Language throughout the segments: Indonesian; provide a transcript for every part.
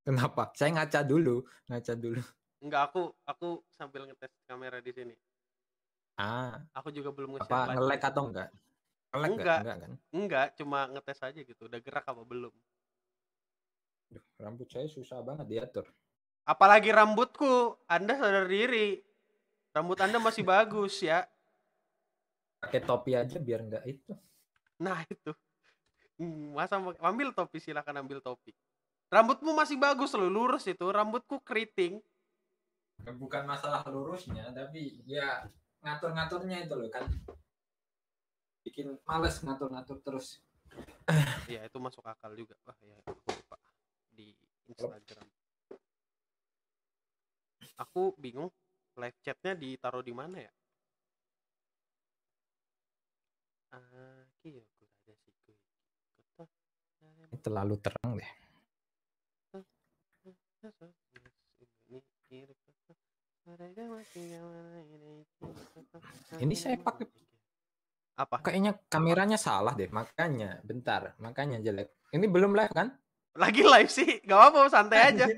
Kenapa? Saya ngaca dulu, ngaca dulu. Enggak, aku aku sambil ngetes kamera di sini. Ah, Aku juga belum nge-share apa di atau enggak? Nge-lag enggak? Enggak, Enggak kan? enggak, cuma ngetes aja gitu. Udah gerak apa belum? Duh, rambut saya susah banget diatur. Apalagi rambutku, Anda sadar diri. Rambut Anda masih bagus ya. Pakai topi aja biar enggak itu. Nah itu. Hmm, Masa ambil topi silakan ambil topi. Rambutmu masih bagus loh, lurus itu. Rambutku keriting. Bukan masalah lurusnya, tapi ya ngatur-ngaturnya itu loh kan. Bikin males ngatur-ngatur terus. Ya itu masuk akal juga. Wah ya aku lupa di Instagram. Aku bingung live chatnya ditaruh di mana ya? Ah, iya, ada sih kuy. Kota- Ini terlalu terang deh. Ini saya pakai apa? kayaknya kameranya salah deh, makanya bentar, makanya jelek. Ini belum live kan? Lagi live sih, gak apa-apa santai aja.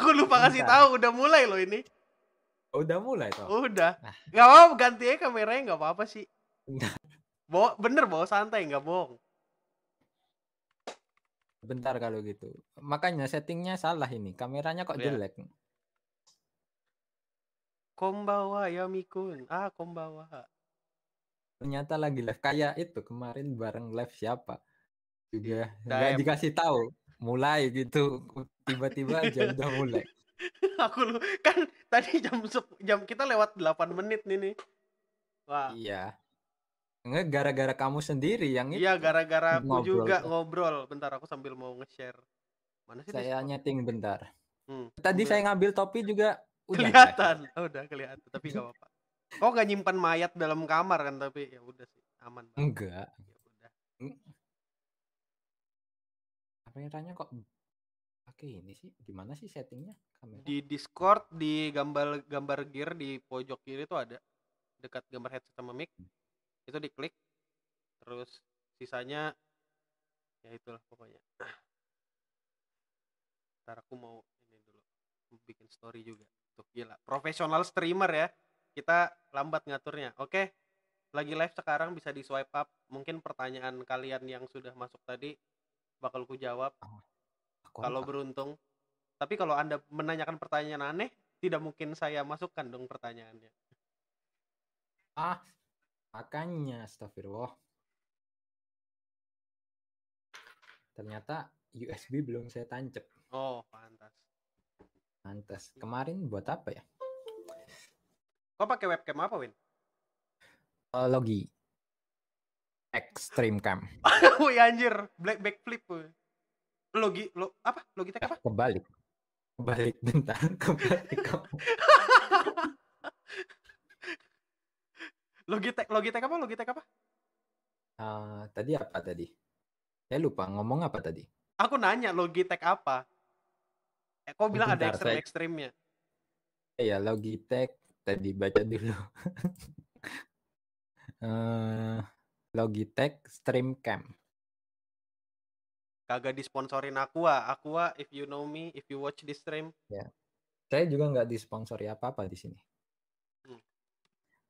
Aku lupa kasih tahu udah mulai loh ini. Udah mulai toh. Udah. Nah. Gak apa-apa ganti aja kameranya gak apa-apa sih. Bawa, bener bawa santai nggak bohong. Bentar kalau gitu. Makanya settingnya salah ini. Kameranya kok Iya. jelek. Kombawa ya Mikun. Ah, kombawa. Ternyata lagi live kayak itu kemarin bareng live siapa? Juga nggak dikasih tahu. Mulai gitu. Tiba-tiba aja udah mulai. Aku kan tadi jam jam kita lewat 8 menit nih nih. Wah, Iya. Nggak gara-gara kamu sendiri yang itu. iya gara-gara aku ngobrol juga ngobrol. Bentar aku sambil mau nge-share. Mana sih Saya nyeting bentar. Hmm, Tadi saya ngambil topi juga udah kelihatan. Oh, udah kelihatan, tapi gak apa-apa. Kok gak nyimpan mayat dalam kamar kan tapi ya udah sih, aman banget. Enggak. Ya udah. Kameranya kok pakai ini sih? Gimana sih settingnya kamera? Di Discord di gambar gambar gear di pojok kiri tuh ada dekat gambar headset sama mic. Itu diklik. Terus sisanya ya itulah pokoknya. Ntar aku mau ini dulu bikin story juga. Tuh gila, profesional streamer ya. Kita lambat ngaturnya. Oke. Lagi live sekarang bisa di swipe up. Mungkin pertanyaan kalian yang sudah masuk tadi bakal ku jawab Aku kalau beruntung. Tapi kalau Anda menanyakan pertanyaan aneh, tidak mungkin saya masukkan dong pertanyaannya. Ah, makanya astagfirullah. Ternyata USB belum saya tancap. Oh, pantas. Pantas. Kemarin buat apa ya? Kau pakai webcam apa, Win? Eh, Logi. Extreme Cam. Wih anjir, black backflip. Logi lo apa? Logitech apa? Kebalik. Kebalik bentar. Kebalik. Logitech Logitech apa? Logitech apa? Eh, tadi apa tadi? Saya lupa ngomong apa tadi. Aku nanya Logitech apa? Eh, kau bilang ada Bentar, ekstrem saya- ekstrimnya. Ya Logitech tadi baca dulu. Eh, Logitech Stream Cam. Kagak disponsorin Aqua. Aqua, if you know me, if you watch this stream, Saya juga nggak disponsori apa-apa di sini.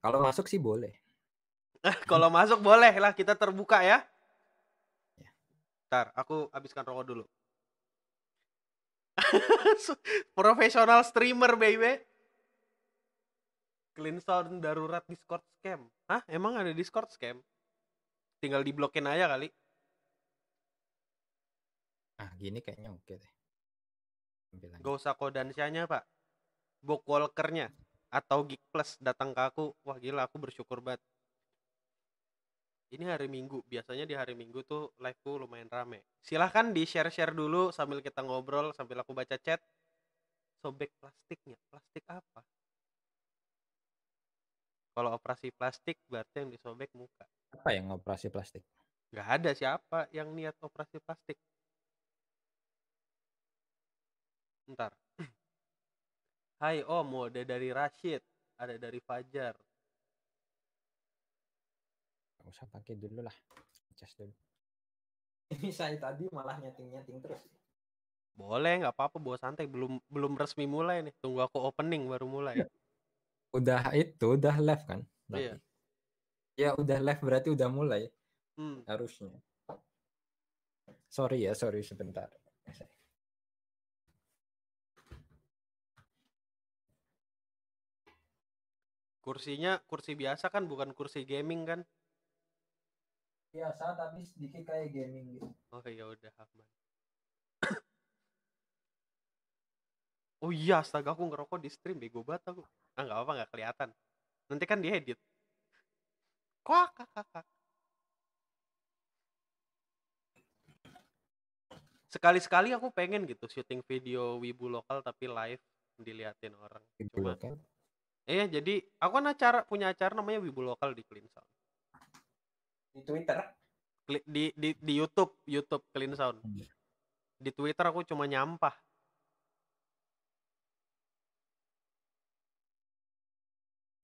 Kalau masuk sih boleh. kalau masuk boleh lah kita terbuka ya. Ya. Ntar, aku habiskan rokok dulu. Profesional streamer, baby. Clean sound darurat Discord scam. Hah? Emang ada Discord scam? Tinggal diblokin aja kali. Ah gini kayaknya oke deh. Gak usah kodansianya, Pak. Bookwalkernya atau Geek Plus datang ke aku. Wah, gila aku bersyukur banget. Ini hari Minggu. Biasanya di hari Minggu tuh live-ku lumayan rame. Silahkan di-share-share dulu sambil kita ngobrol, sambil aku baca chat. Sobek plastiknya. Plastik apa? Kalau operasi plastik berarti yang disobek muka. Apa yang operasi plastik? Nggak ada siapa yang niat operasi plastik. Ntar. Hai Om, ada dari Rashid, ada dari Fajar. Nggak usah pakai dulu lah. Cas dulu. Ini saya tadi malah nyeting-nyeting terus. Boleh, nggak apa-apa, bawa santai. Belum belum resmi mulai nih. Tunggu aku opening baru mulai. Udah itu, udah live kan? Iya. Ya udah live berarti udah mulai Hmm. harusnya. Sorry ya, sorry sebentar. Kursinya kursi biasa kan, bukan kursi gaming kan? Biasa tapi sedikit kayak gaming gitu. Oh ya udah aman. oh iya, astaga aku ngerokok di stream bego banget aku. Ah nggak apa nggak kelihatan. Nanti kan diedit. Kok kakak. Sekali-sekali aku pengen gitu syuting video wibu lokal tapi live diliatin orang. Gitu Cuma kan. Iya, jadi aku kan acara punya acara namanya Wibu Lokal di Clean Sound. Di Twitter Di di di YouTube, YouTube Clean Sound. Hmm. Di Twitter aku cuma nyampah.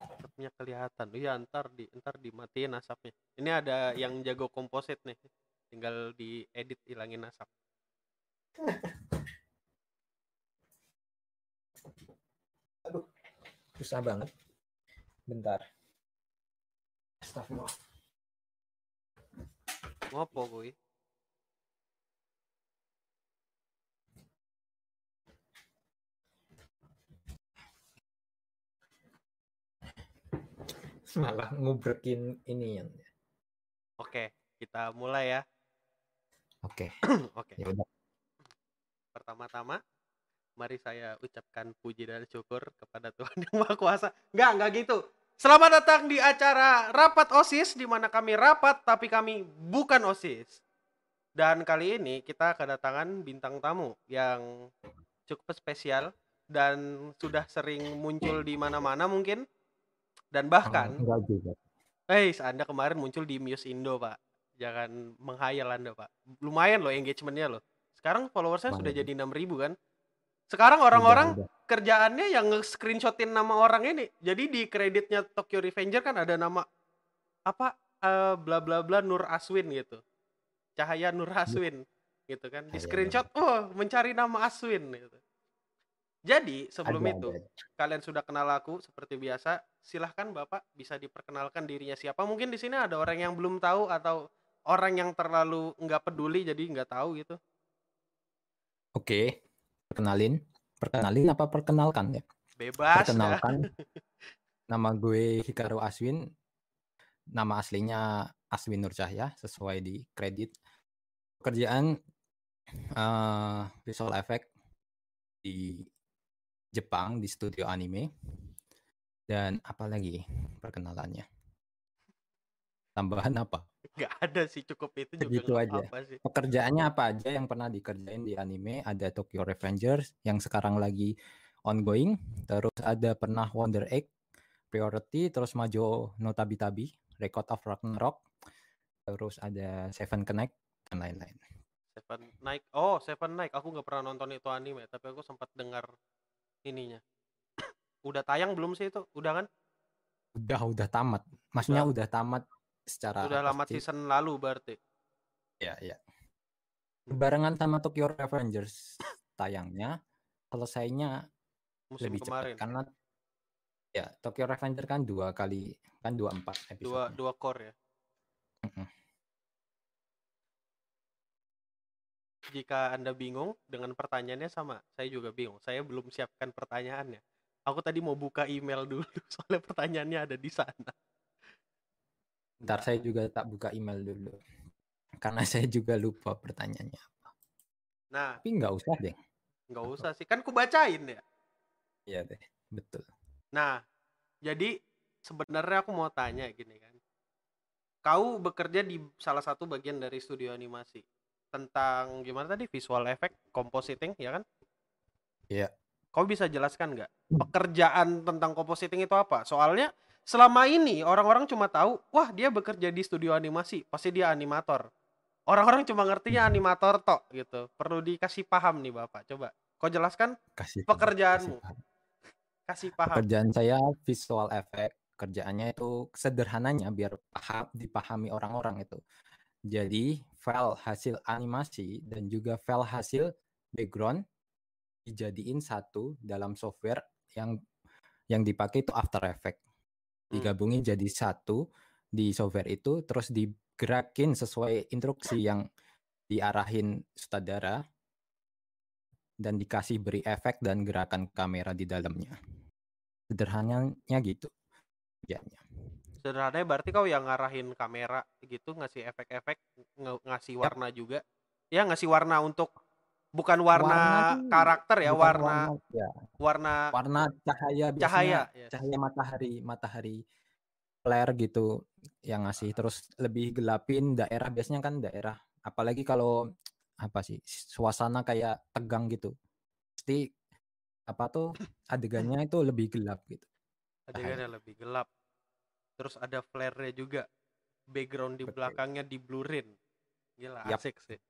Asapnya kelihatan. Iya, ntar di ntar dimatiin asapnya. Ini ada yang jago komposit nih. Tinggal diedit hilangin asap. susah banget. Bentar. Astagfirullah. Ngopo kuy? Malah ngubrekin ini yang. Oke, kita mulai ya. Oke, Oke. ya udah. Pertama-tama, mari saya ucapkan puji dan syukur kepada Tuhan Yang Maha Kuasa. Enggak, enggak gitu. Selamat datang di acara Rapat OSIS, di mana kami rapat, tapi kami bukan OSIS. Dan kali ini kita kedatangan bintang tamu yang cukup spesial dan sudah sering muncul di mana-mana mungkin. Dan bahkan, enggak juga. eh, Anda kemarin muncul di Muse Indo, Pak. Jangan menghayal Anda, Pak. Lumayan loh engagementnya loh. Sekarang followersnya sudah jadi 6000 kan? Sekarang orang-orang Udah, udah. kerjaannya yang nge-screenshotin nama orang ini. Jadi di kreditnya Tokyo Revenger kan ada nama apa eh, bla bla bla Nur Aswin gitu. Cahaya Nur Aswin gitu kan. Di screenshot oh mencari nama Aswin gitu. Jadi sebelum Ada, itu ada. kalian sudah kenal aku seperti biasa. Silahkan Bapak bisa diperkenalkan dirinya siapa. Mungkin di sini ada orang yang belum tahu atau orang yang terlalu nggak peduli jadi nggak tahu gitu. Oke, perkenalin. Perkenalin apa perkenalkan ya? Bebas. ya. Perkenalkan. Nama gue Hikaru Aswin. Nama aslinya Aswin Nur Cahya sesuai di kredit. Pekerjaan eh, visual effect di Jepang di studio anime. Dan apa lagi perkenalannya? Tambahan apa? Nggak ada sih cukup itu juga nggak aja. apa-apa sih. Pekerjaannya apa aja yang pernah dikerjain di anime? Ada Tokyo Revengers yang sekarang lagi ongoing. Terus ada pernah Wonder Egg, Priority, terus Majo no Tabi Tabi, Record of Ragnarok. Terus ada Seven Connect dan lain-lain. Seven Night. Oh, Seven Night. Aku nggak pernah nonton itu anime, tapi aku sempat dengar ininya. Udah tayang belum sih itu? Udah kan? Udah udah tamat. Maksudnya udah tamat secara Udah lama pasti. season lalu berarti. Ya, ya. Barengan sama Tokyo Revengers tayangnya, selesainya Musim lebih kemarin. cepat karena ya Tokyo Revenger kan dua kali kan dua empat episode. Dua dua core ya. Jika Anda bingung dengan pertanyaannya sama, saya juga bingung. Saya belum siapkan pertanyaannya. Aku tadi mau buka email dulu soalnya pertanyaannya ada di sana. Ntar saya juga tak buka email dulu. Karena saya juga lupa pertanyaannya apa. Nah, Tapi nggak usah deh. nggak usah sih. Kan ku bacain ya. Iya deh, betul. Nah, jadi sebenarnya aku mau tanya gini kan. Kau bekerja di salah satu bagian dari studio animasi tentang gimana tadi visual effect, compositing, ya kan? Iya. Kau bisa jelaskan nggak pekerjaan tentang compositing itu apa? Soalnya selama ini orang-orang cuma tahu, wah dia bekerja di studio animasi, pasti dia animator. Orang-orang cuma ngertinya animator tok gitu. Perlu dikasih paham nih Bapak. Coba kau jelaskan Kasih Pekerjaanmu. kasih paham. kasih paham. Pekerjaan saya visual effect. Kerjaannya itu sederhananya biar paham dipahami orang-orang itu. Jadi file hasil animasi dan juga file hasil background dijadiin satu dalam software yang yang dipakai itu After Hmm. Digabungin jadi satu di software itu terus digerakin sesuai instruksi yang diarahin sutradara dan dikasih beri efek dan gerakan kamera di dalamnya. Sederhananya gitu. Kerjanya. Sederhananya berarti kau yang ngarahin kamera gitu, ngasih efek-efek, ngasih warna juga. Ya ngasih warna untuk bukan warna, tuh karakter ya, bukan warna ya, warna warna cahaya biasanya cahaya. Yes. cahaya matahari matahari flare gitu yang ngasih terus lebih gelapin daerah biasanya kan daerah apalagi kalau apa sih suasana kayak tegang gitu pasti apa tuh adegannya itu lebih gelap gitu Adegannya lebih gelap. Terus ada flare-nya juga. Background di Betul. belakangnya di blurin. Gila Yap. asik sih.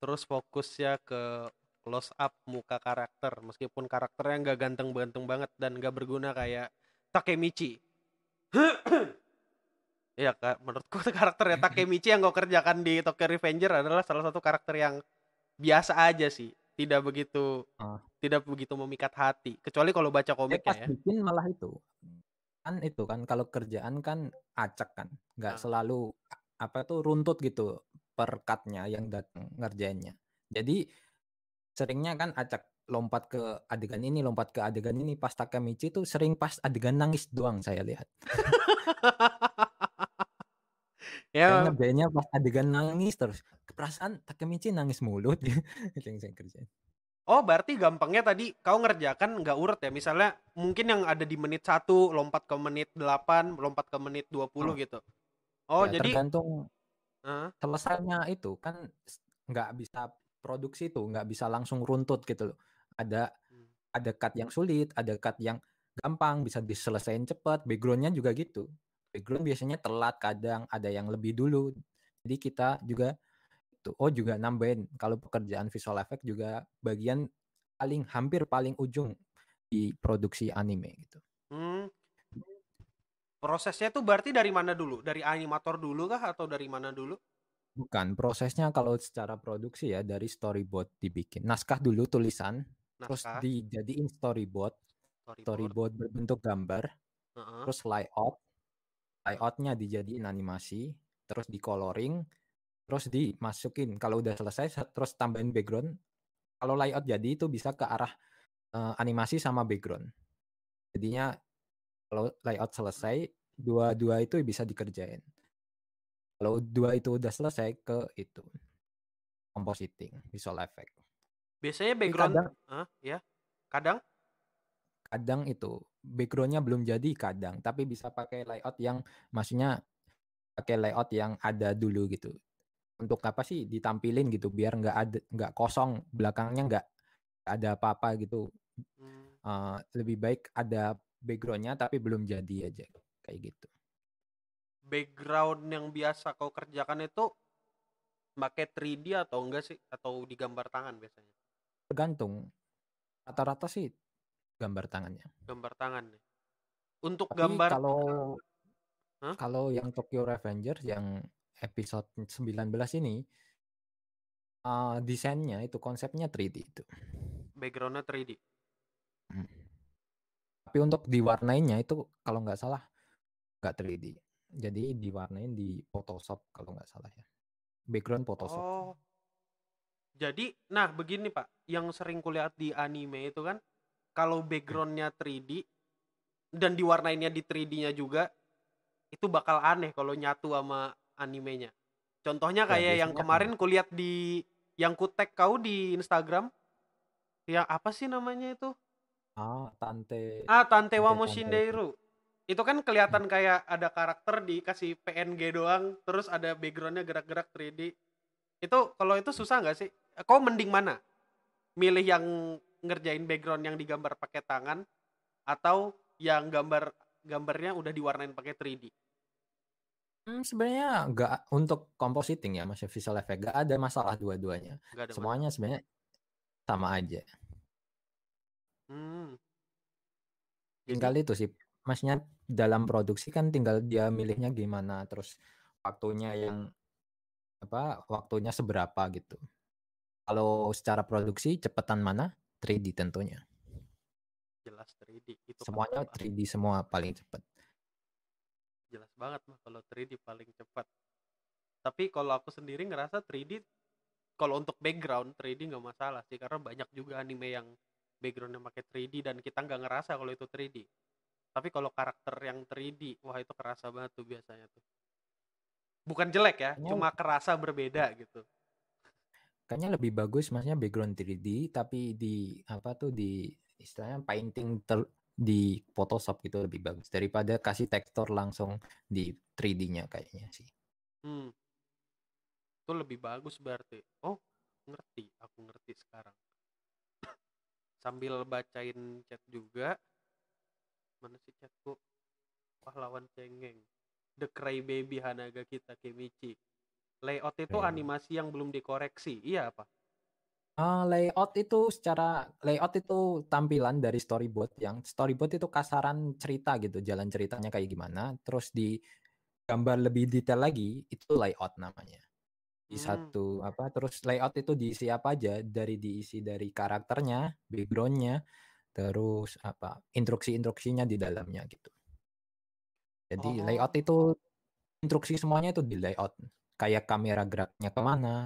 Terus fokusnya ke close up muka karakter meskipun karakternya nggak ganteng-ganteng banget dan nggak berguna kayak Takemichi. Iya, Kak, menurutku karakter ya Takemichi yang gue kerjakan di Tokyo Revenger adalah salah satu karakter yang biasa aja sih, tidak begitu Ah. tidak begitu memikat hati. Kecuali kalau baca Saya komiknya pas ya. bikin malah itu kan itu kan kalau kerjaan kan acak kan nggak Ah. selalu apa tuh runtut gitu per cut-nya yang datang ngerjainnya jadi seringnya kan acak lompat ke adegan ini lompat ke adegan ini pas Takemichi tuh sering pas adegan nangis doang saya lihat Ya, ngerjainnya pas adegan nangis terus perasaan Takemichi nangis mulu dia yang saya kerjain oh berarti gampangnya tadi kau ngerjakan nggak urut ya. Misalnya mungkin yang ada di menit 1 lompat ke menit 8, lompat ke menit 20 Oh. gitu. Oh, Ya, jadi tergantung Heeh. selesainya itu kan nggak bisa produksi tuh nggak bisa langsung runtut gitu loh ada Hmm. ada cut yang sulit ada cut yang gampang bisa diselesain cepat backgroundnya juga gitu background biasanya telat kadang ada yang lebih dulu jadi kita juga itu oh juga nambahin kalau pekerjaan visual effect juga bagian paling hampir paling ujung di produksi anime gitu Hmm. Prosesnya tuh berarti dari mana dulu? Dari animator dulu kah atau dari mana dulu? bukan prosesnya kalau secara produksi ya dari storyboard dibikin naskah dulu tulisan terus Naskah, dijadiin storyboard storyboard. storyboard berbentuk gambar Heeh. terus layout layoutnya dijadiin animasi terus di coloring terus dimasukin kalau udah selesai se- terus tambahin background kalau layout jadi itu bisa ke arah eh, animasi sama background jadinya kalau layout selesai dua-dua itu bisa dikerjain. Kalau dua itu udah selesai ke itu compositing visual effect. Biasanya background, kadang Hah? ya. Kadang? Kadang itu backgroundnya belum jadi kadang tapi bisa pakai layout yang maksudnya pakai layout yang ada dulu gitu. Untuk apa sih ditampilin gitu biar nggak ada nggak kosong belakangnya nggak ada apa-apa gitu. Hmm, Eh, lebih baik ada backgroundnya tapi belum jadi aja kayak gitu background yang biasa kau kerjakan itu pakai 3D atau enggak sih? Atau digambar tangan biasanya? tergantung rata-rata sih gambar tangannya Gambar tangan nih. Untuk tapi gambar kalau Hah? kalau yang Tokyo Revengers yang episode 19 ini eh, desainnya itu konsepnya 3D itu backgroundnya 3D. Hmm. Tapi untuk diwarnainya itu kalau nggak salah nggak 3D. Jadi diwarnain di Photoshop kalau nggak salah ya. Background Photoshop. Oh. Jadi, nah begini Pak, yang sering kulihat di anime itu kan, kalau backgroundnya 3D dan diwarnainnya di 3D-nya juga, itu bakal aneh kalau nyatu sama animenya. Contohnya Ya, kayak yang biasanya kemarin kulihat di yang kutek kau di Instagram, yang apa sih namanya itu? Ah, Tante. Ah, Tante wa Moshindeiru. Itu kan kelihatan kayak ada karakter dikasih PNG doang, terus ada backgroundnya gerak-gerak 3D. Itu kalau itu susah nggak sih? Kau mending mana? Milih yang ngerjain background yang digambar pakai tangan atau yang gambar gambarnya udah diwarnain pakai 3D? Hmm, sebenarnya nggak untuk compositing ya, masih visual effect nggak ada masalah dua-duanya. Semuanya sebenarnya sama aja. Hmm. Tinggal itu sih, maksudnya dalam produksi kan tinggal dia milihnya gimana, terus waktunya yang apa waktunya seberapa gitu. Kalau secara produksi cepetan mana? 3D tentunya. Jelas 3D itu Semuanya 3D semua paling cepat. Jelas banget mah kalau 3D paling cepat. Tapi kalau aku sendiri ngerasa 3D kalau untuk background 3D nggak masalah sih karena banyak juga anime yang backgroundnya pakai 3D dan kita nggak ngerasa kalau itu 3D. Tapi kalau karakter yang 3D, wah itu kerasa banget tuh biasanya tuh. Bukan jelek ya, Kayaknya- cuma kerasa berbeda gitu. Kayaknya lebih bagus maksudnya background 3D tapi di apa tuh di istilahnya painting ter, di Photoshop gitu lebih bagus daripada kasih tekstur langsung di 3D-nya kayaknya sih. Hmm. Itu lebih bagus berarti. Oh, ngerti. Aku ngerti sekarang. Sambil bacain chat juga. Mana sih chatku? Pahlawan cengeng. The Crybaby Hanaga kita Kemichi. Layout itu Keren. animasi yang belum dikoreksi. Iya apa? Ah, layout itu secara layout itu tampilan dari storyboard yang storyboard itu kasaran cerita gitu, jalan ceritanya kayak gimana, terus di gambar lebih detail lagi itu layout namanya. Di Hmm. satu apa terus layout itu diisi apa aja dari diisi dari karakternya, backgroundnya, terus apa instruksi-instruksinya di dalamnya gitu. Jadi layout Oh. itu instruksi semuanya itu di layout. Kayak kamera geraknya ke mana,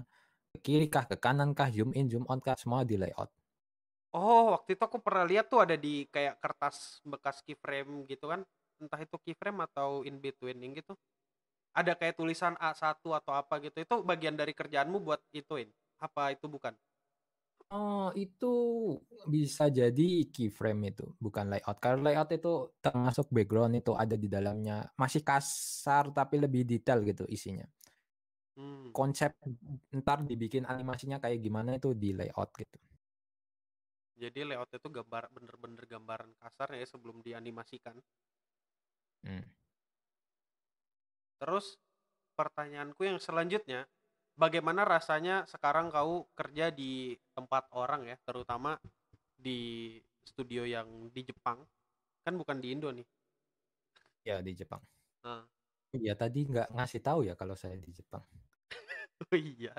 ke kiri kah, ke kanan kah, zoom in, zoom out kah, semua di layout. Oh, waktu itu aku pernah lihat tuh ada di kayak kertas bekas keyframe gitu kan. Entah itu keyframe atau in betweening gitu. Ada kayak tulisan A1 atau apa gitu. Itu bagian dari kerjaanmu buat ituin. Apa itu bukan? Oh, itu bisa jadi keyframe itu, bukan layout. Kalau layout itu termasuk background itu ada di dalamnya, masih kasar tapi lebih detail gitu isinya. Hmm. Konsep ntar dibikin animasinya kayak gimana itu di layout gitu. Jadi layout itu gambar bener-bener gambaran kasar ya sebelum dianimasikan. Hmm. Terus pertanyaanku yang selanjutnya, bagaimana rasanya sekarang kau kerja di tempat orang ya, terutama di studio yang di Jepang, kan bukan di Indo nih. Ya di Jepang. Nah, Ya tadi nggak ngasih tahu ya kalau saya di Jepang. oh iya.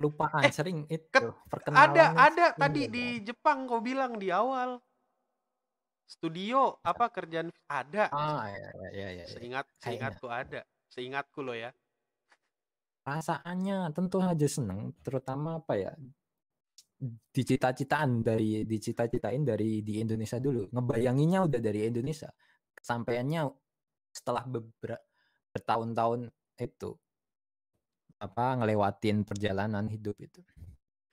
Lupaan Eh, sering itu ket- perkenalan Ada ada sering tadi lupa. di Jepang kau bilang di awal. Studio apa kerjaan ada. Ah ya ya ya ya. ya. Seingat Kayaknya. seingatku ada. Seingatku loh ya. Perasaannya tentu saja senang, terutama apa ya? Dicita-citaan dari dicita-citain dari di Indonesia dulu. Ngebayanginnya udah dari Indonesia. Kesampaiannya setelah beberapa bertahun-tahun itu apa ngelewatin perjalanan hidup itu.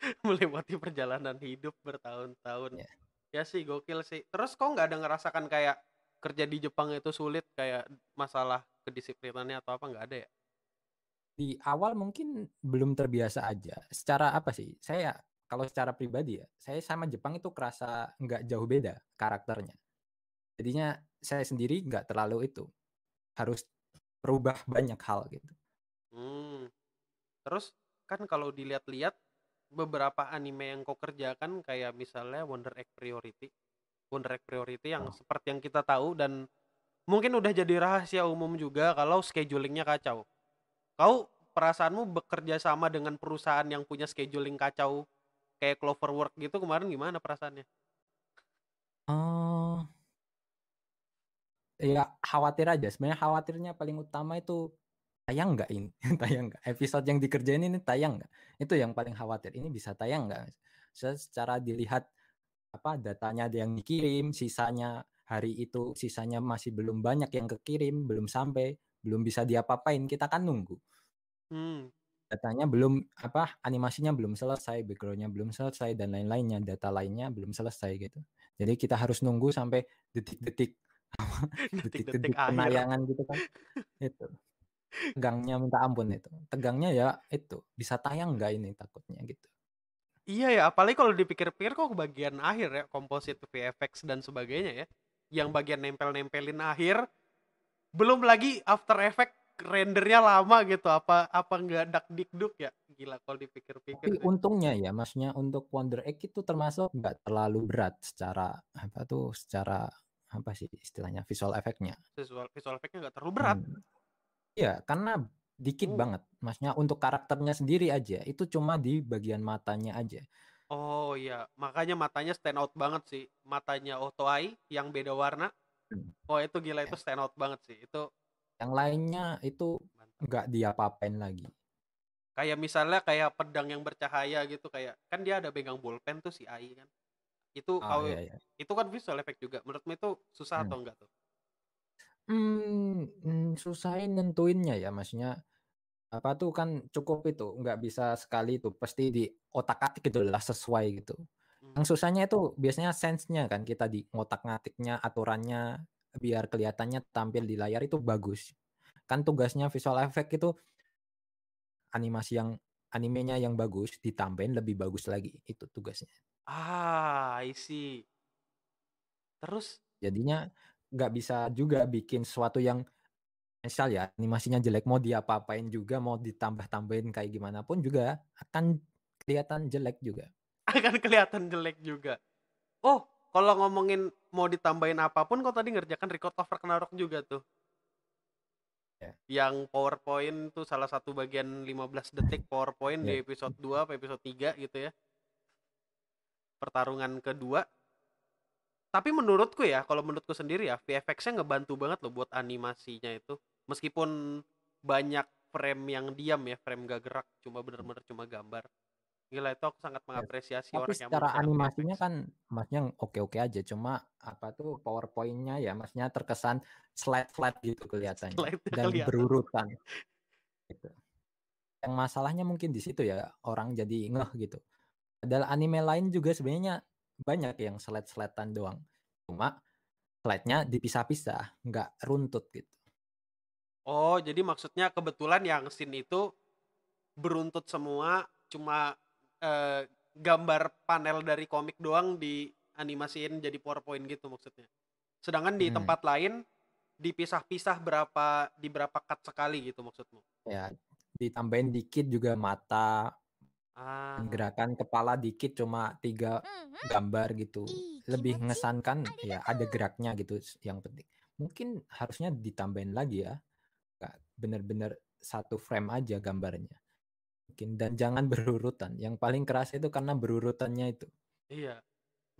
Melewati perjalanan hidup bertahun-tahun. Ya. Ya sih gokil sih. Terus kok nggak ada ngerasakan kayak kerja di Jepang itu sulit kayak masalah kedisiplinannya atau apa nggak ada ya? Di awal mungkin belum terbiasa aja. Secara apa sih? Saya kalau secara pribadi ya, saya sama Jepang itu kerasa nggak jauh beda karakternya. Jadinya saya sendiri nggak terlalu itu harus berubah banyak hal gitu. Hmm. Terus kan kalau dilihat-lihat beberapa anime yang kau kerjakan kayak misalnya Wonder Egg Priority. Wonder Egg Priority yang seperti yang kita tahu dan mungkin udah jadi rahasia umum juga kalau schedulingnya kacau. Kau perasaanmu bekerja sama dengan perusahaan yang punya scheduling kacau kayak Cloverwork gitu kemarin gimana perasaannya? Oh, ya khawatir aja. Sebenarnya khawatirnya paling utama itu tayang nggak ini, tayang nggak episode yang dikerjain ini tayang nggak? Itu yang paling khawatir. Ini bisa tayang nggak? Se- Secara dilihat apa datanya ada yang dikirim, sisanya hari itu sisanya masih belum banyak yang kekirim, belum sampai, belum bisa diapa-apain. Kita kan nunggu. Hmm. Datanya belum apa animasinya belum selesai, backgroundnya belum selesai dan lain-lainnya, data lainnya belum selesai gitu. Jadi kita harus nunggu sampai detik-detik Detik-detik penayangan gitu kan. Itu. Tegangnya minta ampun itu. Tegangnya ya itu, bisa tayang nggak ini takutnya gitu. Iya ya, apalagi kalau dipikir-pikir kok bagian akhir ya, composite VFX dan sebagainya ya. Yang bagian nempel-nempelin akhir, belum lagi After Effect rendernya lama gitu. Apa apa nggak dak dikduk ya? Gila kalau dipikir-pikir Tapi sih. untungnya ya, maksudnya untuk Wonder Egg itu termasuk nggak terlalu berat secara apa tuh, secara apa sih istilahnya visual efeknya. Visual visual effect-nya nggak terlalu berat. Hmm. Iya, karena Dikit Uh. banget. Maksudnya untuk karakternya sendiri aja, itu cuma di bagian matanya aja. Oh iya, makanya matanya stand out banget sih. Matanya Otoai yang beda warna. Hmm. Oh itu gila Ya. itu stand out banget sih. Itu Yang lainnya itu mantap. nggak diapa-apain lagi. Kayak misalnya kayak pedang yang bercahaya gitu kayak kan dia ada pegang bolpen tuh si Ai kan. Itu Ah kalau iya iya. itu kan visual effect juga. Menurutmu itu susah Hmm. atau enggak tuh? Hmm, hmm, susahin nentuinnya ya, maksudnya apa tuh kan cukup itu, nggak bisa sekali itu, pasti di otak-atik gitu lah sesuai gitu. Hmm. Yang susahnya itu biasanya sense-nya kan kita di ngotak-ngatiknya, aturannya biar kelihatannya tampil di layar itu bagus. Kan tugasnya visual effect itu animasi yang animenya yang bagus ditambahin lebih bagus lagi, itu tugasnya. Ah, I see. Terus Jadinya nggak bisa juga bikin sesuatu yang misal ya animasinya jelek mau diapa-apain juga mau ditambah-tambahin kayak gimana pun juga akan kelihatan jelek juga. akan kelihatan jelek juga. Oh, kalau ngomongin mau ditambahin apa pun kok tadi ngerjakan record over Ragnarok juga tuh. Ya. Yang PowerPoint tuh salah satu bagian 15 detik PowerPoint di Ya. episode 2 apa episode 3 gitu ya. Pertarungan kedua. Tapi menurutku ya, kalau menurutku sendiri ya, VFX-nya ngebantu banget loh buat animasinya itu. Meskipun banyak frame yang diam ya, frame gak gerak, cuma bener-bener cuma gambar. Gila itu aku sangat mengapresiasi Tapi orang yang secara animasinya VFX. kan maksudnya oke-oke aja, cuma apa tuh PowerPoint-nya ya maksudnya terkesan slide-slide gitu kelihatannya Slide-nya dan kelihatan. berurutan. Gitu. Yang masalahnya mungkin di situ ya orang jadi ngeh gitu. Padahal anime lain juga sebenarnya banyak yang slide-slidean doang. Cuma slide-nya dipisah-pisah, nggak runtut gitu. Oh, jadi maksudnya kebetulan yang scene itu beruntut semua, cuma eh, gambar panel dari komik doang dianimasiin jadi PowerPoint gitu maksudnya. Sedangkan di Hmm. tempat lain dipisah-pisah berapa di berapa cut sekali gitu maksudmu. Ya, ditambahin dikit juga mata, Ah, gerakan kepala dikit cuma tiga gambar gitu. Lebih mengesankan ya ada geraknya gitu yang penting. Mungkin harusnya ditambahin lagi ya. Bener-bener satu frame aja gambarnya. Mungkin dan jangan berurutan. Yang paling keras itu karena berurutannya itu. iya.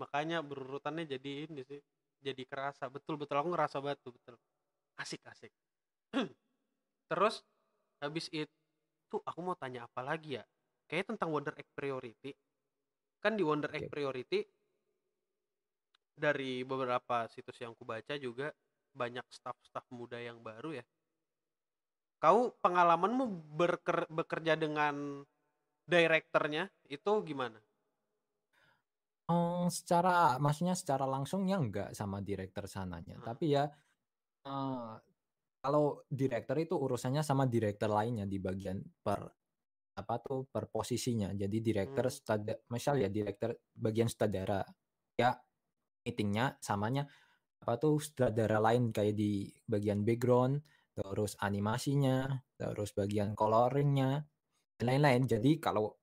Makanya berurutannya jadi ini sih. Jadi kerasa. Betul betul aku ngerasa banget tuh, betul. Asik asik. Terus habis itu aku mau tanya apa lagi ya? Kayaknya tentang Wonder Egg Priority. Kan di Wonder Egg. Priority dari beberapa situs yang kubaca juga banyak staff-staff muda yang baru ya. Kau pengalamanmu berker- bekerja dengan direkturnya itu gimana? Oh, secara maksudnya secara langsung ya enggak sama direktur sananya. Hmm. Tapi ya eh, kalau direktur itu urusannya sama direktur lainnya di bagian per apa tuh per posisinya. Jadi direktur Hmm. stada, misal ya direktur bagian sutradara ya meetingnya samanya apa tuh sutradara lain kayak di bagian background, terus animasinya, terus bagian coloringnya, dan lain-lain. Jadi kalau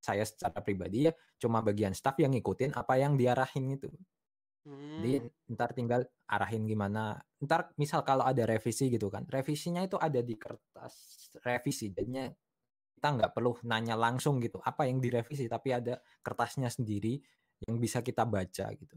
saya secara pribadi ya cuma bagian staff yang ngikutin apa yang diarahin itu. Jadi Hmm. ntar tinggal arahin gimana. Ntar misal kalau ada revisi gitu kan, revisinya itu ada di kertas revisi. Jadinya kita nggak perlu nanya langsung gitu apa yang direvisi, tapi ada kertasnya sendiri yang bisa kita baca gitu.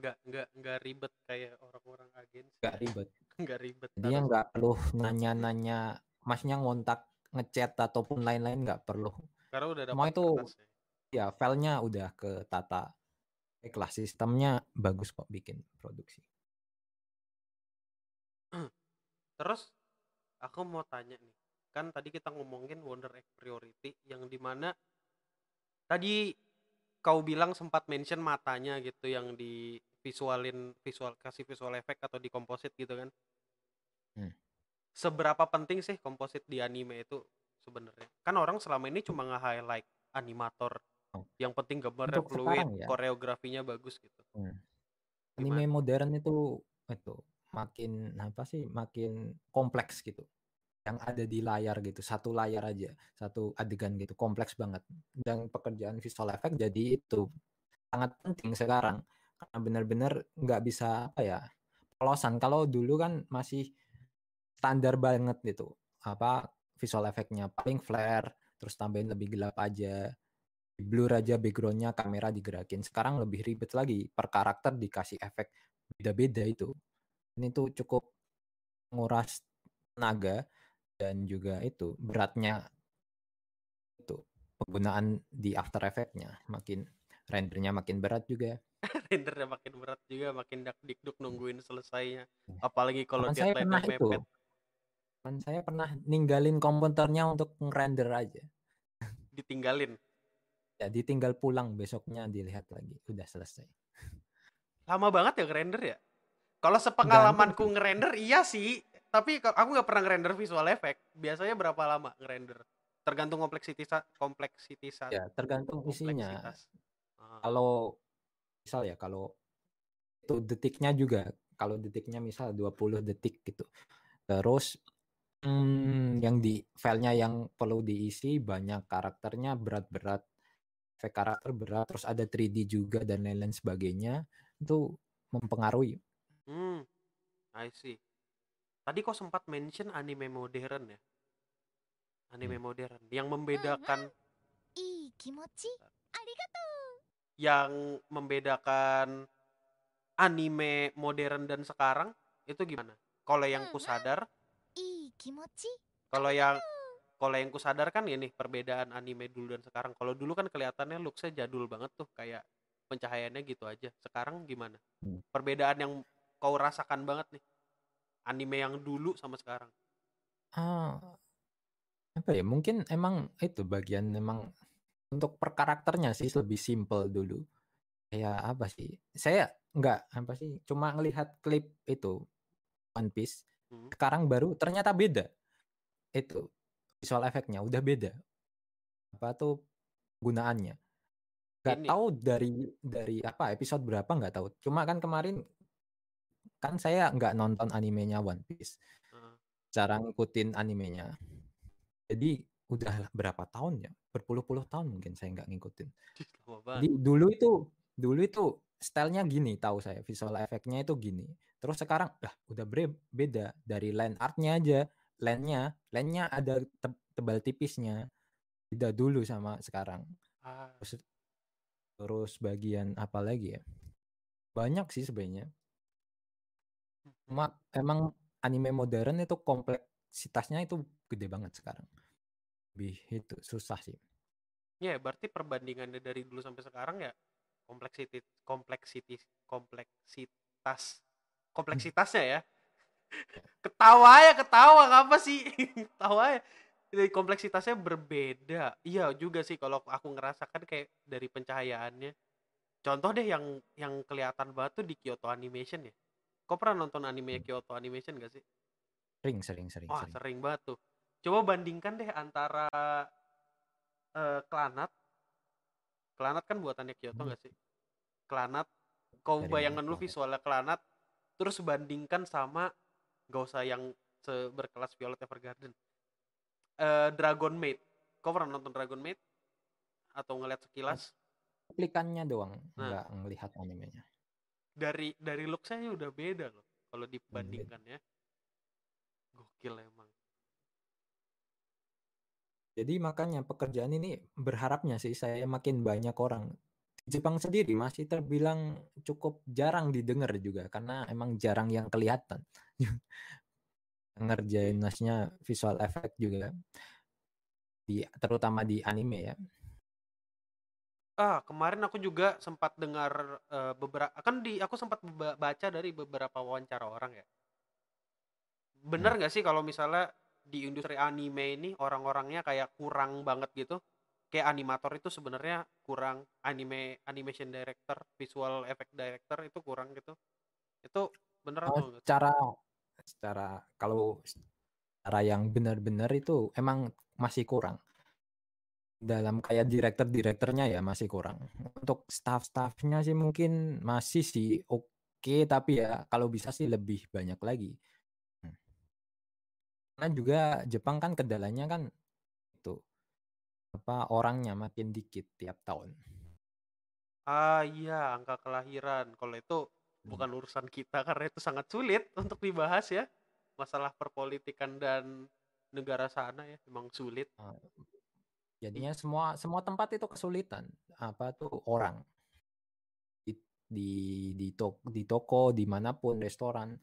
Nggak nggak nggak ribet kayak orang-orang agensi. Nggak ribet. Nggak ribet. Harus- nggak perlu nanya-nanya, masnya ngontak, ngechat ataupun lain-lain nggak perlu. Karena udah Semua itu kertasnya. ya filenya udah ketata. Baiklah sistemnya bagus kok bikin produksi. Terus aku mau tanya nih, kan tadi kita ngomongin Wonder Egg Priority yang di mana tadi kau bilang sempat mention matanya gitu yang di visualin visual kasih visual effect atau di komposit gitu kan. Hmm. Seberapa penting sih komposit di anime itu sebenarnya? Kan orang selama ini cuma nge-highlight animator Oh. yang penting gambarnya Untuk fluid, ya. koreografinya bagus gitu. Hmm. Gimana? Anime modern itu itu makin apa sih makin kompleks gitu. Yang ada di layar gitu, satu layar aja, satu adegan gitu, kompleks banget. Dan pekerjaan visual effect jadi itu sangat penting sekarang karena benar-benar nggak bisa apa ya polosan. Kalau dulu kan masih standar banget itu apa visual efeknya paling flare terus tambahin lebih gelap aja blur aja backgroundnya kamera digerakin sekarang lebih ribet lagi per karakter dikasih efek beda-beda itu ini tuh cukup nguras tenaga dan juga itu beratnya itu penggunaan di After Effects-nya makin rendernya makin berat juga. Rendernya makin berat juga makin dak dikduk nungguin selesainya. Apalagi kalau saya pernah deadline itu mepet. Teman saya pernah ninggalin komputernya untuk ngerender aja. Ditinggalin? Ya ditinggal pulang besoknya dilihat lagi udah selesai. Lama banget ya ngerender ya? Kalau sepengalamanku ngerender iya sih tapi aku nggak pernah ngerender visual effect. Biasanya berapa lama ngerender? Tergantung kompleksitas kompleksitas ya tergantung isinya. Ah, kalau misal ya kalau itu detiknya juga. Kalau detiknya misal 20 detik gitu. Terus hmm, yang di filenya yang perlu diisi banyak karakternya berat-berat. Efek karakter berat terus ada 3D juga dan lain-lain sebagainya. Itu mempengaruhi. Hmm I see Tadi kok sempat mention anime modern ya? Anime hmm. modern yang membedakan yang membedakan anime modern dan sekarang itu gimana? Kalau yang kusadar kalau yang kalau yang kusadar kan ini perbedaan anime dulu dan sekarang. Kalau dulu kan kelihatannya looksnya jadul banget tuh kayak pencahayaannya gitu aja. Sekarang gimana? Hmm. Perbedaan yang kau rasakan banget nih anime yang dulu sama sekarang. ah. Apa ya mungkin emang itu bagian emang untuk per karakternya sih lebih simple dulu. Kayak apa sih? Saya nggak apa sih cuma ngelihat klip itu One Piece. Hmm. sekarang baru ternyata beda. Itu visual efeknya udah beda. Apa tuh gunaannya? Nggak tahu dari dari apa episode berapa nggak tahu. Cuma kan kemarin kan saya nggak nonton animenya One Piece. Heeh. cara ngikutin animenya. Jadi udah berapa tahun ya? Berpuluh-puluh tahun mungkin saya nggak ngikutin. Jadi dulu itu dulu itu stylenya gini tahu saya visual efeknya itu gini. Terus sekarang lah udah beda. Dari line artnya aja line-nya line-nya ada te- tebal tipisnya. Beda dulu sama sekarang. Ah, terus terus bagian apa lagi ya? Banyak sih sebenarnya cuma emang anime modern itu kompleksitasnya itu gede banget sekarang lebih itu susah sih Ya, berarti perbandingannya dari dulu sampai sekarang ya kompleksiti kompleksiti kompleksitas kompleksitasnya ya. Ketawa ya, ketawa apa sih? Ketawa ya. Jadi kompleksitasnya berbeda. Iya juga sih kalau aku ngerasakan kayak dari pencahayaannya. Contoh deh yang yang kelihatan banget tuh di Kyoto Animation ya. Kau pernah nonton anime Kyoto Animation gak sih? sering sering sering Wah, sering sering banget tuh. Coba bandingkan deh antara eh Klanat. Klanat kan buatannya Kyoto Hmm. nggak sih? Klanat. Kau Dari bayangkan dulu visualnya Klanat, terus bandingkan sama gak usah yang se- berkelas Violet Evergarden. Eh Dragon Maid. Kau pernah nonton Dragon Maid? Atau ngeliat sekilas? Plikannya doang Nah. nggak ngelihat animenya Dari dari look saya udah beda loh kalau dibandingkan ya. Gokil emang. Jadi makanya pekerjaan ini berharapnya sih saya makin banyak orang. Jepang sendiri masih terbilang cukup jarang didengar juga karena emang jarang yang kelihatan. Ngerjain nasnya visual effect juga di terutama di anime ya. Ah, kemarin aku juga sempat dengar beberapa kan di aku sempat baca dari beberapa wawancara orang ya. Bener nggak sih kalau misalnya di industri anime ini orang-orangnya kayak kurang banget gitu? Kayak animator itu sebenarnya kurang anime animation director, visual effect director itu kurang gitu. Itu bener atau Oh, enggak? secara secara kalau secara yang benar-benar itu emang masih kurang. Dalam kayak direktur-direkturnya ya masih kurang. Untuk staff-staffnya sih mungkin masih sih oke tapi ya kalau bisa sih lebih banyak lagi. Hmm. Karena juga Jepang kan kendalanya kan itu apa orangnya makin dikit tiap tahun. Ah iya, angka kelahiran. Kalau itu Hmm. bukan urusan kita karena itu sangat sulit untuk dibahas ya. masalah perpolitikan dan negara sana ya emang sulit. Ah, Jadinya semua semua tempat itu kesulitan. Apa tuh orang di di di, to- di toko di mana pun restoran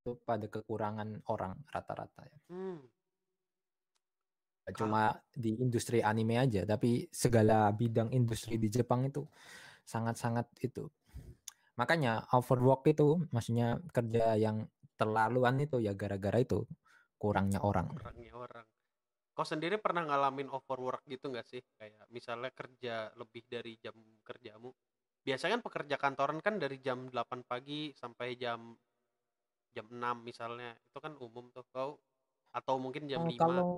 itu pada kekurangan orang rata-rata ya. Hmm. Cuma di industri anime aja, tapi segala bidang industri di Jepang itu sangat-sangat itu. Makanya overwork itu maksudnya kerja yang terlaluan itu ya gara-gara itu kurangnya orang. kurangnya orang. Kau sendiri pernah ngalamin overwork gitu nggak sih? Kayak misalnya kerja lebih dari jam kerjamu. Biasanya kan pekerja kantoran kan dari jam 8 pagi sampai jam jam 6 misalnya. Itu kan umum tuh kau atau mungkin jam Oh, 5. kalau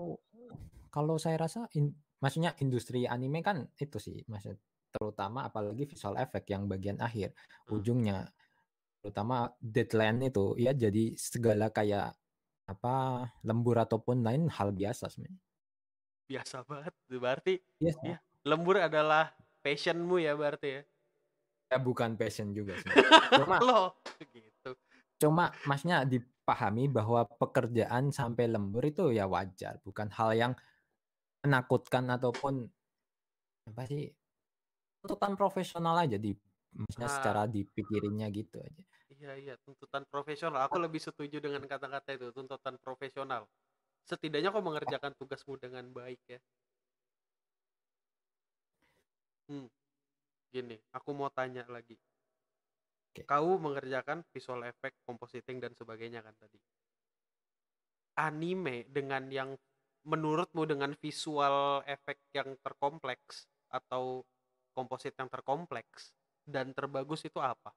kalau saya rasa in- maksudnya industri anime kan itu sih maksud terutama apalagi visual effect yang bagian akhir Hmm. ujungnya terutama deadline itu ya jadi segala kayak apa lembur ataupun lain hal biasa sebenarnya. Biasa banget. Berarti Yes, Iya. lembur adalah passionmu ya berarti ya. ya bukan passion juga sebenarnya. Cuma Loh, gitu. cuma maksudnya dipahami bahwa pekerjaan sampai lembur itu ya wajar, bukan hal yang menakutkan ataupun apa sih tuntutan profesional aja di maksudnya Ah. secara dipikirinnya gitu aja. Iya iya tuntutan profesional. Aku lebih setuju dengan kata-kata itu tuntutan profesional. Setidaknya kau mengerjakan tugasmu dengan baik ya. Hmm. Gini, aku mau tanya lagi. Oke. Kau mengerjakan visual effect, compositing dan sebagainya kan tadi. Anime dengan yang menurutmu dengan visual effect yang terkompleks atau komposit yang terkompleks dan terbagus itu apa?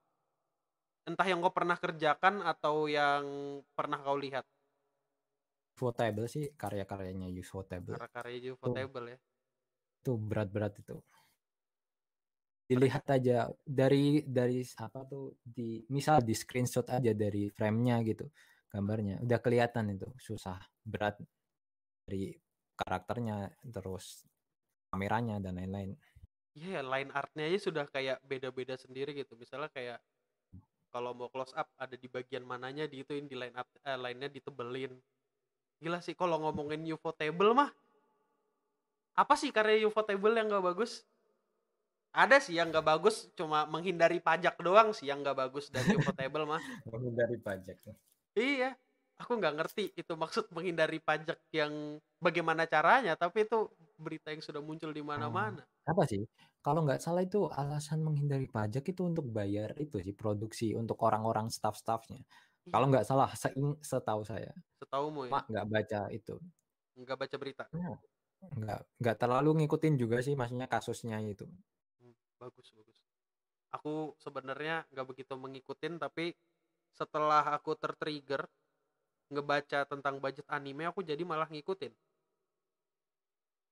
Entah yang kau pernah kerjakan atau yang pernah kau lihat Ufotable sih karya-karyanya Ufotable karya-karya Ufotable ya. itu berat-berat itu. Dilihat aja dari dari apa tuh di misal di screenshot aja dari frame-nya gitu gambarnya udah kelihatan itu susah berat dari karakternya terus kameranya dan lain-lain. Iya, ya, line artnya aja sudah kayak beda-beda sendiri gitu. Misalnya kayak kalau mau close up ada di bagian mananya diituin di line up eh, line-nya ditebelin. Gila sih kalau ngomongin Ufotable mah apa sih karya Ufotable yang gak bagus? Ada sih yang gak bagus, cuma menghindari pajak doang sih yang gak bagus dari Ufotable mah. dari pajak. Iya, aku nggak ngerti itu maksud menghindari pajak yang bagaimana caranya, tapi itu berita yang sudah muncul di mana-mana. Apa sih? Kalau nggak salah itu alasan menghindari pajak itu untuk bayar itu sih produksi untuk orang-orang staff-staffnya. Kalau nggak salah, seing- setahu saya, Setaumu ya, mak nggak baca itu, nggak baca berita. nggak nggak terlalu ngikutin juga sih, maksudnya kasusnya itu. Hmm, bagus bagus. Aku sebenarnya nggak begitu mengikutin, tapi setelah aku tertrigger ngebaca tentang budget anime, aku jadi malah ngikutin.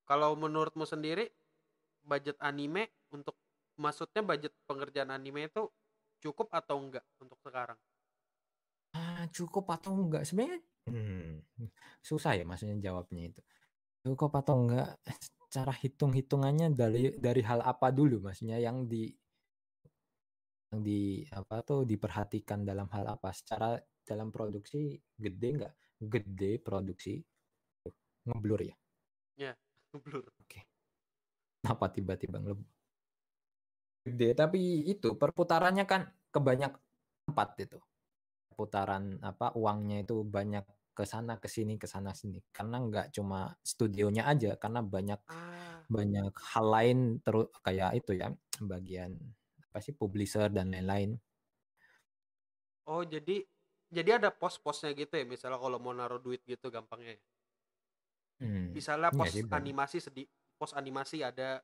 Kalau menurutmu sendiri, budget anime untuk maksudnya budget pengerjaan anime itu cukup atau enggak untuk sekarang? Cukup atau enggak? Sebenarnya hmm, susah ya maksudnya jawabnya itu. Cukup atau enggak? Cara hitung-hitungannya dari dari hal apa dulu maksudnya yang di yang di apa tuh diperhatikan dalam hal apa? Secara dalam produksi gede enggak? Gede produksi. Ngeblur ya. Blur. Kenapa tiba-tiba ngeblur? Gede tapi itu perputarannya kan kebanyak tempat itu. Putaran apa uangnya itu banyak ke sana ke sini ke sana sini karena nggak cuma studionya aja karena banyak Ah, banyak hal lain terus kayak itu ya bagian apa sih publisher dan lain-lain oh jadi jadi ada pos-posnya gitu ya, misalnya kalau mau naruh duit gitu gampangnya. ya? Hmm, Misalnya iya pos banyak. animasi sedih, pos animasi ada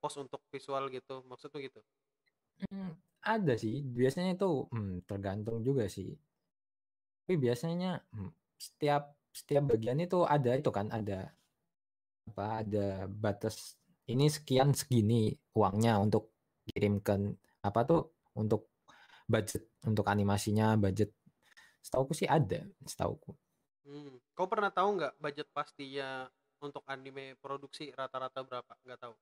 pos untuk visual gitu, maksudnya gitu. Hmm, ada sih biasanya itu hmm, tergantung juga sih tapi biasanya hmm, setiap setiap bagian itu ada itu kan ada apa ada batas ini sekian segini uangnya untuk kirimkan apa tuh untuk budget untuk animasinya budget setauku sih ada setauku Hmm. Kau pernah tahu nggak budget pastinya untuk anime produksi rata-rata berapa? Nggak tahu.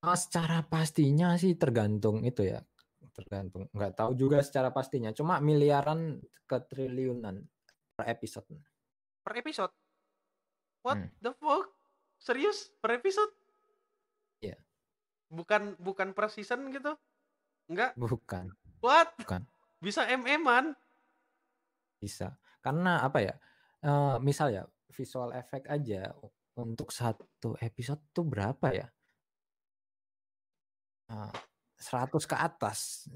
Ah, secara pastinya sih tergantung itu ya tergantung nggak tahu juga secara pastinya cuma miliaran ke triliunan per episode. per episode. What Hmm. the fuck? Serius per episode? Iya. Bukan bukan per season gitu? Enggak. Bukan, What? bukan. Bisa MM-an? Bisa. Karena apa ya? eh, misal ya visual effect aja untuk satu episode tuh berapa ya? Eh, 100 ke atas.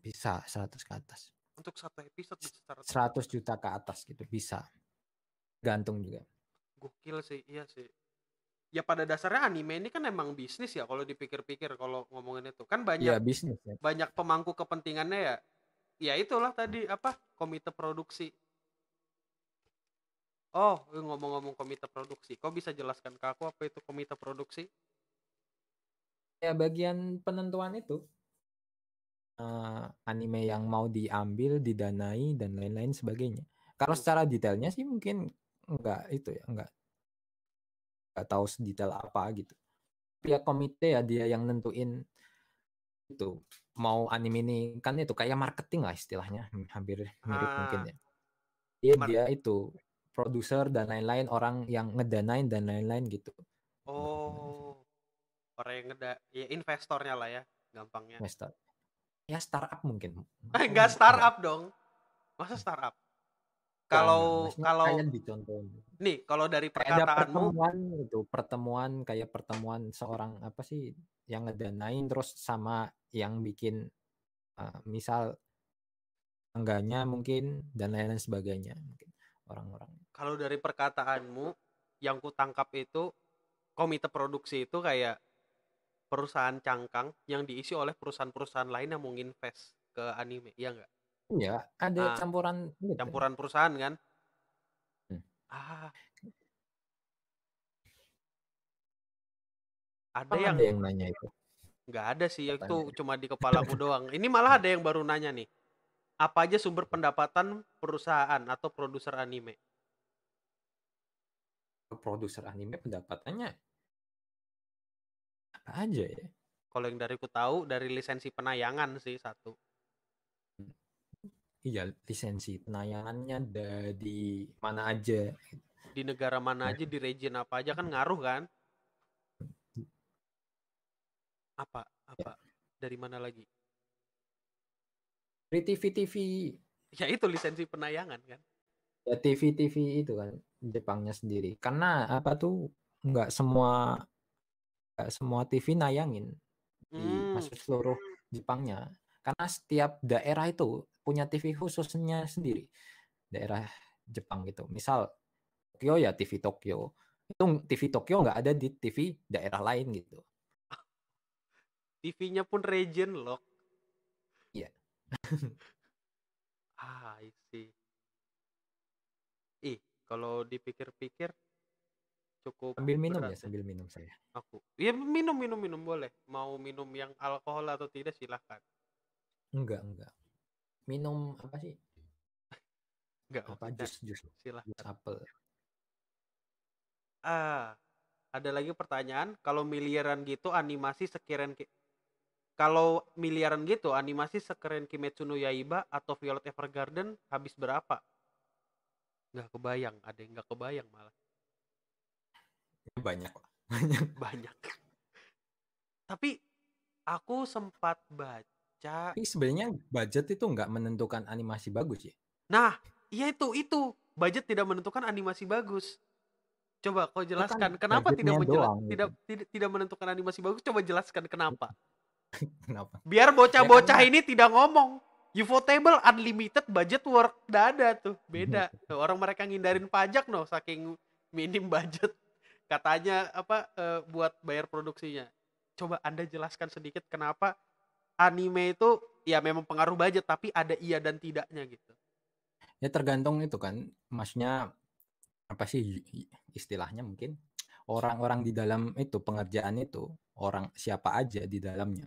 Bisa 100 ke atas. Untuk satu episode bisa 100 100 juta ke atas gitu bisa. Gantung juga. Gokil sih, iya sih. Ya pada dasarnya anime ini kan emang bisnis ya kalau dipikir-pikir kalau ngomongin itu. Kan banyak Iya bisnis ya. banyak pemangku kepentingannya ya. Ya itulah tadi apa? Komite produksi. Oh, ngomong-ngomong komite produksi. Kau bisa jelaskan ke aku apa itu komite produksi? Ya bagian penentuan itu eh, anime yang mau diambil, didanai dan lain-lain sebagainya. Kalau Hmm. secara detailnya sih mungkin enggak itu ya, enggak enggak tahu sedetail apa gitu. Ya komite ya dia yang nentuin itu mau anime ini kan itu kayak marketing lah istilahnya, hampir mirip mungkin Ah. ya. Dia Mar- dia itu produser dan lain-lain orang yang ngedanain dan lain-lain gitu. Oh, orang yang ngeda, ya investornya lah ya, gampangnya. Investor. Ya startup mungkin. Eh, enggak startup dong. Masa startup? Enggak, Kalau. Maksudnya kalau nih, kalau dari perkataanmu, pertemuan itu, pertemuan kayak pertemuan seorang apa sih yang ngedanain terus sama yang bikin eh, misal enggaknya mungkin dan lain-lain sebagainya mungkin orang-orang. kalau dari perkataanmu yang ku tangkap itu komite produksi itu kayak perusahaan cangkang yang diisi oleh perusahaan-perusahaan lain yang mau invest ke anime, iya enggak? Iya, ada Ah, campuran gitu. Campuran perusahaan kan? Hmm. Ah. Ada Emang yang ada yang nanya itu. nggak ada sih, itu Pertanyaan. cuma di kepalaku doang. Ini malah ada yang baru nanya nih. Apa aja sumber pendapatan perusahaan atau produser anime? Produser anime pendapatannya apa aja ya? Kalau yang dari ku tahu dari lisensi penayangan sih satu. Iya, lisensi penayangannya dari mana aja. Di negara mana aja, di region apa aja kan ngaruh kan? Apa? Apa? Dari mana lagi? Dari TV-TV Ya itu lisensi penayangan kan. ya TV-TV itu kan Jepangnya sendiri. Karena apa tuh nggak semua semua TV nayangin di Hmm. maksud seluruh Jepangnya. Karena setiap daerah itu punya TV khususnya sendiri. Daerah Jepang gitu. Misal Tokyo ya TV Tokyo. Itu TV Tokyo nggak ada di TV daerah lain gitu. TV-nya pun region lock. Iya. ah, I see. Ih, kalau dipikir-pikir cukup Sambil minum berat ya, sambil minum saya. aku. Iya minum minum minum boleh. Mau minum yang alkohol atau tidak silahkan. Enggak, enggak. Minum apa sih? Enggak Apa jus jus silahkan. jus apel. Ah, ada lagi pertanyaan. Kalau miliaran gitu animasi sekeren ki- kalau miliaran gitu animasi sekeren Kimetsu no Yaiba atau Violet Evergarden habis berapa? Nggak kebayang. Ada yang nggak kebayang malah. Banyak. Banyak. Banyak. Tapi aku sempat baca. Tapi sebenarnya budget itu nggak menentukan animasi bagus ya. Nah, iya itu itu budget tidak menentukan animasi bagus. Coba kau jelaskan kenapa tidak budgetnya menjela- doang gitu. tidak, tidak tidak menentukan animasi bagus. Coba jelaskan kenapa. Kenapa? Biar bocah-bocah karena- ini tidak ngomong. Ufotable unlimited budget work udah ada tuh. Beda. Tuh, orang mereka ngindarin pajak no saking minim budget. Katanya apa eh, buat bayar produksinya. Coba Anda jelaskan sedikit kenapa anime itu ya memang pengaruh budget tapi ada iya dan tidaknya gitu. Ya tergantung itu kan. Maksudnya apa sih istilahnya mungkin orang-orang di dalam itu pengerjaan itu orang siapa aja di dalamnya.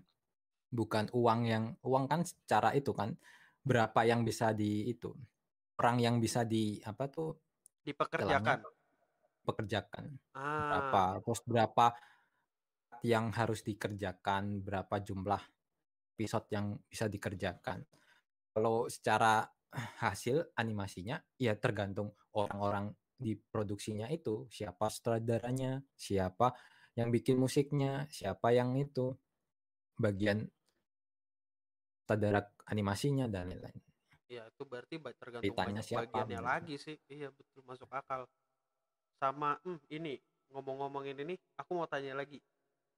Bukan uang yang uang kan secara itu kan berapa yang bisa di itu orang yang bisa di apa tuh Dipekerjakan. Pekerjakan Ah, berapa terus berapa yang harus dikerjakan berapa jumlah episode yang bisa dikerjakan kalau secara hasil animasinya ya tergantung orang-orang di produksinya itu siapa sutradaranya, siapa yang bikin musiknya, siapa yang itu bagian sutradara animasinya dan lain-lain. Iya, itu berarti tergantung siapa, bagiannya bener. lagi sih. Iya, betul masuk akal. Sama hmm, ini ngomong-ngomongin ini, aku mau tanya lagi.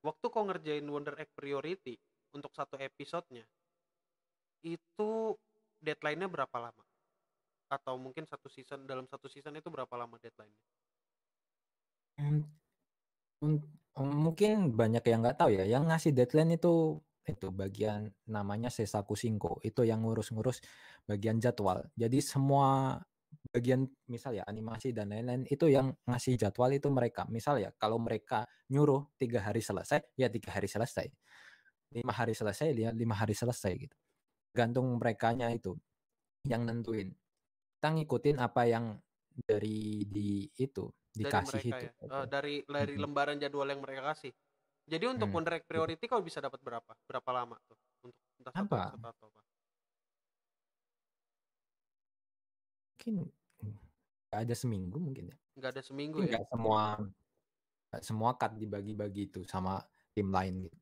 Waktu kau ngerjain Wonder Egg Priority untuk satu episodenya, itu deadline-nya berapa lama? Atau mungkin satu season dalam satu season itu berapa lama deadline-nya? Hmm, un- mungkin banyak yang nggak tahu ya. Yang ngasih deadline itu itu bagian namanya Sesaku Shinko. Itu yang ngurus-ngurus bagian jadwal. Jadi semua bagian misal ya animasi dan lain-lain itu yang ngasih jadwal itu mereka. Misal ya kalau mereka nyuruh tiga hari selesai, ya tiga hari selesai. Lima hari selesai, ya lima hari selesai gitu. Gantung merekanya itu yang nentuin. Kita ngikutin apa yang dari di itu Dari dikasih mereka itu. ya. Eh, dari dari lembaran jadwal yang mereka kasih. Jadi untuk Hmm. Egg Priority kau bisa dapat berapa? Berapa lama tuh? Untuk entah satu Apa? apa? Mungkin nggak ada seminggu mungkin ya. Nggak ada seminggu Mungkin ya? nggak semua nggak semua cut dibagi-bagi itu sama tim lain gitu.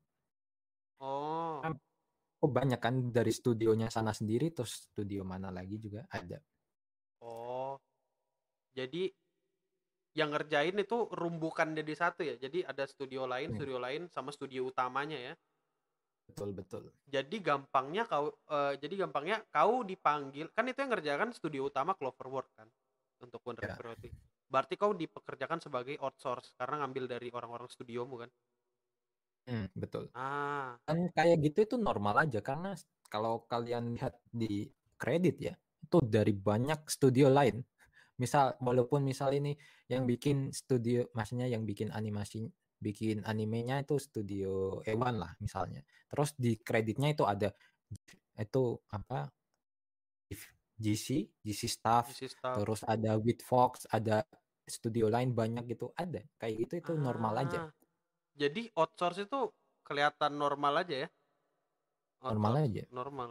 Oh. Kan Oh banyak kan dari studionya sana sendiri terus studio mana lagi juga ada. Oh, jadi yang ngerjain itu rumbukan jadi satu ya. Jadi ada studio lain, Hmm. studio lain sama studio utamanya ya. Betul betul. Jadi gampangnya kau, eh, jadi gampangnya kau dipanggil kan itu yang ngerjakan studio utama Cloverworks kan untuk Wonder Ya. Priority. Berarti kau dipekerjakan sebagai outsource karena ngambil dari orang-orang studiomu kan? Hmm, betul. Ah, Kan kayak gitu itu normal aja karena kalau kalian lihat di kredit ya itu dari banyak studio lain. Misal walaupun misal ini yang bikin studio maksudnya yang bikin animasi bikin animenya itu studio Ewan lah misalnya. Terus di kreditnya itu ada itu apa GC, GC staff, GC staff. terus ada with Fox, ada studio lain banyak gitu ada. Kayak gitu itu normal aja. Ah, Jadi outsource itu kelihatan normal aja ya? Normal Outsource, aja. Normal.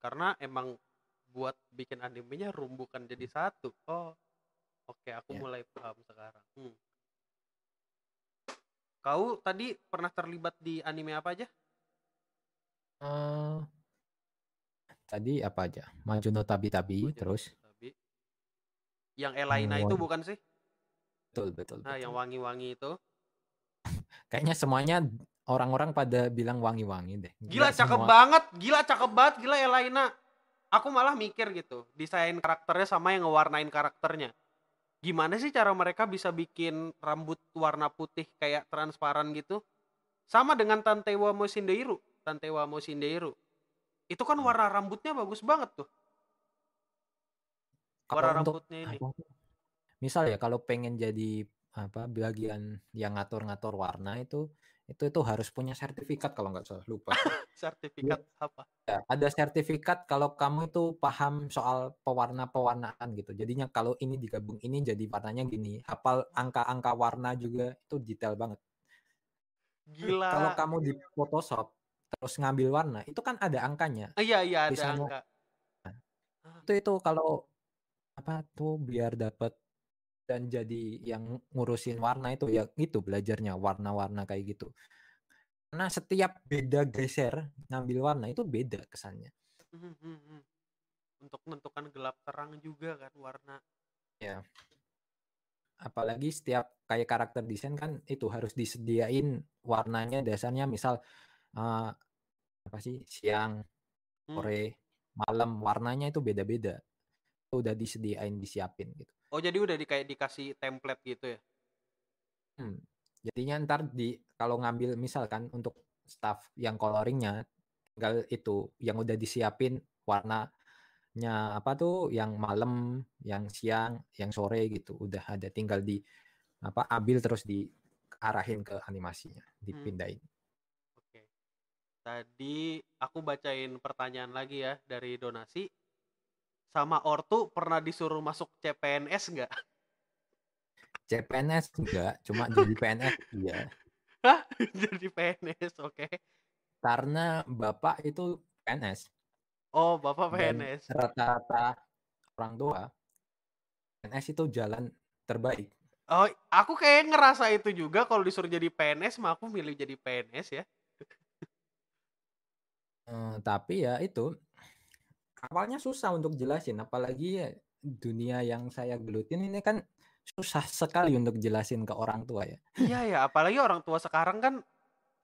Karena emang buat bikin animenya rumbukan jadi satu. Oh, oke aku Ya. mulai paham sekarang. Hmm. Kau tadi pernah terlibat di anime apa aja? Eh, tadi apa aja? Maju no Tabi Tabi Maju terus Tabi. Yang Elena itu Wangi. bukan sih? betul betul Nah, yang wangi-wangi itu. Kayaknya semuanya orang-orang pada bilang wangi-wangi deh. Gila Nggak cakep semua- banget, gila cakep banget, gila Elena. Aku malah mikir gitu, desain karakternya sama yang ngewarnain karakternya. Gimana sih cara mereka bisa bikin rambut warna putih kayak transparan gitu? Sama dengan Tantewa Mosindeiru, Tantewa Mosindeiru. Itu kan warna rambutnya bagus banget tuh. Kalau Warna untuk rambutnya ini. apa, misal ya kalau pengen jadi apa bagian yang ngatur-ngatur warna itu itu itu harus punya sertifikat kalau nggak salah lupa. Sertifikat apa? Ya, ada sertifikat kalau kamu itu paham soal pewarna-pewarnaan gitu. Jadinya kalau ini digabung ini jadi warnanya gini. Hafal angka-angka warna juga itu detail banget. Gila. Kalau kamu di Photoshop terus ngambil warna, itu kan ada angkanya. Ah, iya iya ada angka. Itu itu kalau apa tuh biar dapat dan jadi yang ngurusin warna itu ya itu belajarnya warna-warna kayak gitu. Karena setiap beda geser ngambil warna itu beda kesannya. Hmm, hmm, hmm. Untuk menentukan gelap terang juga kan warna. apalagi setiap kayak karakter desain kan itu harus disediain warnanya dasarnya misal eh, apa sih siang Hmm. sore malam warnanya itu beda-beda udah disediain disiapin gitu Oh jadi udah di kayak dikasih template gitu ya? Hmm. jadinya ntar di kalau ngambil misalkan untuk staff yang coloringnya tinggal itu yang udah disiapin warnanya apa tuh yang malam yang siang yang sore gitu udah ada tinggal di apa ambil terus diarahin ke animasinya dipindahin Oke. Tadi aku bacain pertanyaan lagi ya dari donasi. Sama ortu pernah disuruh masuk CPNS nggak? CPNS enggak cuma jadi PNS iya Hah? Jadi PNS, oke. karena bapak itu PNS Oh, Bapak PNS. rata-rata orang tua PNS itu jalan terbaik. Oh, aku kayak ngerasa itu juga kalau disuruh jadi PNS, mah aku milih jadi PNS ya. Eh, tapi ya itu awalnya susah untuk jelasin, apalagi ya dunia yang saya gelutin ini kan susah sekali untuk jelasin ke orang tua ya. Iya ya, apalagi orang tua sekarang kan,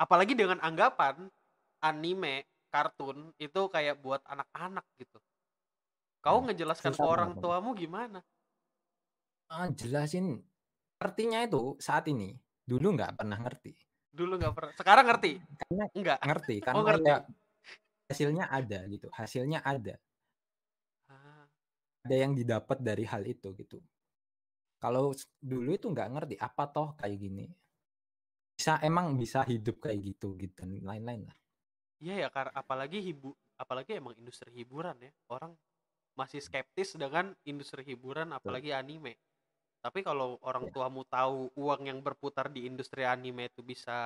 apalagi dengan anggapan anime, kartun itu kayak buat anak-anak gitu. Kau Hmm, ngejelaskan ke orang tuamu gimana? Ah, jelasin artinya itu saat ini dulu nggak pernah ngerti. Dulu nggak pernah. Sekarang ngerti? Karena Enggak. ngerti Oh karena ngerti. ya hasilnya ada gitu, hasilnya ada. Ah, Ada yang didapat dari hal itu gitu. Kalau dulu itu nggak ngerti apa toh kayak gini. Bisa emang bisa hidup kayak gitu gitu dan lain-lain lah. Iya ya, karena apalagi hibu, apalagi emang industri hiburan ya. Orang masih skeptis dengan industri hiburan, apalagi anime. Tapi kalau orang Ya. tuamu tahu uang yang berputar di industri anime itu bisa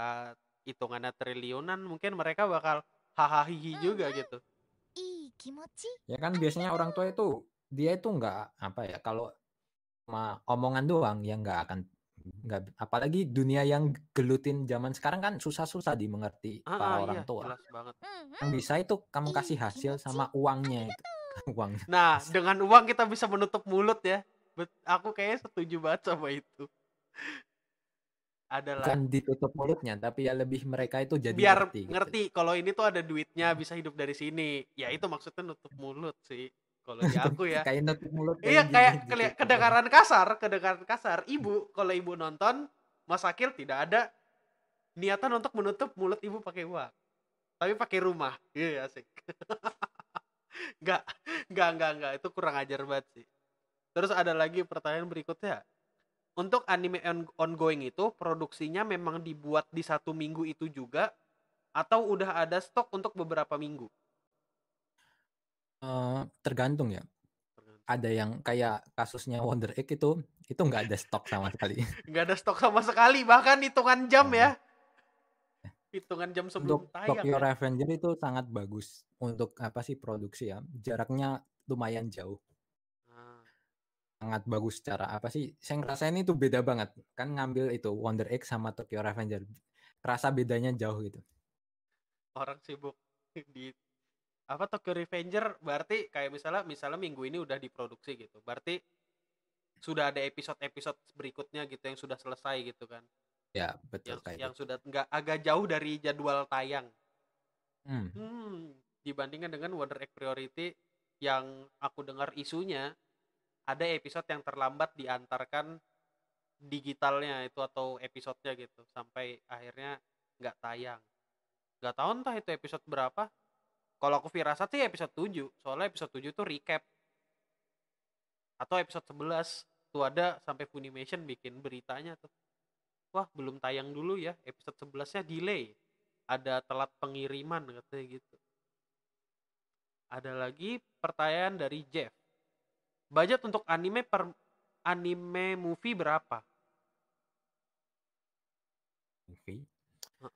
hitungannya triliunan, mungkin mereka bakal hahaha juga gitu ya kan biasanya orang tua itu dia itu nggak apa ya kalau omongan doang ya nggak akan nggak apalagi dunia yang gelutin zaman sekarang kan susah-susah dimengerti ah, para ah, ah orang iya, tua. Jelas. Yang bisa itu kamu kasih hasil sama uangnya itu. uang. Nah, dengan uang kita bisa menutup mulut ya. Aku kayaknya setuju banget sama itu. Adalah Bukan ditutup mulutnya, tapi ya lebih mereka itu jadi biar ngerti. gitu. ngerti kalau ini tuh ada duitnya bisa hidup dari sini. Ya itu maksudnya nutup mulut sih. Kalau di aku ya. kayak nutup mulut Iya gini kayak gitu. kedengaran kasar, kedengaran kasar. Ibu kalau ibu nonton Mas Akil tidak ada niatan untuk menutup mulut ibu pakai uang, tapi pakai rumah. Iya asik. Enggak, enggak, enggak, enggak. Itu kurang ajar banget sih. Terus ada lagi pertanyaan berikutnya. Untuk anime on- ongoing itu produksinya memang dibuat di satu minggu itu juga atau udah ada stok untuk beberapa minggu? Eh, tergantung ya. Ada yang kayak kasusnya Wonder Egg itu itu nggak ada stok sama sekali. nggak ada stok sama sekali bahkan hitungan jam ya hitungan jam sebelum Untuk tayang Tokyo ya. Revenger itu sangat bagus untuk apa sih produksi ya. Jaraknya lumayan jauh. Sangat bagus cara apa sih? Saya ngerasain itu beda banget. Kan ngambil itu Wonder Egg sama Tokyo Revenger. Rasa bedanya jauh gitu. orang sibuk di apa Tokyo Revenger berarti kayak misalnya misalnya minggu ini udah diproduksi gitu berarti sudah ada episode-episode berikutnya gitu yang sudah selesai gitu kan Ya, betul yang kayak yang gitu. sudah nggak agak jauh dari jadwal tayang Hmm. Hmm, dibandingkan dengan Wonder Egg Priority yang aku dengar isunya ada episode yang terlambat diantarkan digitalnya itu atau episodenya gitu sampai akhirnya nggak tayang. Nggak tahu entah itu episode berapa. Kalau aku firasat sih episode 7, soalnya episode 7 tuh recap. Atau episode 11 tuh ada sampai Funimation bikin beritanya tuh. Wah, belum tayang dulu ya. Episode 11-nya delay ada telat pengiriman katanya gitu. Ada lagi pertanyaan dari Jeff. Budget untuk anime per anime movie berapa? Movie.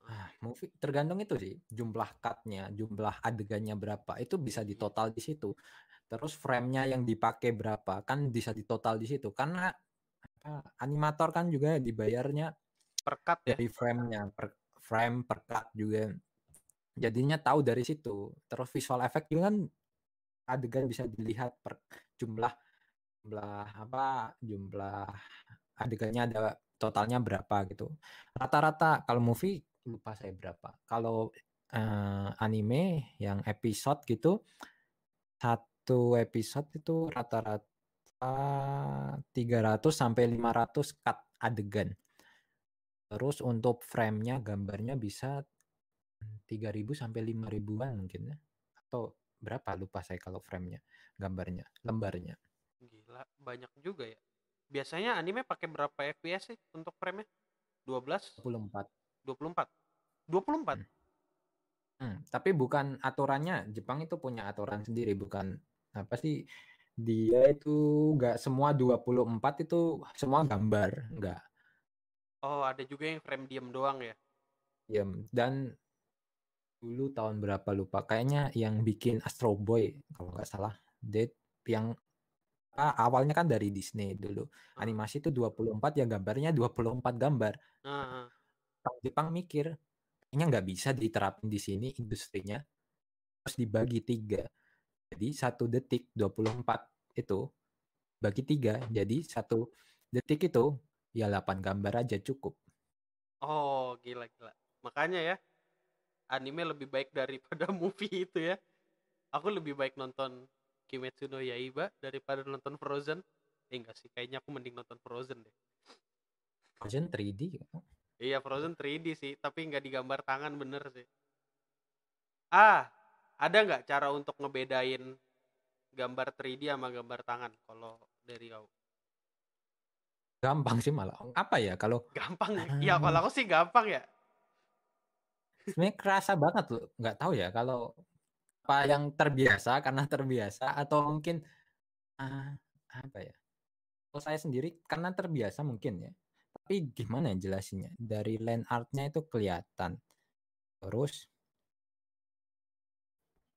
Ah, movie tergantung itu sih jumlah cutnya, jumlah adegannya berapa itu bisa ditotal di situ. Terus frame-nya yang dipakai berapa kan bisa ditotal di situ karena apa, animator kan juga dibayarnya Per cut ya? dari frame-nya per frame per cut juga. Jadinya tahu dari situ. Terus visual effect juga kan adegan bisa dilihat per jumlah jumlah apa jumlah adegannya ada totalnya berapa gitu. Rata-rata kalau movie lupa saya berapa. Kalau eh, anime yang episode gitu satu episode itu rata-rata 300 sampai 500 cut adegan. Terus untuk frame-nya gambarnya bisa 3000 sampai 5000-an mungkin ya. Atau berapa lupa saya kalau frame-nya, gambarnya, lembarnya. Banyak juga ya. Biasanya anime pakai berapa FPS sih untuk frame-nya? 12, 24. 24. 24. Hmm. Hmm, tapi bukan aturannya Jepang itu punya aturan sendiri bukan apa sih dia itu nggak semua 24 itu semua gambar nggak Oh, ada juga yang frame diem doang ya. ya dan dulu tahun berapa lupa kayaknya yang bikin Astro Boy kalau nggak salah Dead yang awalnya kan dari Disney dulu Ah. animasi itu 24 ya gambarnya 24 gambar Ah, ah. Orang Jepang mikir kayaknya nggak bisa diterapin di sini industrinya terus dibagi tiga jadi satu detik 24 itu bagi tiga jadi satu detik itu ya 8 gambar aja cukup Oh, gila gila. Makanya ya, anime lebih baik daripada movie itu ya. Aku lebih baik nonton Kimetsu no Yaiba daripada nonton Frozen. Eh enggak sih, kayaknya aku mending nonton Frozen deh. Frozen 3D Iya, Frozen 3D sih, tapi nggak digambar tangan bener sih. Ah, ada nggak cara untuk ngebedain gambar 3D sama gambar tangan kalau dari kau? gampang sih malah apa ya kalau Gampang ya? Ya kalau aku sih gampang ya. sebenarnya kerasa banget loh nggak tahu ya kalau apa yang terbiasa karena terbiasa atau mungkin ah, apa ya kalau saya sendiri karena terbiasa mungkin ya tapi gimana ya jelasinnya? Dari land artnya itu kelihatan. Terus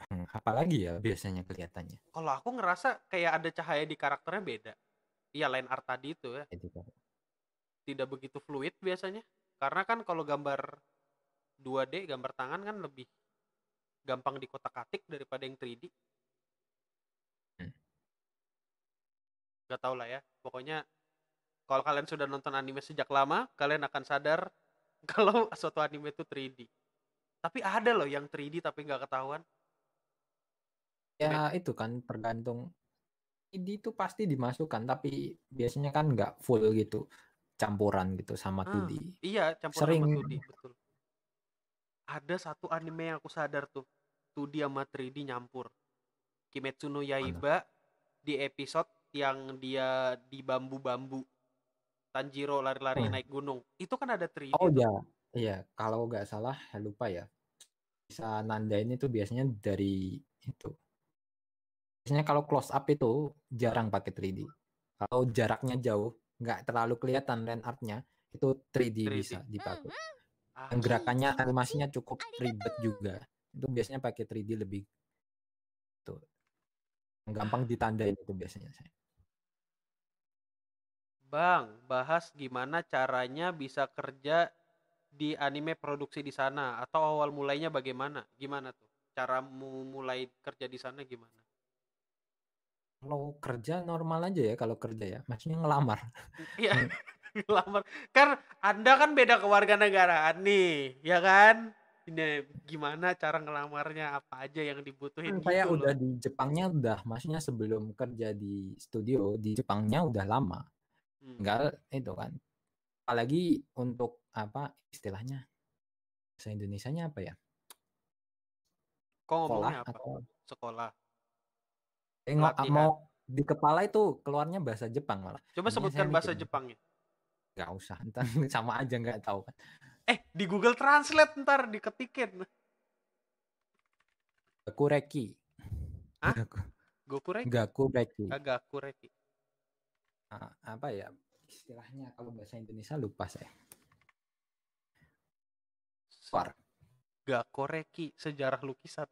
hmm, apalagi ya biasanya kelihatannya? Kalau aku ngerasa kayak ada cahaya di karakternya beda. Iya, line art tadi itu ya, kan, tidak begitu fluid biasanya. Karena kan kalau gambar 2D, gambar tangan kan lebih gampang dikotak-atik daripada yang 3D. Hmm. Gak tau lah ya. Pokoknya kalau kalian sudah nonton anime sejak lama, kalian akan sadar kalau suatu anime itu 3D. Tapi ada loh yang 3D tapi nggak ketahuan. ya itu kan tergantung ini itu pasti dimasukkan tapi biasanya kan nggak full gitu campuran gitu sama Ah, 2D Iya, campur Sering. sama 2D, betul. Ada satu anime yang aku sadar tuh, 2D sama 3D nyampur. Kimetsu no Yaiba di episode yang dia di bambu-bambu. Tanjiro lari-lari Hmm. naik gunung. Itu kan ada 3D Oh tuh. ya, iya. Kalau nggak salah, saya lupa ya. Bisa nandain itu biasanya dari itu. Biasanya kalau close up itu jarang pakai 3D. Kalau jaraknya jauh, nggak terlalu kelihatan land artnya, itu 3D, 3D. bisa dipakai. Ah, Yang gerakannya animasinya cukup ribet juga. Itu biasanya pakai 3D lebih. Yang gampang ditandain itu biasanya saya. Bang, bahas gimana caranya bisa kerja di anime produksi di sana atau awal mulainya bagaimana? Gimana tuh? Cara mu mulai kerja di sana gimana? Kalau kerja normal aja ya, kalau kerja ya. Maksudnya ngelamar. Iya. ngelamar. Kan Anda kan beda kewarganegaraan nih, ya kan? Ini gimana cara ngelamarnya? Apa aja yang dibutuhin Kan saya gitu udah loh. di Jepangnya udah, maksudnya sebelum kerja di studio di Jepangnya udah lama. Hmm. Enggak itu kan. Apalagi untuk apa istilahnya bahasa Indonesianya apa ya? Kok Sekolah ngomongnya apa? atau Sekolah. eh, mau di kepala itu keluarnya bahasa Jepang malah. Coba sebutkan bahasa Jepangnya. Nggak usah, ntar sama aja nggak tahu kan. Eh, di Google Translate ntar diketikin. Gakureki. Gokureki? Gakureki. Agak kureki. Ah, apa ya istilahnya kalau bahasa Indonesia lupa saya. War. Gakoreki, sejarah lukisan.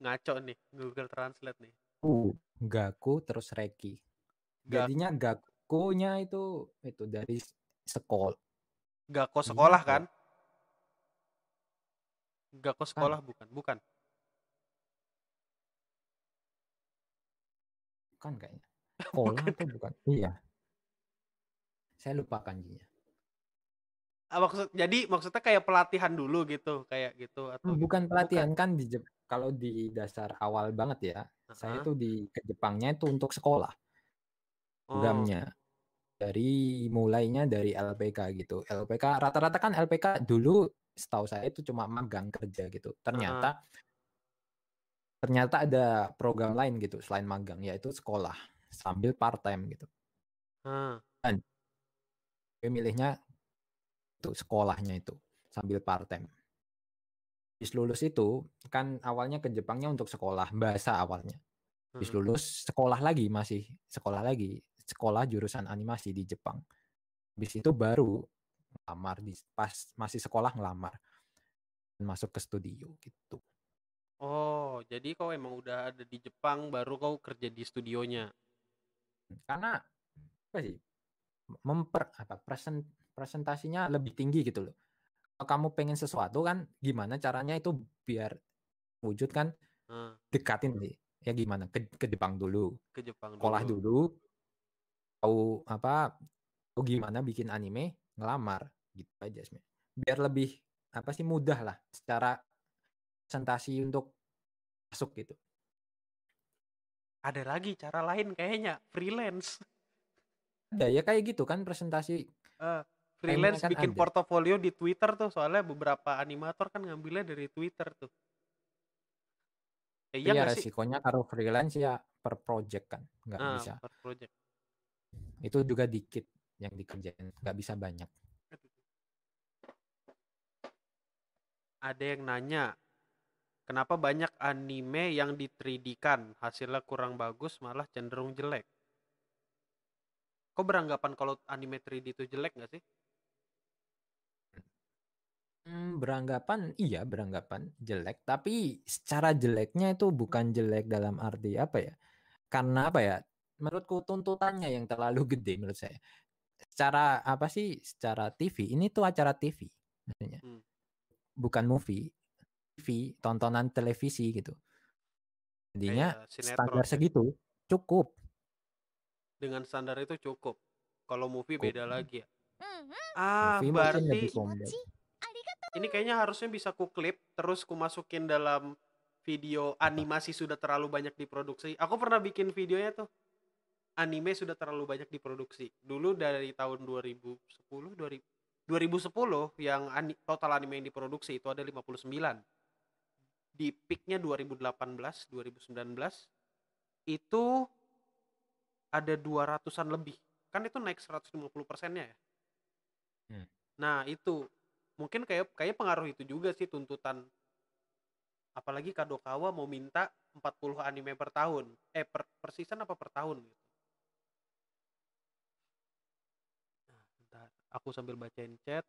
Ngaco nih, Google Translate nih. Uh, Gaku terus Reki. Jadinya Gakunya itu itu dari sekolah. Iya, sekolah kok. kan? Gako sekolah bukan? Bukan. Bukan kayaknya. Sekolah atau bukan? Iya. Saya lupa kanjinya. Ah, maksud jadi maksudnya kayak pelatihan dulu gitu, kayak gitu atau Hmm? Bukan pelatihan kan di Jep- kalau di dasar awal banget ya. Saya Heeh. tuh di ke Jepangnya itu untuk sekolah Oh, programnya. Dari mulainya dari LPK gitu. LPK rata-rata kan LPK dulu setahu saya itu cuma magang kerja gitu. Ternyata ternyata ada program lain gitu selain magang yaitu sekolah sambil part time gitu. ah, Gue milihnya itu sekolahnya itu sambil part time. Habis lulus itu kan awalnya ke Jepangnya untuk sekolah bahasa awalnya. Habis heeh. lulus sekolah lagi masih sekolah lagi sekolah jurusan animasi di Jepang. Habis itu baru ngelamar di pas masih sekolah ngelamar. masuk ke studio gitu. Oh, jadi kau emang udah ada di Jepang baru kau kerja di studionya. Karena apa sih? Memper apa present presentasinya lebih tinggi gitu loh. Kalau kamu pengen sesuatu kan gimana caranya itu biar wujud kan Nah, dekatin sih. Ya gimana? Ke, ke Jepang dulu, ke Jepang sekolah dulu. Tahu apa tahu gimana bikin anime, ngelamar gitu aja sebenarnya. Biar lebih apa sih mudah lah secara presentasi untuk masuk gitu. Ada lagi cara lain kayaknya, freelance. Ada ya kayak gitu kan presentasi Eh, freelance kan bikin ada. portofolio di Twitter tuh, soalnya beberapa animator kan ngambilnya dari Twitter tuh. Eh, iya Iya resikonya kalau freelance ya per project kan nggak Nah, bisa. per project. Itu juga dikit yang dikerjain, nggak bisa banyak. Ada yang nanya, kenapa banyak anime yang di 3D-kan, hasilnya kurang bagus, malah cenderung jelek? Kok beranggapan kalau anime 3D itu jelek nggak sih? Hmm, beranggapan iya beranggapan jelek, tapi secara jeleknya itu bukan jelek dalam arti apa ya? Karena apa ya? menurutku tuntutannya yang terlalu gede menurut saya. Secara apa sih? Secara TV ini tuh acara TV maksudnya. Hmm. Bukan movie. TV, tontonan televisi gitu. Jadinya eh, standar ya. segitu cukup. Dengan standar itu cukup. Kalau movie cukup. beda lagi ya. Mm-hmm. Ah, movie berarti ini kayaknya harusnya bisa ku klip terus ku masukin dalam video animasi sudah terlalu banyak diproduksi. Aku pernah bikin videonya tuh Anime sudah terlalu banyak diproduksi. Dulu dari tahun 2010, 2000, 2010 yang ani- total anime yang diproduksi itu ada 59. Di peaknya 2018, 2019 itu ada 200-an lebih. Kan itu naik 150 persennya ya. Hmm. Nah itu mungkin kayak kayak pengaruh itu juga sih tuntutan apalagi Kadokawa mau minta 40 anime per tahun eh per, per season apa per tahun gitu. Nah, bentar. Aku sambil bacain chat.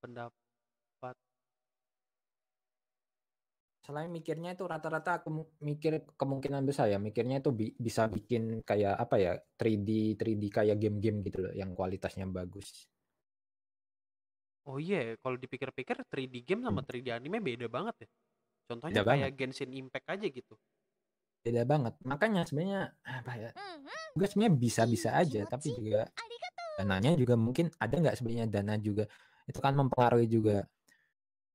Pendapat Selain mikirnya itu rata-rata aku mikir kemungkinan besar ya mikirnya itu bi- bisa bikin kayak apa ya 3D 3D kayak game-game gitu loh yang kualitasnya bagus. Oh iya, kalau dipikir-pikir 3D game sama 3D anime beda banget ya. Contohnya Beda kayak Genshin Impact aja gitu beda banget. Makanya sebenarnya apa ya? Mhm. Gue sebenarnya bisa-bisa iya, aja, tapi juga dananya juga mungkin ada nggak sebenarnya dana juga itu kan mempengaruhi juga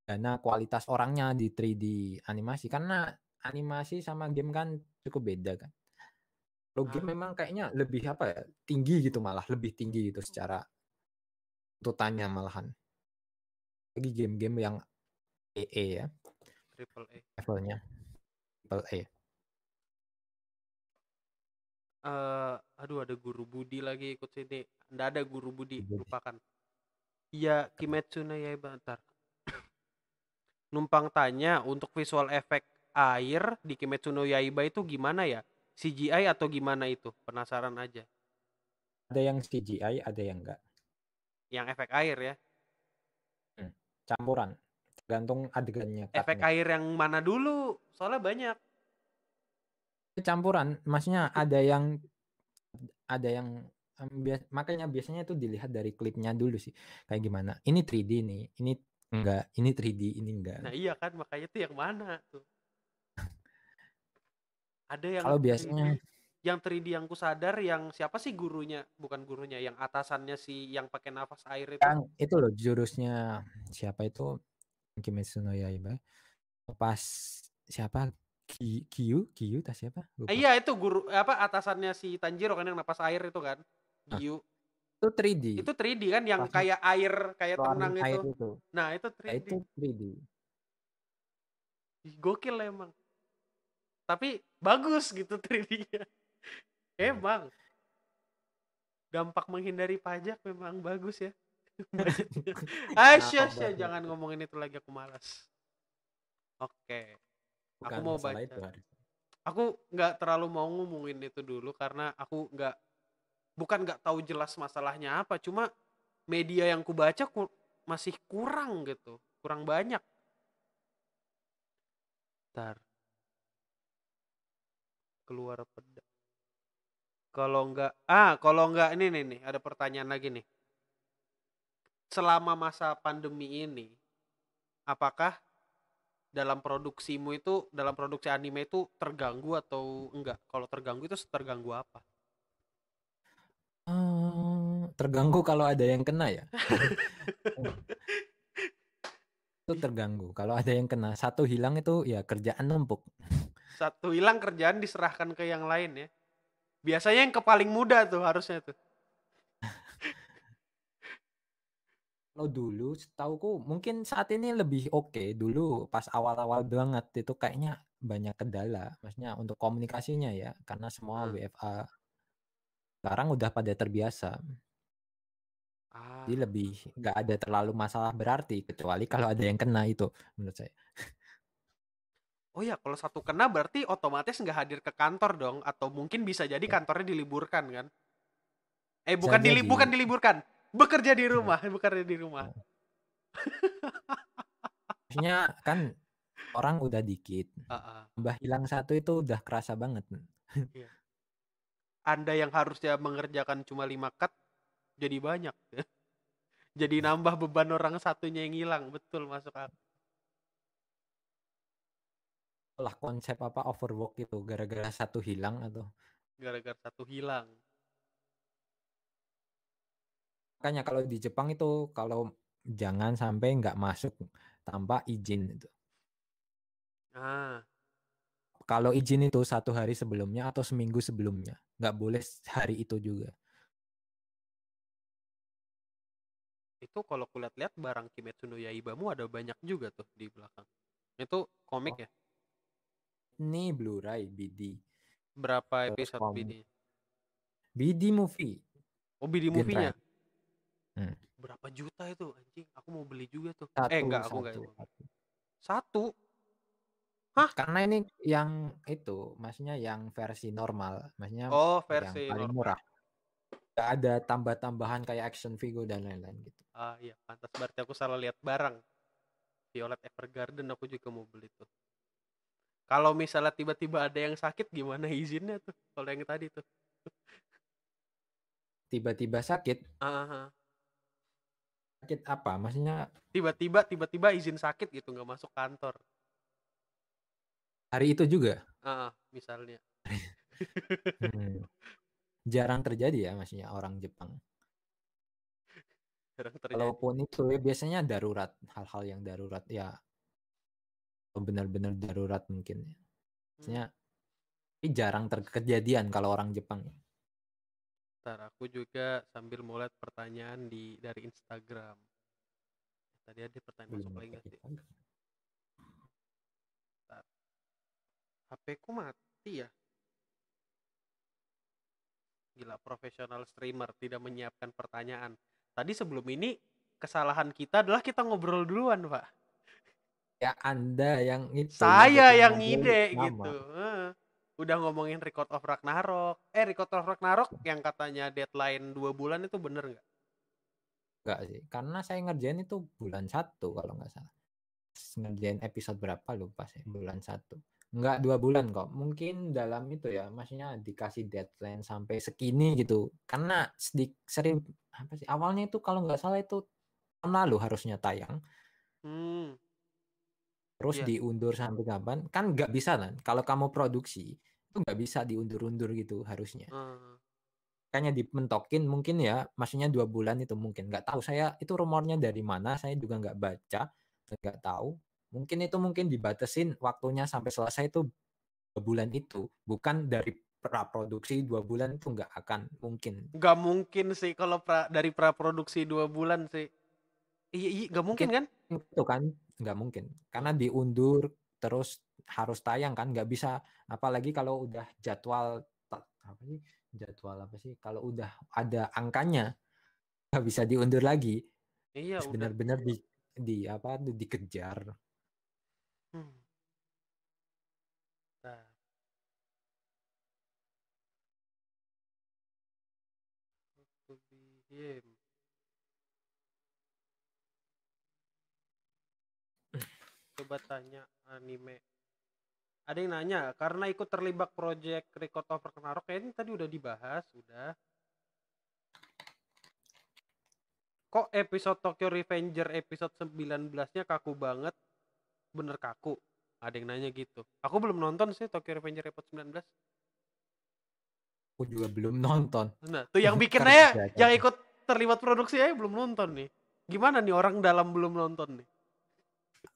dana kualitas orangnya di 3D animasi karena animasi sama game kan cukup beda kan. Lo game memang kayaknya lebih apa ya? Tinggi gitu malah, lebih tinggi gitu secara tutanya malahan. Lagi game-game yang EE ya. Triple A. Levelnya. Triple A eh aduh ada guru Budi lagi ikut sini. Nggak ada guru Budi, lupakan. Iya, Kimetsu no Yaiba ntar. Numpang tanya untuk visual efek air di Kimetsu no Yaiba itu gimana ya? CGI atau gimana itu? Penasaran aja. Ada yang CGI, ada yang enggak. Yang efek air ya. Campuran. Tergantung adegannya. Efek air yang mana dulu? Soalnya banyak. Campuran maksudnya ada yang ada yang bias- makanya biasanya itu dilihat dari klipnya dulu sih. Kayak gimana? Ini 3D nih ini enggak ini 3D ini enggak. Nah iya kan, makanya tuh yang mana tuh? Ada yang kalau 3D biasanya yang 3D yang ku sadar yang siapa sih gurunya? Bukan gurunya yang atasannya si yang pakai nafas air itu. Yang itu loh jurusnya siapa itu? Kimetsu no Yaiba. Pas siapa Ki- Kyu Kyu tas siapa? Eh, Lupa. iya itu guru apa atasannya si Tanjiro kan yang napas air itu kan Ah, Gyu itu 3D itu 3D kan yang Pas kayak air kayak tenang air itu. itu. Nah itu Ya, 3D itu 3D Ih, gokil emang. Tapi bagus gitu 3D-nya emang. Dampak menghindari pajak memang bagus ya. Bagus? jangan ngomongin itu lagi aku malas. Oke bukan mau baca. itu harus. aku nggak terlalu mau ngomongin itu dulu karena aku nggak bukan nggak tahu jelas masalahnya apa cuma media yang ku baca ku- masih kurang gitu kurang banyak ntar keluar peda kalau enggak ah kalau enggak ini nih nih ada pertanyaan lagi nih selama masa pandemi ini apakah dalam produksimu itu dalam produksi anime itu terganggu atau enggak kalau terganggu itu terganggu apa Eh, terganggu kalau ada yang kena ya. itu terganggu. Kalau ada yang kena, satu hilang itu ya kerjaan numpuk. satu hilang kerjaan diserahkan ke yang lain ya biasanya yang ke paling muda tuh harusnya tuh Kalau dulu setauku mungkin saat ini lebih oke. Dulu pas awal-awal banget itu kayaknya banyak kendala. Maksudnya untuk komunikasinya ya, karena semua Hmm. WFA. Sekarang udah pada terbiasa. ah Jadi lebih nggak ada terlalu masalah berarti kecuali kalau ada yang kena itu menurut saya. oh ya kalau satu kena berarti otomatis nggak hadir ke kantor dong atau mungkin bisa jadi kantornya diliburkan kan eh bukan dili bukan diliburkan bekerja di rumah bekerja di rumah. Maksudnya kan orang udah dikit. Ah, ah. Tambah hilang satu itu udah kerasa banget. anda yang harusnya mengerjakan cuma lima cut jadi banyak. Jadi nambah beban orang satunya yang hilang betul masuk akal Lah konsep apa overwork itu? Gara-gara satu hilang atau? Gara-gara satu hilang makanya kalau di Jepang itu kalau jangan sampai nggak masuk tanpa izin itu. ah Kalau izin itu satu hari sebelumnya atau seminggu sebelumnya, nggak boleh hari itu juga. itu kalau kulihat-lihat barang Kimetsu no Yaibamu ada banyak juga tuh di belakang itu komik Oh. ya Ini Blu-ray BD, berapa episode. BD BD movie. oh BD movie-nya Hmm. berapa juta itu anjing aku mau beli juga tuh Satu, eh enggak aku enggak satu, satu. satu Karena ini yang itu, maksudnya yang versi normal, maksudnya oh yang versi paling normal. murah. Nggak ada tambah-tambahan kayak action figure dan lain-lain gitu. ah iya pantas berarti aku salah lihat barang Violet Evergarden aku juga mau beli tuh kalau misalnya tiba-tiba ada yang sakit gimana izinnya tuh kalau yang tadi tuh Tiba-tiba sakit, Ah, ah, ah. Sakit apa? Maksudnya tiba-tiba tiba-tiba izin sakit gitu nggak masuk kantor hari itu juga. ah, misalnya Hmm. Jarang terjadi ya maksudnya orang Jepang. jarang terjadi Kalaupun itu ya biasanya darurat, hal-hal yang darurat ya benar-benar darurat mungkin ya. Maksudnya tapi jarang terkejadian kalau orang Jepang. Ntar aku juga sambil mulai pertanyaan di dari Instagram. Tadi ada pertanyaan masuk lagi nggak sih? HP ku mati ya. Gila profesional streamer tidak menyiapkan pertanyaan. Tadi sebelum ini kesalahan kita adalah kita ngobrol duluan, Pak. Ya Anda yang itu Saya yang pertama. gitu. Heeh. Udah ngomongin record of Ragnarok. Eh, record of Ragnarok yang katanya deadline dua bulan itu bener nggak? Enggak sih, karena saya ngerjain itu bulan satu kalau nggak salah. Ngerjain episode berapa lupa sih, bulan satu. Nggak dua bulan kok, mungkin dalam itu ya, maksudnya dikasih deadline sampai segini gitu. Karena sedik, sering apa sih, awalnya itu kalau nggak salah itu tahun lalu harusnya tayang, Hmm. terus Iya. diundur sampai kapan? Kan nggak bisa kan, kalau kamu produksi itu nggak bisa diundur-undur gitu harusnya. eh, Kayaknya dimentokin mungkin ya, maksudnya dua bulan itu mungkin nggak tahu saya itu rumornya dari mana, saya juga nggak baca, nggak tahu. Mungkin itu mungkin dibatasin waktunya sampai selesai itu dua bulan itu, bukan dari praproduksi dua bulan itu nggak akan mungkin. nggak mungkin sih kalau pra, dari praproduksi dua bulan sih. Iya, iya, nggak mungkin kan? Itu kan nggak mungkin, karena diundur terus harus tayang kan, nggak bisa. Apalagi kalau udah jadwal apa sih jadwal apa sih? Kalau udah ada angkanya nggak bisa diundur lagi. Iya, benar-benar di di apa dikejar. Hmm. Nah. Coba tanya anime. Ada yang nanya karena ikut terlibat project Record of Ragnarok kayaknya tadi udah dibahas, udah. Kok episode Tokyo Revenger episode 19-nya kaku banget? Bener kaku. Ada yang nanya gitu. Aku belum nonton sih Tokyo Revenger episode 19. Aku juga belum nonton. Nah, tuh yang bikin aja yang ikut terlibat produksi aja belum nonton nih. Gimana nih orang dalam belum nonton nih?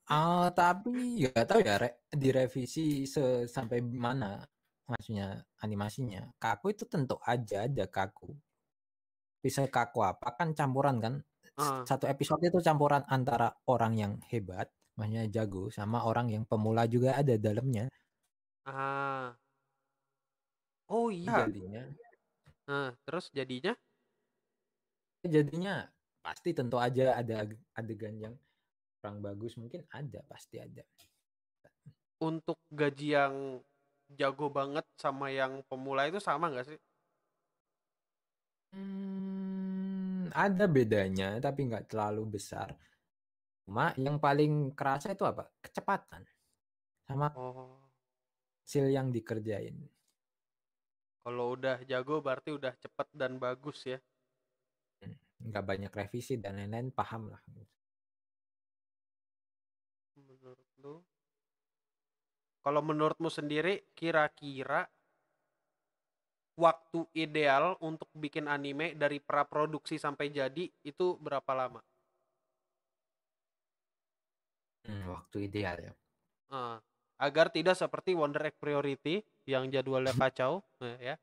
Ah, tapi nggak tahu ya re- direvisi se sampai mana maksudnya animasinya. Kaku itu tentu aja ada kaku. Bisa kaku apa kan campuran kan. Ah. Satu episode itu campuran antara orang yang hebat, maksudnya jago, sama orang yang pemula juga ada dalamnya. Ah. Oh iya. Jadinya, Nah, terus jadinya jadinya pasti tentu aja ada adegan yang kurang bagus mungkin ada pasti ada. untuk gaji yang jago banget sama yang pemula itu sama nggak sih? Hmm, ada bedanya, tapi nggak terlalu besar. Cuma yang paling kerasa itu apa? Kecepatan sama Oh, hasil yang dikerjain. kalau udah jago berarti udah cepet dan bagus ya. Nggak banyak revisi dan lain-lain, paham lah. Lu? Kalau menurutmu sendiri kira-kira waktu ideal untuk bikin anime dari praproduksi sampai jadi itu berapa lama? Hmm, waktu ideal ya. Ah, agar tidak seperti Wonder Egg Priority yang jadwalnya kacau, eh, ya.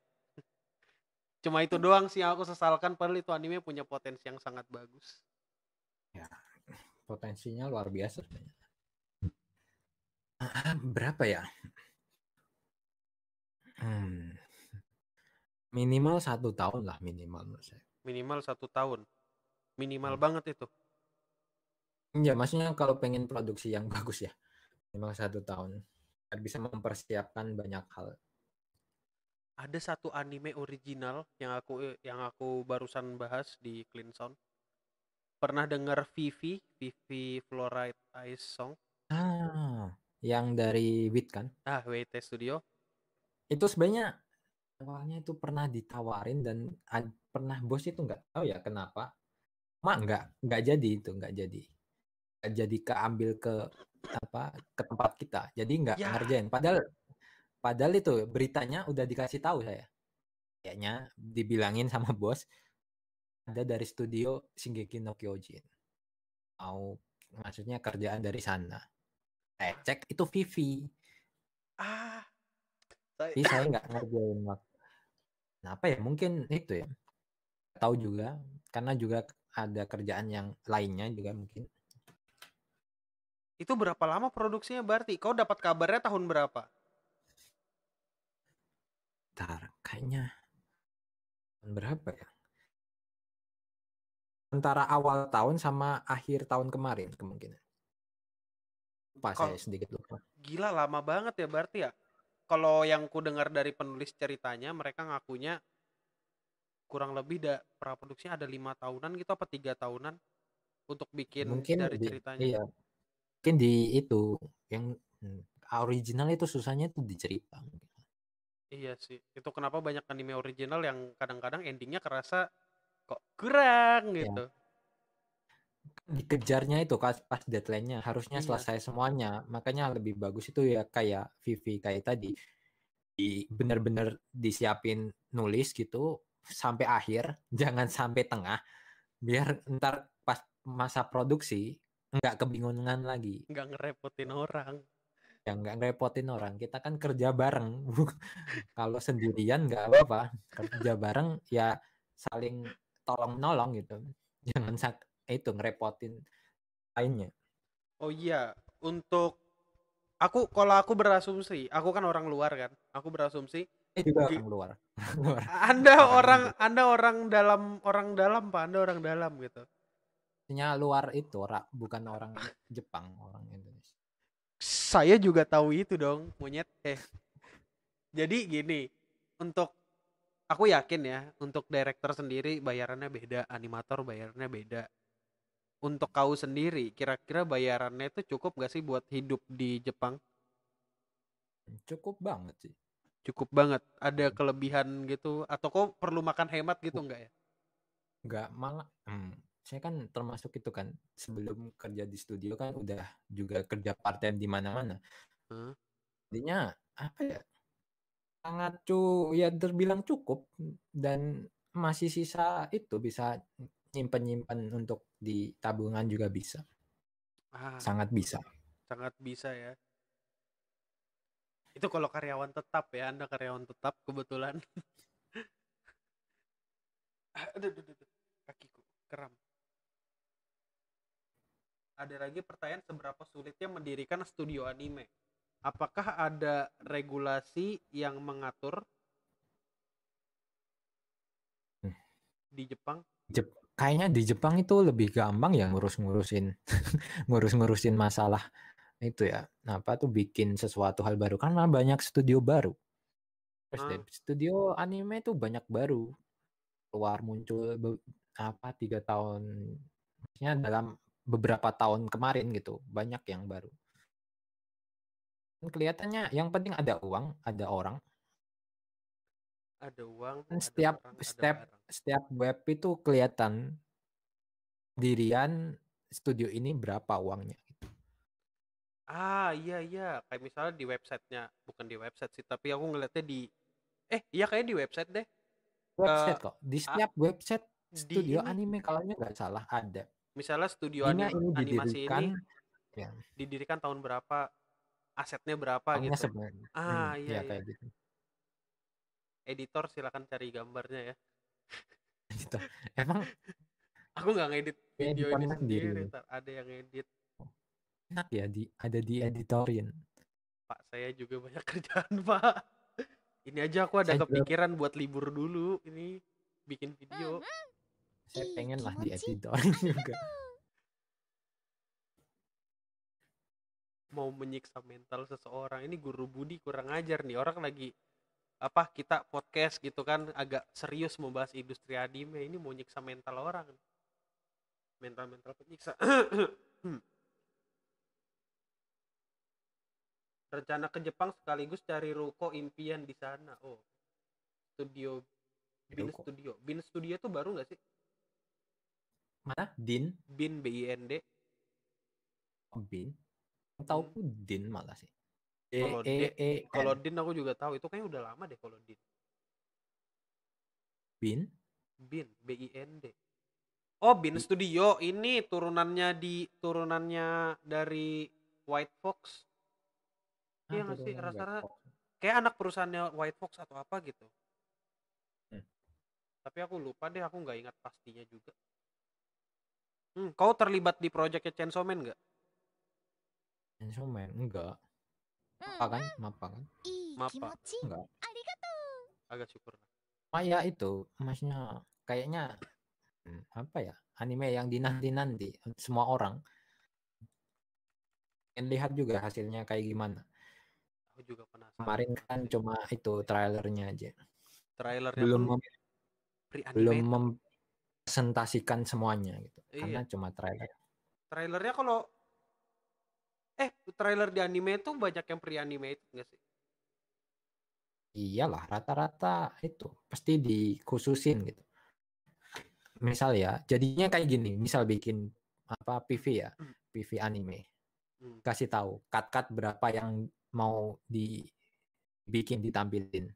Cuma itu doang sih yang aku sesalkan padahal itu anime punya potensi yang sangat bagus. Potensinya luar biasa sebenarnya. Berapa ya? Hmm, minimal satu tahun lah minimal menurut saya. Minimal satu tahun. Minimal Hmm. banget itu. Ya, maksudnya kalau pengen produksi yang bagus ya, minimal satu tahun. Biar bisa mempersiapkan banyak hal. Ada satu anime original yang aku yang aku barusan bahas di Clean Sound. Pernah dengar Vivi, Vivi Fluoride Ice Song? Yang dari WIT kan? Ah, WT Studio. Itu sebenarnya awalnya itu pernah ditawarin dan ad- pernah bos itu nggak tahu ya kenapa. Mak nggak nggak jadi itu nggak jadi. Nggak jadi keambil ke apa ke tempat kita. Jadi nggak Ya. ngerjain. Padahal padahal itu beritanya udah dikasih tahu saya. Kayaknya dibilangin sama bos ada dari studio Shingeki no Kyojin. Mau maksudnya kerjaan dari sana. Saya cek itu Vivi. Ah, saya- Jadi saya nggak ngerjain waktu. Kenapa ya? Mungkin itu ya. Tahu juga karena juga ada kerjaan yang lainnya juga mungkin. itu berapa lama produksinya berarti? Kau dapat kabarnya tahun berapa? Ntar kayaknya tahun berapa ya? Antara awal tahun sama akhir tahun kemarin kemungkinan. Lupa Kalau- saya sedikit lupa. Gila lama banget ya berarti ya. Kalau yang ku dengar dari penulis ceritanya, mereka ngakunya kurang lebih da, praproduksinya ada lima tahunan gitu apa tiga tahunan untuk bikin Mungkin dari di, ceritanya. iya. Mungkin di itu yang original itu susahnya itu di cerita. Iya sih. Itu kenapa banyak anime original yang kadang-kadang endingnya kerasa kok kurang Ya. Gitu. dikejarnya itu pas, pas deadline-nya harusnya Iya. selesai semuanya makanya lebih bagus itu ya kayak Vivi kayak tadi di bener-bener disiapin nulis gitu sampai akhir jangan sampai tengah biar ntar pas masa produksi nggak kebingungan lagi Nggak ngerepotin orang. yang nggak ngerepotin orang kita kan kerja bareng kalau sendirian nggak apa-apa kerja bareng ya saling tolong menolong gitu jangan sak itu ngerepotin lainnya Oh iya, untuk aku kalau aku berasumsi, aku kan orang luar kan. Aku berasumsi Eh juga Gi- orang luar. luar. Anda Orang. Anda orang dalam orang dalam Pak, Anda orang dalam gitu. Maksudnya luar itu ora, bukan orang Jepang, orang Indonesia. Saya juga tahu itu dong, monyet. Eh. Jadi gini, untuk aku yakin ya, untuk director sendiri bayarannya beda, animator bayarannya beda. Untuk kau sendiri kira-kira bayarannya itu cukup gak sih buat hidup di Jepang? Cukup banget sih. Cukup banget. Ada kelebihan gitu atau kau perlu makan hemat gitu enggak ya? Nggak malah. Hmm, saya kan termasuk itu kan sebelum kerja di studio kan udah juga kerja part time di mana-mana. Hmm. Jadinya apa ya? Sangat cu ya terbilang cukup dan masih sisa itu bisa nyimpen-nyimpen untuk di tabungan juga bisa. Ah, Sangat bisa. sangat bisa ya. Itu kalau karyawan tetap ya, Anda karyawan tetap kebetulan. aduh, aduh, aduh, aduh. kakiku kram. Ada lagi pertanyaan seberapa sulitnya mendirikan studio anime? Apakah ada regulasi yang mengatur Hmm. di Jepang? Jep- kayaknya di Jepang itu lebih gampang ya ngurus-ngurusin ngurus-ngurusin masalah itu ya. Apa tuh bikin sesuatu hal baru karena banyak studio baru. Terus deh, studio anime tuh banyak baru keluar muncul apa tiga tahun maksudnya dalam beberapa tahun kemarin gitu banyak yang baru. Kelihatannya yang penting ada uang, ada orang. Ada uang, Dan ada setiap ada setiap barang. setiap web itu kelihatan dirian studio ini berapa uangnya. gitu. Ah iya iya kayak misalnya di websitenya bukan di website sih tapi aku ngeliatnya di eh iya kayak di website deh Website kok. Di ah, setiap website di studio ini anime kalau nggak salah ada. misalnya studio Ini anim- ini animasi didirikan ini ya didirikan tahun berapa asetnya berapa gitu sebenarnya. ah Hmm, iya ya iya kayak gitu. Editor silakan cari gambarnya ya Gitu. Emang aku nggak ngedit Ya, video ini sendiri. sendiri Tar. ada yang ngedit enak ya di ada di editorin. pak saya juga banyak kerjaan pak ini aja aku ada Saya juga kepikiran buat libur dulu ini bikin video saya pengen lah di editorin juga. mau menyiksa mental seseorang ini guru Budi kurang ajar nih orang lagi apa kita podcast gitu kan agak serius membahas industri anime ini mau nyiksa mental orang mental mental penyiksa rencana ke Jepang sekaligus cari ruko impian di sana oh studio bin Ruko. studio bin studio tuh baru nggak sih Mana? Din? bin B I N D Oh, Bin? Tahu Hmm. Din malah sih. E Kalau E E kalau N. Din aku juga tahu itu kayaknya udah lama deh kalau Din Bin? Bin B I N D. Oh, Bin Studio ini turunannya di turunannya dari White Fox. Ah, Iya nggak sih rasa-rasa kayak anak perusahaannya White Fox atau apa gitu. Hmm. Tapi aku lupa deh, aku nggak ingat pastinya juga. Hmm, kau terlibat di proyeknya Chainsaw Man nggak? Chainsaw Man enggak. Mapa kan? Mapa kan? Mapa. Enggak. Agak syukur. Maya itu emasnya kayaknya hmm, apa ya? Anime yang dinanti-nanti semua orang. Yang lihat juga hasilnya kayak gimana. Aku juga penasaran. Kemarin kan cuma itu trailernya aja. Trailernya belum mem belum mempresentasikan semuanya gitu. Iya. Karena cuma trailer. Trailernya kalau eh trailer di anime itu banyak yang pre-animated nggak sih? Iyalah, rata-rata itu pasti dikhususin gitu. Misal ya, jadinya kayak gini, misal bikin apa PV ya, Hmm. PV anime. Hmm. Kasih tahu cut-cut berapa yang mau dibikin ditampilin.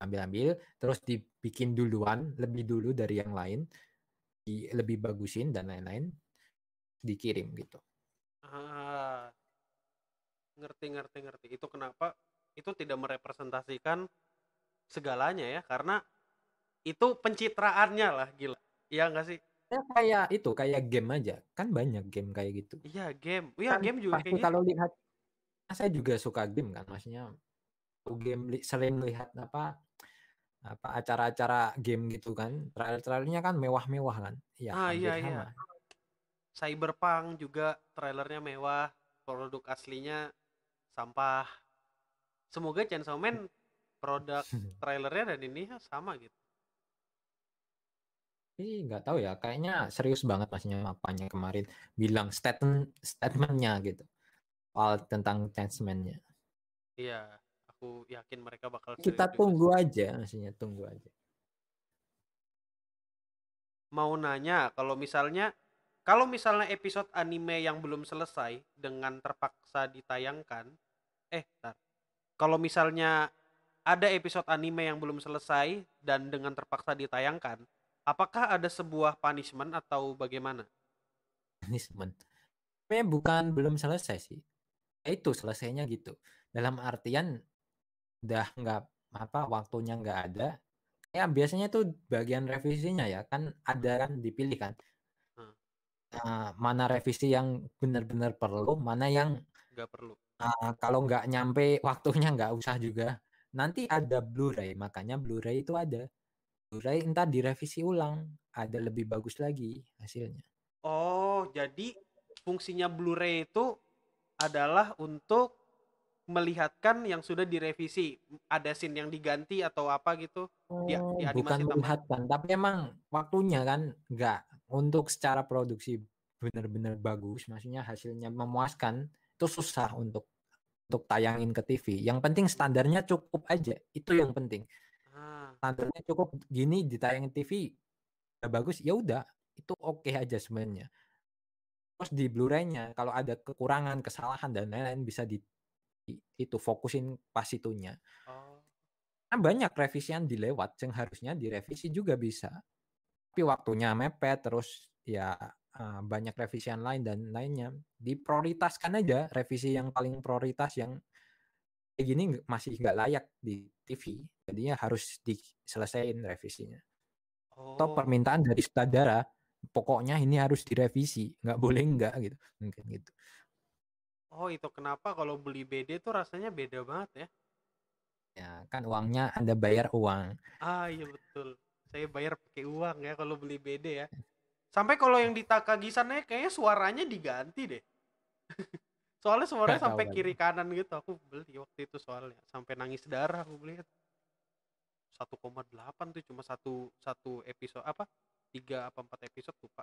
Ambil-ambil, terus dibikin duluan, lebih dulu dari yang lain, di, lebih bagusin dan lain-lain, dikirim gitu. Ah, ngerti ngerti ngerti. Itu kenapa itu tidak merepresentasikan segalanya ya? Karena itu pencitraannya lah, gila. Iya nggak sih? Ya kayak itu, kayak game aja. Kan banyak game kayak gitu. Iya game, iya kan game juga pasti kayak gitu. kalau lihat saya juga suka game kan maksudnya game li- sering lihat apa apa acara-acara game gitu kan trailer-trailernya kan mewah-mewah kan ya Ah iya iya. sama Cyberpunk juga trailernya mewah, produk aslinya sampah. Semoga Chainsaw Man produk trailernya dan ini sama gitu. Tapi nggak tahu ya, kayaknya serius banget maksudnya apanya kemarin bilang statement statementnya gitu. Soal tentang changeman-nya. Iya, aku yakin mereka bakal Kita juga tunggu sih. aja, maksudnya tunggu aja. Mau nanya kalau misalnya kalau misalnya episode anime yang belum selesai dengan terpaksa ditayangkan, eh. Kalau misalnya ada episode anime yang belum selesai dan dengan terpaksa ditayangkan, apakah ada sebuah punishment atau bagaimana? Punishment. Sebenarnya bukan belum selesai sih. Ya Itu selesainya gitu. Dalam artian udah nggak apa waktunya nggak ada. Ya biasanya tuh bagian revisinya ya kan ada kan dipilih kan. Hmm. Nah, mana revisi yang benar-benar perlu, mana yang Nggak perlu. Ah, kalau nggak nyampe waktunya nggak usah juga. Nanti ada Blu-ray, makanya Blu-ray itu ada. Blu-ray entar direvisi ulang, ada lebih bagus lagi hasilnya. Oh, jadi fungsinya Blu-ray itu adalah untuk melihatkan yang sudah direvisi. Ada scene yang diganti atau apa gitu. Oh, di bukan melihatkan, tapi emang waktunya kan nggak untuk secara produksi benar-benar bagus, maksudnya hasilnya memuaskan itu susah untuk untuk tayangin ke TV. Yang penting standarnya cukup aja, itu yang penting. Ah, Standarnya cukup gini ditayangin TV udah bagus, ya udah itu oke aja sebenarnya. Terus di Blu-ray-nya kalau ada kekurangan, kesalahan dan lain-lain bisa di di- itu fokusin pas itunya. oh. Kan banyak revisian dilewat yang harusnya direvisi juga bisa. Tapi waktunya mepet terus ya eh, banyak revisian lain dan lainnya. Diprioritaskan aja revisi yang paling prioritas yang kayak gini masih nggak layak di TV. Jadinya harus diselesaikan revisinya. Atau Oh. permintaan dari sutradara, pokoknya ini harus direvisi, nggak boleh nggak gitu. Mungkin gitu. Oh, itu kenapa kalau beli BD tuh rasanya beda banget ya? Ya kan uangnya Anda bayar uang. Ah, iya betul. Saya bayar pakai uang ya kalau beli BD ya. Sampai kalau yang di Takagisannya kayaknya suaranya diganti deh. Soalnya suaranya sampai kiri kanan gitu. Aku beli waktu itu soalnya. Sampai nangis darah aku beli. 1,8 tuh cuma satu satu episode apa? Tiga apa empat episode lupa.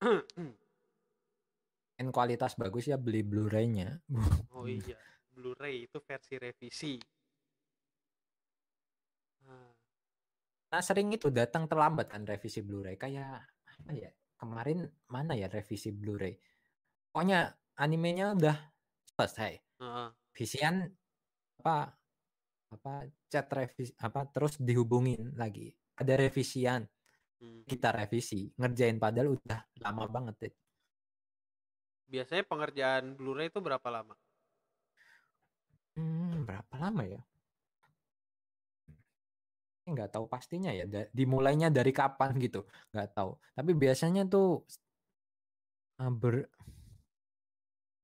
Kan kualitas bagus ya beli Blu-ray-nya. Oh iya, Blu-ray itu versi revisi. Ah, Nah sering itu datang terlambat kan revisi Blu-ray kayak apa ya kemarin mana ya revisi Blu-ray pokoknya animenya udah selesai heeh. visian apa apa chat revisi apa terus dihubungin lagi ada revisian Hmm. kita revisi ngerjain padahal udah lama banget ya. Biasanya pengerjaan Blu-ray itu berapa lama? Hmm, berapa lama ya nggak tahu pastinya ya da- dimulainya dari kapan gitu nggak tahu tapi biasanya tuh eh, ber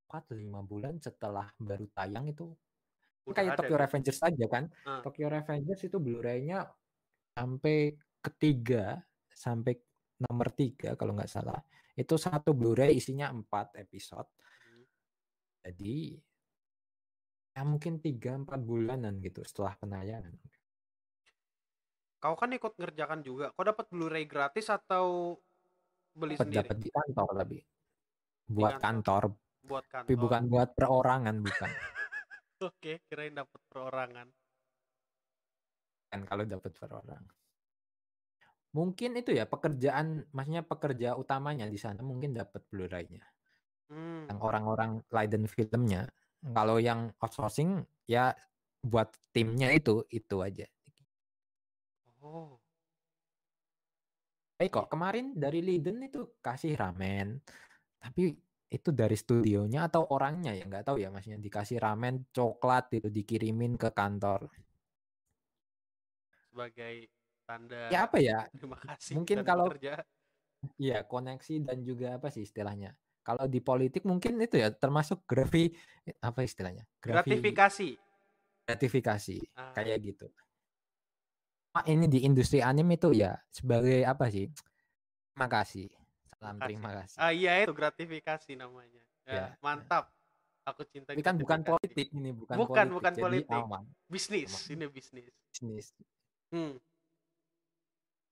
empat lima bulan setelah baru tayang itu Udah kayak Tokyo gitu? Revengers aja kan Ah. Tokyo Revengers itu Blu-ray-nya sampai ketiga sampai nomor tiga kalau nggak salah itu satu Blu-ray isinya empat episode Hmm. jadi ya mungkin tiga empat bulanan gitu setelah penayangan Kau kan ikut ngerjakan juga. Kau dapat Blu-ray gratis atau beli dapat sendiri dapat di kantor lebih buat kantor. kantor buat kantor? tapi bukan buat perorangan bukan Oke, kirain dapat perorangan. kan kalau dapat per orang mungkin itu ya pekerjaan maksudnya pekerja utamanya di sana mungkin dapat Blu-ray-nya Hmm. yang orang-orang Leiden filmnya kalau yang outsourcing ya buat timnya itu itu aja Oh, Baik kok kemarin dari Leiden itu kasih ramen tapi itu dari studionya atau orangnya ya nggak tahu ya maksudnya dikasih ramen coklat itu dikirimin ke kantor sebagai tanda ya apa ya terima kasih mungkin kalau- bekerja. Iya, koneksi dan juga apa sih istilahnya? Kalau di politik mungkin itu ya termasuk grafi apa istilahnya? Grafi- gratifikasi. gratifikasi Ah, kayak gitu. Ah, ini di industri anime itu ya sebagai apa sih? Terima kasih. Salam Makasih. terima kasih. Ah iya itu gratifikasi namanya. Ya, Ya, mantap. Aku cinta Tapi kan bukan politik ini, bukan, Bukan, politik. bukan jadi politik. aman Bisnis, Aman. ini bisnis. bisnis. Hmm.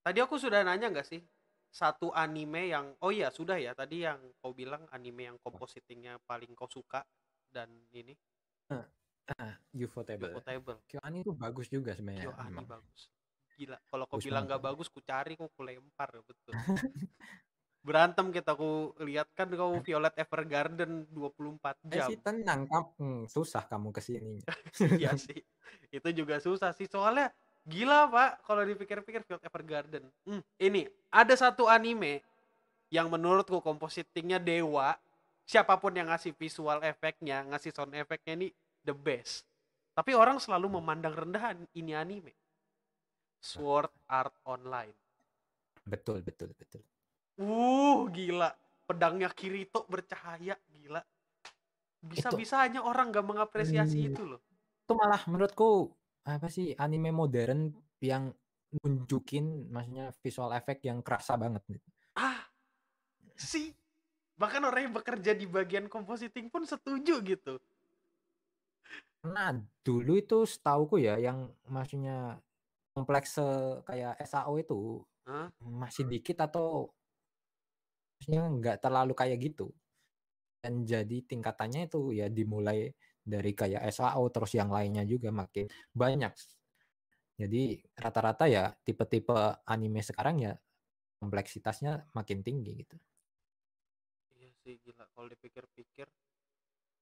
Tadi aku sudah nanya nggak sih satu anime yang oh iya sudah ya tadi yang kau bilang anime yang compositingnya paling kau suka dan ini Ah, Ufotable. Ufotable. Kyoani itu bagus juga sebenarnya. Kyoani bagus. Gila, kalau kau bilang nggak bagus, ku cari, ku ku lempar ya betul. Berantem kita ku lihat kan kau Violet Evergarden 24 Eh jam. sih tenang, kamu hmm, susah kamu ke sininya. Iya sih. Itu juga susah sih soalnya gila Pak kalau dipikir-pikir Violet Evergarden. Hmm, ini ada satu anime yang menurutku compositingnya dewa. Siapa pun yang ngasih visual efeknya, ngasih sound efeknya ini the best. Tapi orang selalu memandang rendah an- ini anime. Sword Art Online. Betul, betul, betul. Uh, gila. Pedangnya Kirito bercahaya, gila. Bisa-bisanya orang gak mengapresiasi Hmm. itu loh. Itu malah menurutku apa sih anime modern yang nunjukin maksudnya visual efek yang kerasa banget gitu. ah sih bahkan orang yang bekerja di bagian compositing pun setuju gitu Karena dulu itu setauku ya yang maksudnya kompleks se- kayak SAO itu Hah? masih dikit atau maksudnya nggak terlalu kayak gitu. Dan jadi tingkatannya itu ya dimulai dari kayak SAO terus yang lainnya juga makin banyak. Jadi rata-rata ya tipe-tipe anime sekarang ya kompleksitasnya makin tinggi gitu. iya sih gila kalau dipikir-pikir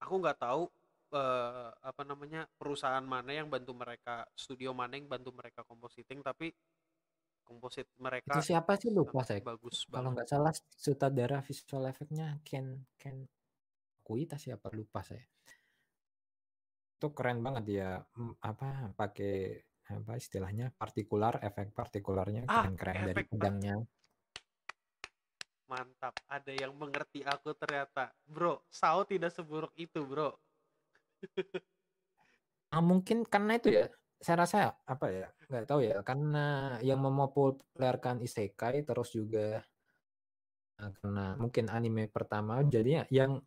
aku nggak tahu eh, apa namanya perusahaan mana yang bantu mereka studio mana yang bantu mereka compositing tapi komposit mereka Itu siapa sih lupa saya. bagus Kalau nggak salah sutradara visual efeknya Ken Ken Kuita siapa lupa saya. Itu keren banget dia mm, apa pakai apa istilahnya partikular efek partikularnya Ah, keren-keren dari pedangnya. mantap ada yang mengerti aku ternyata bro Sao tidak seburuk itu bro Ah, mungkin karena itu ya saya rasa apa ya nggak tahu ya karena yang mempopulerkan isekai terus juga ah, karena mungkin anime pertama jadinya yang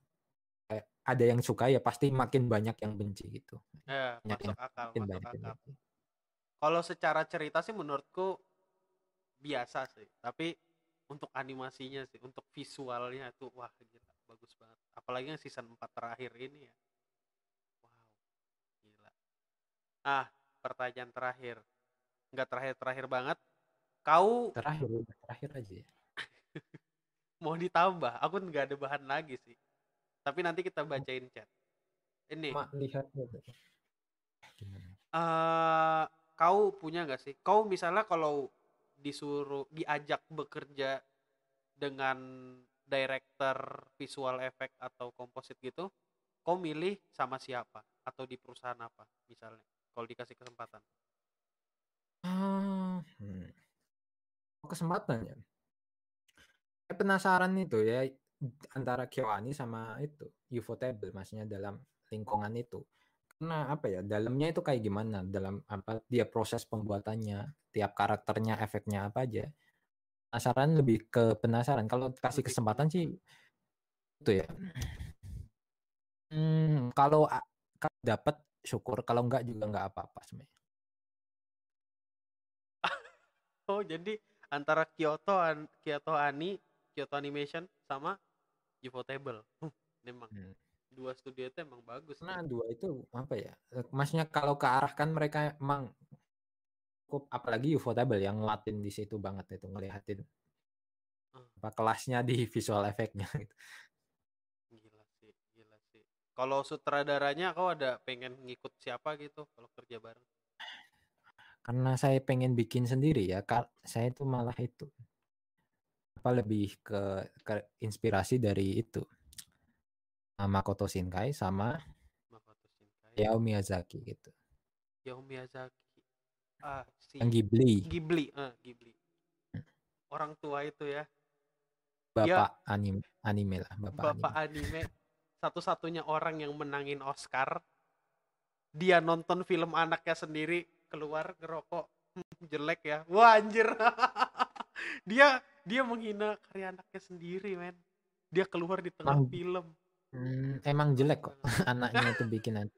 eh, ada yang suka ya pasti makin banyak yang benci gitu. Eh, Banyak masuk yang- akal makin masuk banyak akal. kalau secara cerita sih menurutku biasa sih tapi untuk animasinya sih untuk visualnya tuh wah gila bagus banget. Apalagi yang season 4 terakhir ini ya wow gila ah pertanyaan terakhir. Nggak terakhir terakhir banget. Kau terakhir terakhir aja ya. mau ditambah? Aku nggak ada bahan lagi sih. Tapi nanti kita bacain chat. Ini. Cuma lihat eh kau punya nggak sih? Kau misalnya kalau disuruh diajak bekerja dengan director visual effect atau komposit gitu, kau milih sama siapa? Atau di perusahaan apa misalnya? Kalau dikasih kesempatan. Ah, hmm. kesempatan ya. Saya penasaran itu ya antara Kyoani sama itu Ufotable maksudnya dalam lingkungan itu. Karena apa ya dalamnya itu kayak gimana dalam apa dia proses pembuatannya tiap karakternya efeknya apa aja. Penasaran lebih ke penasaran. Kalau kasih kesempatan sih itu ya. Hmm, kalau dapat syukur kalau enggak juga enggak apa-apa sebenarnya. Oh jadi antara Kyoto An- Kyoto Ani, Kyoto Animation sama Ufotable. Huh, memang Hmm. dua studio itu emang bagus. Nah, nih. dua itu apa ya? Maksudnya kalau ke arah kan mereka emang cukup apalagi Ufotable yang ngelatin di situ banget itu ngeliatin Hmm. apa kelasnya di visual efeknya gitu. Gila sih, gila sih. Kalau sutradaranya kau ada pengen ngikut siapa gitu kalau kerja bareng? Karena saya pengen bikin sendiri ya, Kak. Saya itu malah itu apa lebih ke, ke inspirasi dari itu. Ah, Makoto Shinkai sama Makoto Shinkai, Hayao Miyazaki gitu. Hayao Miyazaki. Ah, si Yang Ghibli, Ghibli, eh, Ghibli. Orang tua itu ya, bapak anime anime lah, bapak, bapak anime. anime satu-satunya orang yang menangin Oscar. Dia nonton film anaknya sendiri, keluar ngerokok, "Hmm, jelek ya. Wah, anjir. dia dia menghina karya anaknya sendiri, men. Dia keluar di tengah Emang- film. Hmm, emang jelek kok anaknya itu bikinan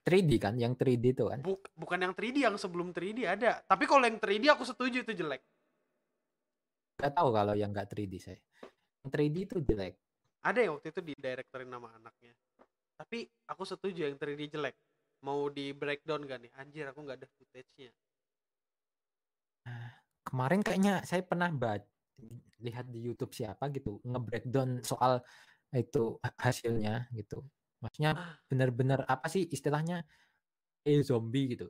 3D kan, yang 3D itu kan. Buk- bukan yang 3D yang sebelum 3D ada. Tapi kalau yang 3D aku setuju itu jelek. Gak tahu kalau yang nggak 3D saya. Yang 3D itu jelek. Ada yang waktu itu di directorin nama anaknya. Tapi aku setuju yang 3D jelek. Mau di breakdown gak nih? Anjir aku nggak ada footage-nya. Kemarin kayaknya saya pernah baca lihat di YouTube siapa gitu nge-breakdown soal itu ha- hasilnya gitu. Maksudnya Ah. benar-benar apa sih istilahnya eh zombie gitu.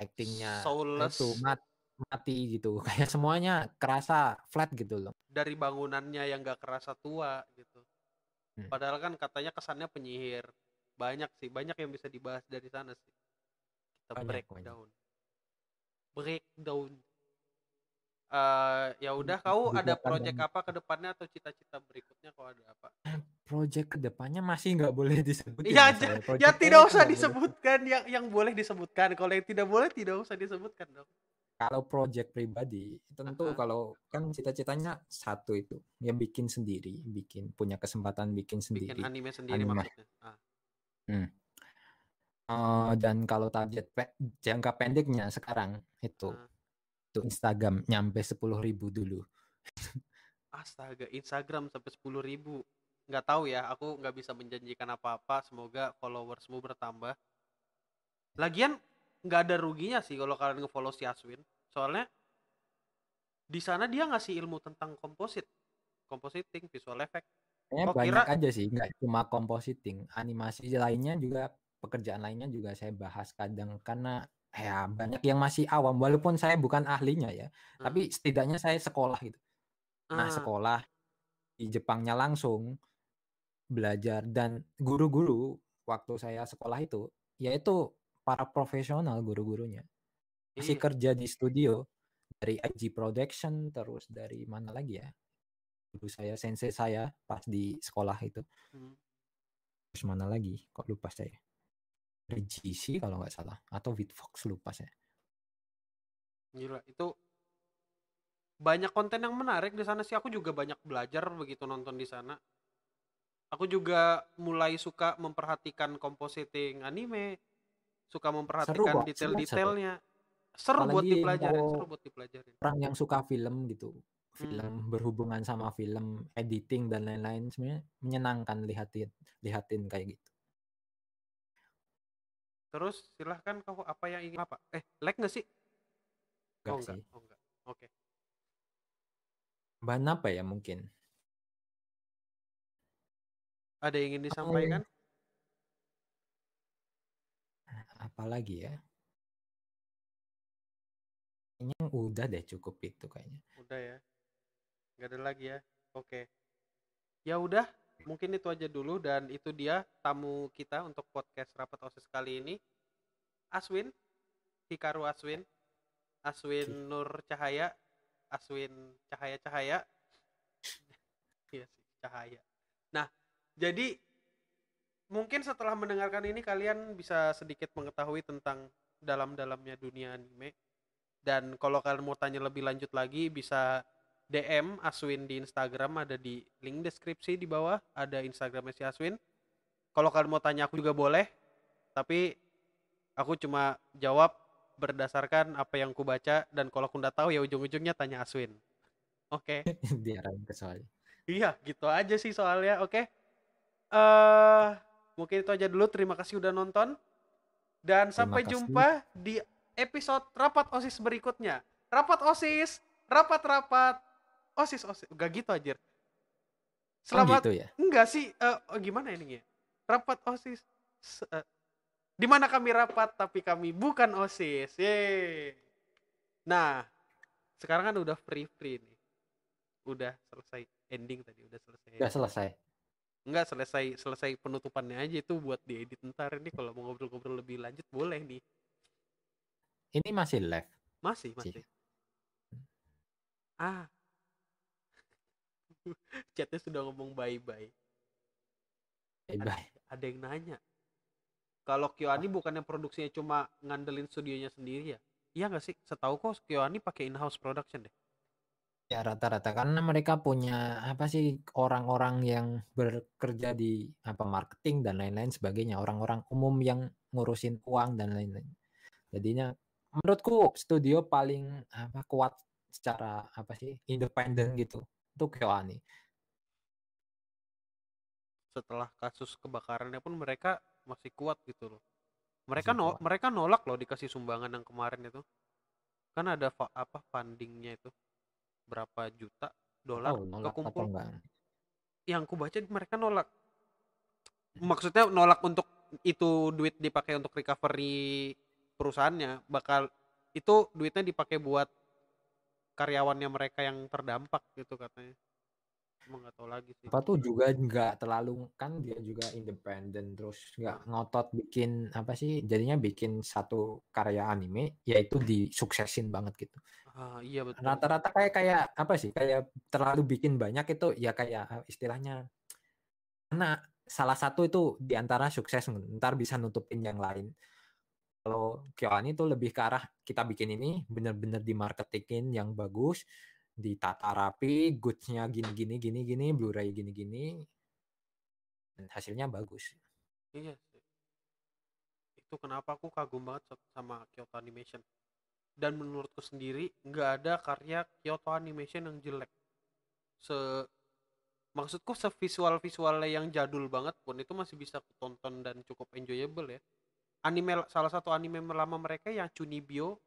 Actingnya Soulless. itu mat- mati gitu. Kayak semuanya kerasa flat gitu loh. Dari bangunannya yang gak kerasa tua gitu. Hmm. Padahal kan katanya kesannya penyihir. Banyak sih, banyak yang bisa dibahas dari sana sih. Kita Banyak, breakdown. Breakdown. Eh ya udah kau ada project banget. apa ke depannya atau cita-cita berikutnya kau ada apa? Project ke depannya masih nggak boleh disebut Ya, saya. Project ya saya tidak usah nggak boleh. disebutkan yang yang boleh disebutkan. Kalau yang tidak boleh tidak usah disebutkan dong. Kalau project pribadi, tentu Aha. kalau kan cita-citanya satu itu, ya bikin sendiri, bikin punya kesempatan bikin Bikin sendiri. anime sendiri Anime. maksudnya. Ah. Eh, dan kalau target pe- jangka pendeknya sekarang itu, Ah. itu Instagram nyampe 10.000 dulu. Astaga, Instagram sampai 10.000 ribu. Nggak tahu ya, aku nggak bisa menjanjikan apa-apa. Semoga followersmu bertambah. Lagian nggak ada ruginya sih kalau kalian ngefollow si Aswin. Soalnya di sana dia ngasih ilmu tentang komposit, compositing, visual effect. Kayaknya Kok banyak kira- aja sih, nggak cuma compositing, animasi lainnya juga, pekerjaan lainnya juga saya bahas kadang karena ya banyak yang masih awam, walaupun saya bukan ahlinya ya, Hmm. tapi setidaknya saya sekolah gitu. Nah, Ah, sekolah di Jepangnya langsung belajar dan guru-guru waktu saya sekolah itu yaitu para profesional guru-gurunya. Masih iya. kerja di studio dari IG Production terus dari mana lagi ya? Guru saya, sensei saya pas di sekolah itu. Hmm. Terus mana lagi? Kok lupa saya? Dari GC kalau nggak salah atau Bitfox lupa saya. Gila, itu banyak konten yang menarik di sana sih. Aku juga banyak belajar begitu nonton di sana. Aku juga mulai suka memperhatikan compositing anime, suka memperhatikan seru, detail-detailnya. Seru buat dipelajarin, seru buat dipelajarin. Orang yang suka film gitu, Hmm. film berhubungan sama film, editing dan lain-lain sebenarnya menyenangkan lihatin lihatin kayak gitu. Terus silahkan kau apa yang ingin apa? Eh, lag nggak sih? Enggak oh enggak, sih. oh enggak. Oke. Bahan apa ya mungkin? Ada yang ingin disampaikan? Apalagi ya? Kayaknya udah deh cukup itu kayaknya. Udah ya. Nggak ada lagi ya. Oke. Ya udah, mungkin itu aja dulu dan itu dia tamu kita untuk podcast rapat OSIS kali ini. Aswin, Hikaru Aswin, Aswin. Nur Cahaya, Aswin Cahaya Cahaya. Iya sih, Cahaya. Nah, jadi mungkin setelah mendengarkan ini kalian bisa sedikit mengetahui tentang dalam-dalamnya dunia anime. Dan kalau kalian mau tanya lebih lanjut lagi bisa DM Aswin di Instagram ada di link deskripsi di bawah ada Instagramnya si Aswin. Kalau kalian mau tanya aku juga boleh, tapi aku cuma jawab berdasarkan apa yang ku baca dan kalau aku nggak tahu ya ujung-ujungnya tanya Aswin. Oke. Diarahin ke soalnya. Iya, gitu aja sih soalnya. Oke. Eh, mungkin itu aja dulu. Terima kasih udah nonton. Dan sampai kasih. jumpa di episode rapat OSIS berikutnya. Rapat OSIS, rapat-rapat OSIS OSIS. Gak gitu aja. Oh Selamat gitu ya. enggak sih eh, oh, gimana ini ya? Rapat OSIS eh, di mana kami rapat tapi kami bukan OSIS. Yeay. Nah, sekarang kan udah free-free nih. Udah selesai ending tadi, udah selesai. Udah selesai. Enggak selesai selesai penutupannya aja itu buat diedit ntar ini kalau mau ngobrol-ngobrol lebih lanjut boleh nih. Ini masih live. Masih, Sih. masih. Ah. Chatnya sudah ngomong bye-bye. Bye bye. Ada yang nanya. Kalau Kyoani bukannya produksinya cuma ngandelin studionya sendiri ya? Iya nggak sih? Setahu kok Kyoani pakai in-house production deh. Ya rata-rata. Karena mereka punya apa sih orang-orang yang bekerja di apa marketing dan lain-lain sebagainya, orang-orang umum yang ngurusin uang dan lain-lain. Jadinya menurutku studio paling apa kuat secara apa sih independen gitu itu KyoAni setelah kasus kebakarannya pun mereka masih kuat gitu loh. Mereka Masih no, kuat. mereka nolak loh dikasih sumbangan yang kemarin itu. Kan ada apa fundingnya itu berapa juta dolar tahu nolak kekumpul enggak. Yang ku baca mereka nolak. Maksudnya nolak untuk itu duit dipakai untuk recovery perusahaannya bakal itu duitnya dipakai buat karyawannya mereka yang terdampak gitu katanya emang tahu lagi sih. Apa tuh juga nggak terlalu kan dia juga independen terus nggak ngotot bikin apa sih jadinya bikin satu karya anime yaitu disuksesin banget gitu. Ah iya betul. Rata-rata kayak kayak apa sih kayak terlalu bikin banyak itu ya kayak eh, istilahnya karena salah satu itu di antara sukses ntar bisa nutupin yang lain. Kalau KyoAni itu lebih ke arah kita bikin ini bener-bener dimarketingin yang bagus ditata rapi goodsnya gini gini gini gini Blu-ray gini gini dan hasilnya bagus Iya sih. Itu kenapa aku kagum banget sa- sama Kyoto Animation. Dan menurutku sendiri nggak ada karya Kyoto Animation yang jelek. Se maksudku sevisual visualnya yang jadul banget pun itu masih bisa kutonton dan cukup enjoyable ya. Anime salah satu anime lama mereka yang Chunibyo,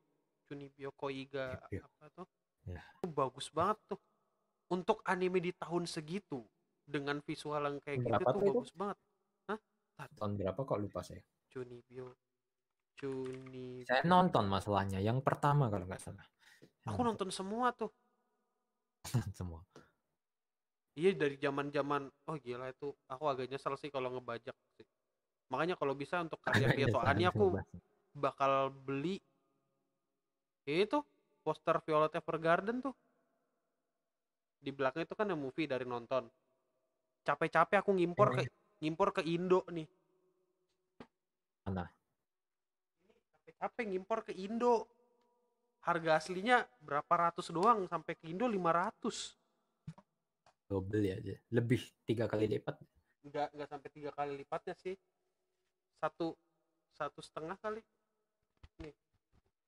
Chunibyo Koiga Chunibyo. apa tuh? Ya. Itu bagus banget tuh. Untuk anime di tahun segitu dengan visual yang kayak gitu Berapa tuh tuh itu? bagus banget. tahun berapa kok lupa saya Chunibyo Chunibyo saya nonton masalahnya yang pertama kalau nggak salah aku nonton semua tuh semua iya dari zaman zaman oh gila itu aku agak nyesel sih kalau ngebajak sih makanya kalau bisa untuk karya Agak Kyoto nyesel Ani aku bakal beli itu poster Violet Evergarden tuh. Di belakang itu kan ada movie dari nonton. Capek-capek aku ngimpor ke ngimpor ke Indo nih. Mana? capek-capek ngimpor ke Indo. Harga aslinya berapa ratus doang sampai ke Indo 500 double ya lebih tiga kali lipat. Nggak nggak sampai tiga kali lipatnya sih. Satu satu setengah kali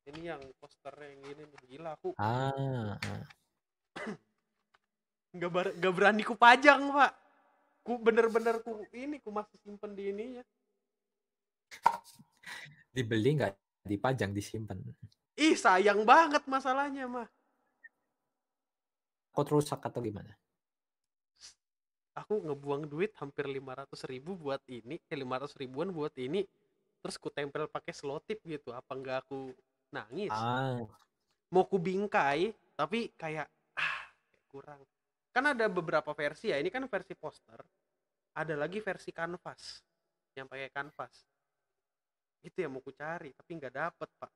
ini yang posternya yang ini nih. Gila aku ah, ah. nggak bar- nggak berani ku pajang pak. Ku bener-bener ku ini ku masih simpen di ininya. Dibeli nggak dipajang disimpan ih sayang banget masalahnya mah kok rusak atau gimana? Aku ngebuang duit hampir 500 ribu buat ini eh 500 ribuan buat ini terus ku tempel pakai selotip gitu. Apa nggak aku nangis. Ah. Mau ku bingkai tapi kayak ah kayak kurang. Kan ada beberapa versi ya ini kan versi poster ada lagi versi kanvas yang pakai kanvas. Itu yang mau ku cari tapi nggak dapet pak.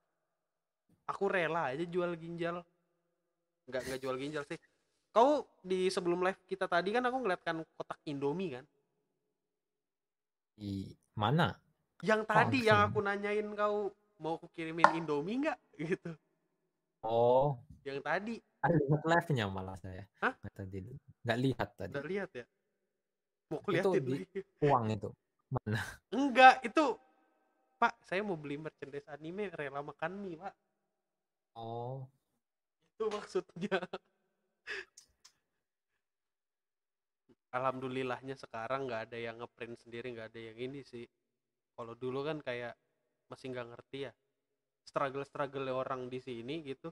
Aku rela aja jual ginjal. Nggak nggak jual ginjal sih. Kau di sebelum live kita tadi kan aku ngeliat kan kotak indomie kan? Di mana? Yang tadi yang Langsung. aku nanyain kau mau aku kirimin indomie nggak? Gitu. Oh. Yang tadi. Ada lihat live-nya malah saya. Hah? nggak tadi nggak lihat tadi. Udah lihat ya? Mau Itu kuliatin di- uang itu. Mana? Enggak, itu Pak, saya mau beli merchandise anime rela makan mie, Pak. oh. Itu maksudnya. Alhamdulillahnya sekarang nggak ada yang ngeprint sendiri, nggak ada yang ini sih. Kalau dulu kan kayak masih nggak ngerti ya. Struggle-struggle orang di sini gitu.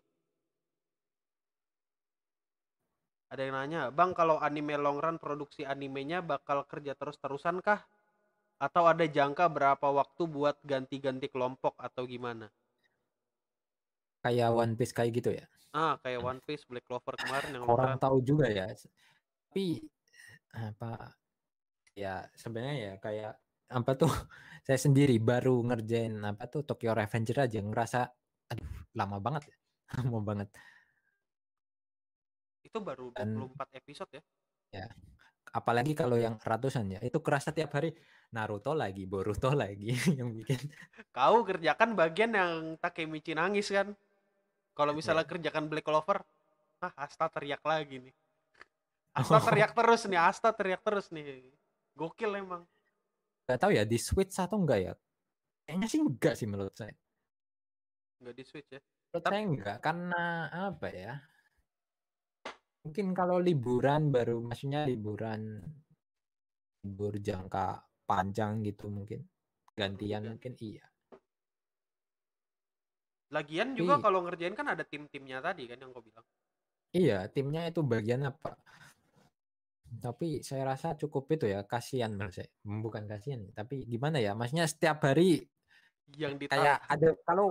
Ada yang nanya, Bang, kalau anime long run produksi animenya bakal kerja terus-terusan kah? Atau ada jangka berapa waktu buat ganti-ganti kelompok atau gimana? kayak One Piece kayak gitu ya Ah, kayak One Piece, Black Clover kemarin yang orang tahu juga ya tapi apa ya sebenarnya ya kayak apa tuh saya sendiri baru ngerjain apa tuh Tokyo Revenger aja ngerasa aduh lama banget ya lama banget Itu baru Dan- 24 episode ya. apalagi kalau yang ratusan ya itu kerasa tiap hari Naruto lagi Boruto lagi yang bikin Kau kerjakan bagian yang Takemichi nangis kan? Kalau misalnya Iya. kerjakan Black Clover, ah Asta teriak lagi nih. Asta teriak terus nih, Asta teriak terus nih. Gokil emang. Nggak tahu ya di Switch atau enggak ya kayaknya sih enggak sih menurut saya Nggak di switch ya. menurut Tapi- saya enggak karena apa ya Mungkin kalau liburan baru maksudnya liburan libur jangka panjang gitu mungkin. Gantian Ganti. mungkin iya. Lagian juga kalau ngerjain kan ada tim-timnya tadi kan yang kau bilang. iya, timnya itu bagian apa? Tapi saya rasa cukup itu ya, kasihan saya. Bukan kasihan, tapi gimana ya? Maksudnya setiap hari Yang kayak ditarik. ada kalau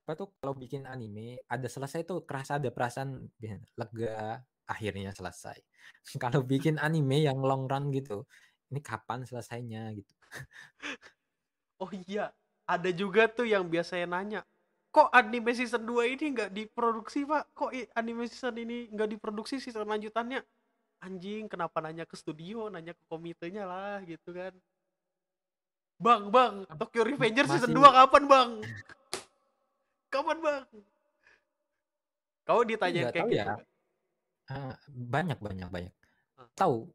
apa tuh kalau bikin anime ada selesai tuh kerasa ada perasaan lega akhirnya selesai. Kalau bikin anime yang long run gitu, ini kapan selesainya gitu. Oh iya, ada juga tuh yang biasanya nanya, kok anime season 2 ini nggak diproduksi pak? Kok anime season ini nggak diproduksi season lanjutannya? Anjing, kenapa nanya ke studio, nanya ke komitenya lah gitu kan. Bang, bang, Tokyo Revenger season Masih 2 kapan bang? Kapan bang? Kau ditanyain nggak kayak gitu ya. Ah, banyak banyak banyak. Ah. Tahu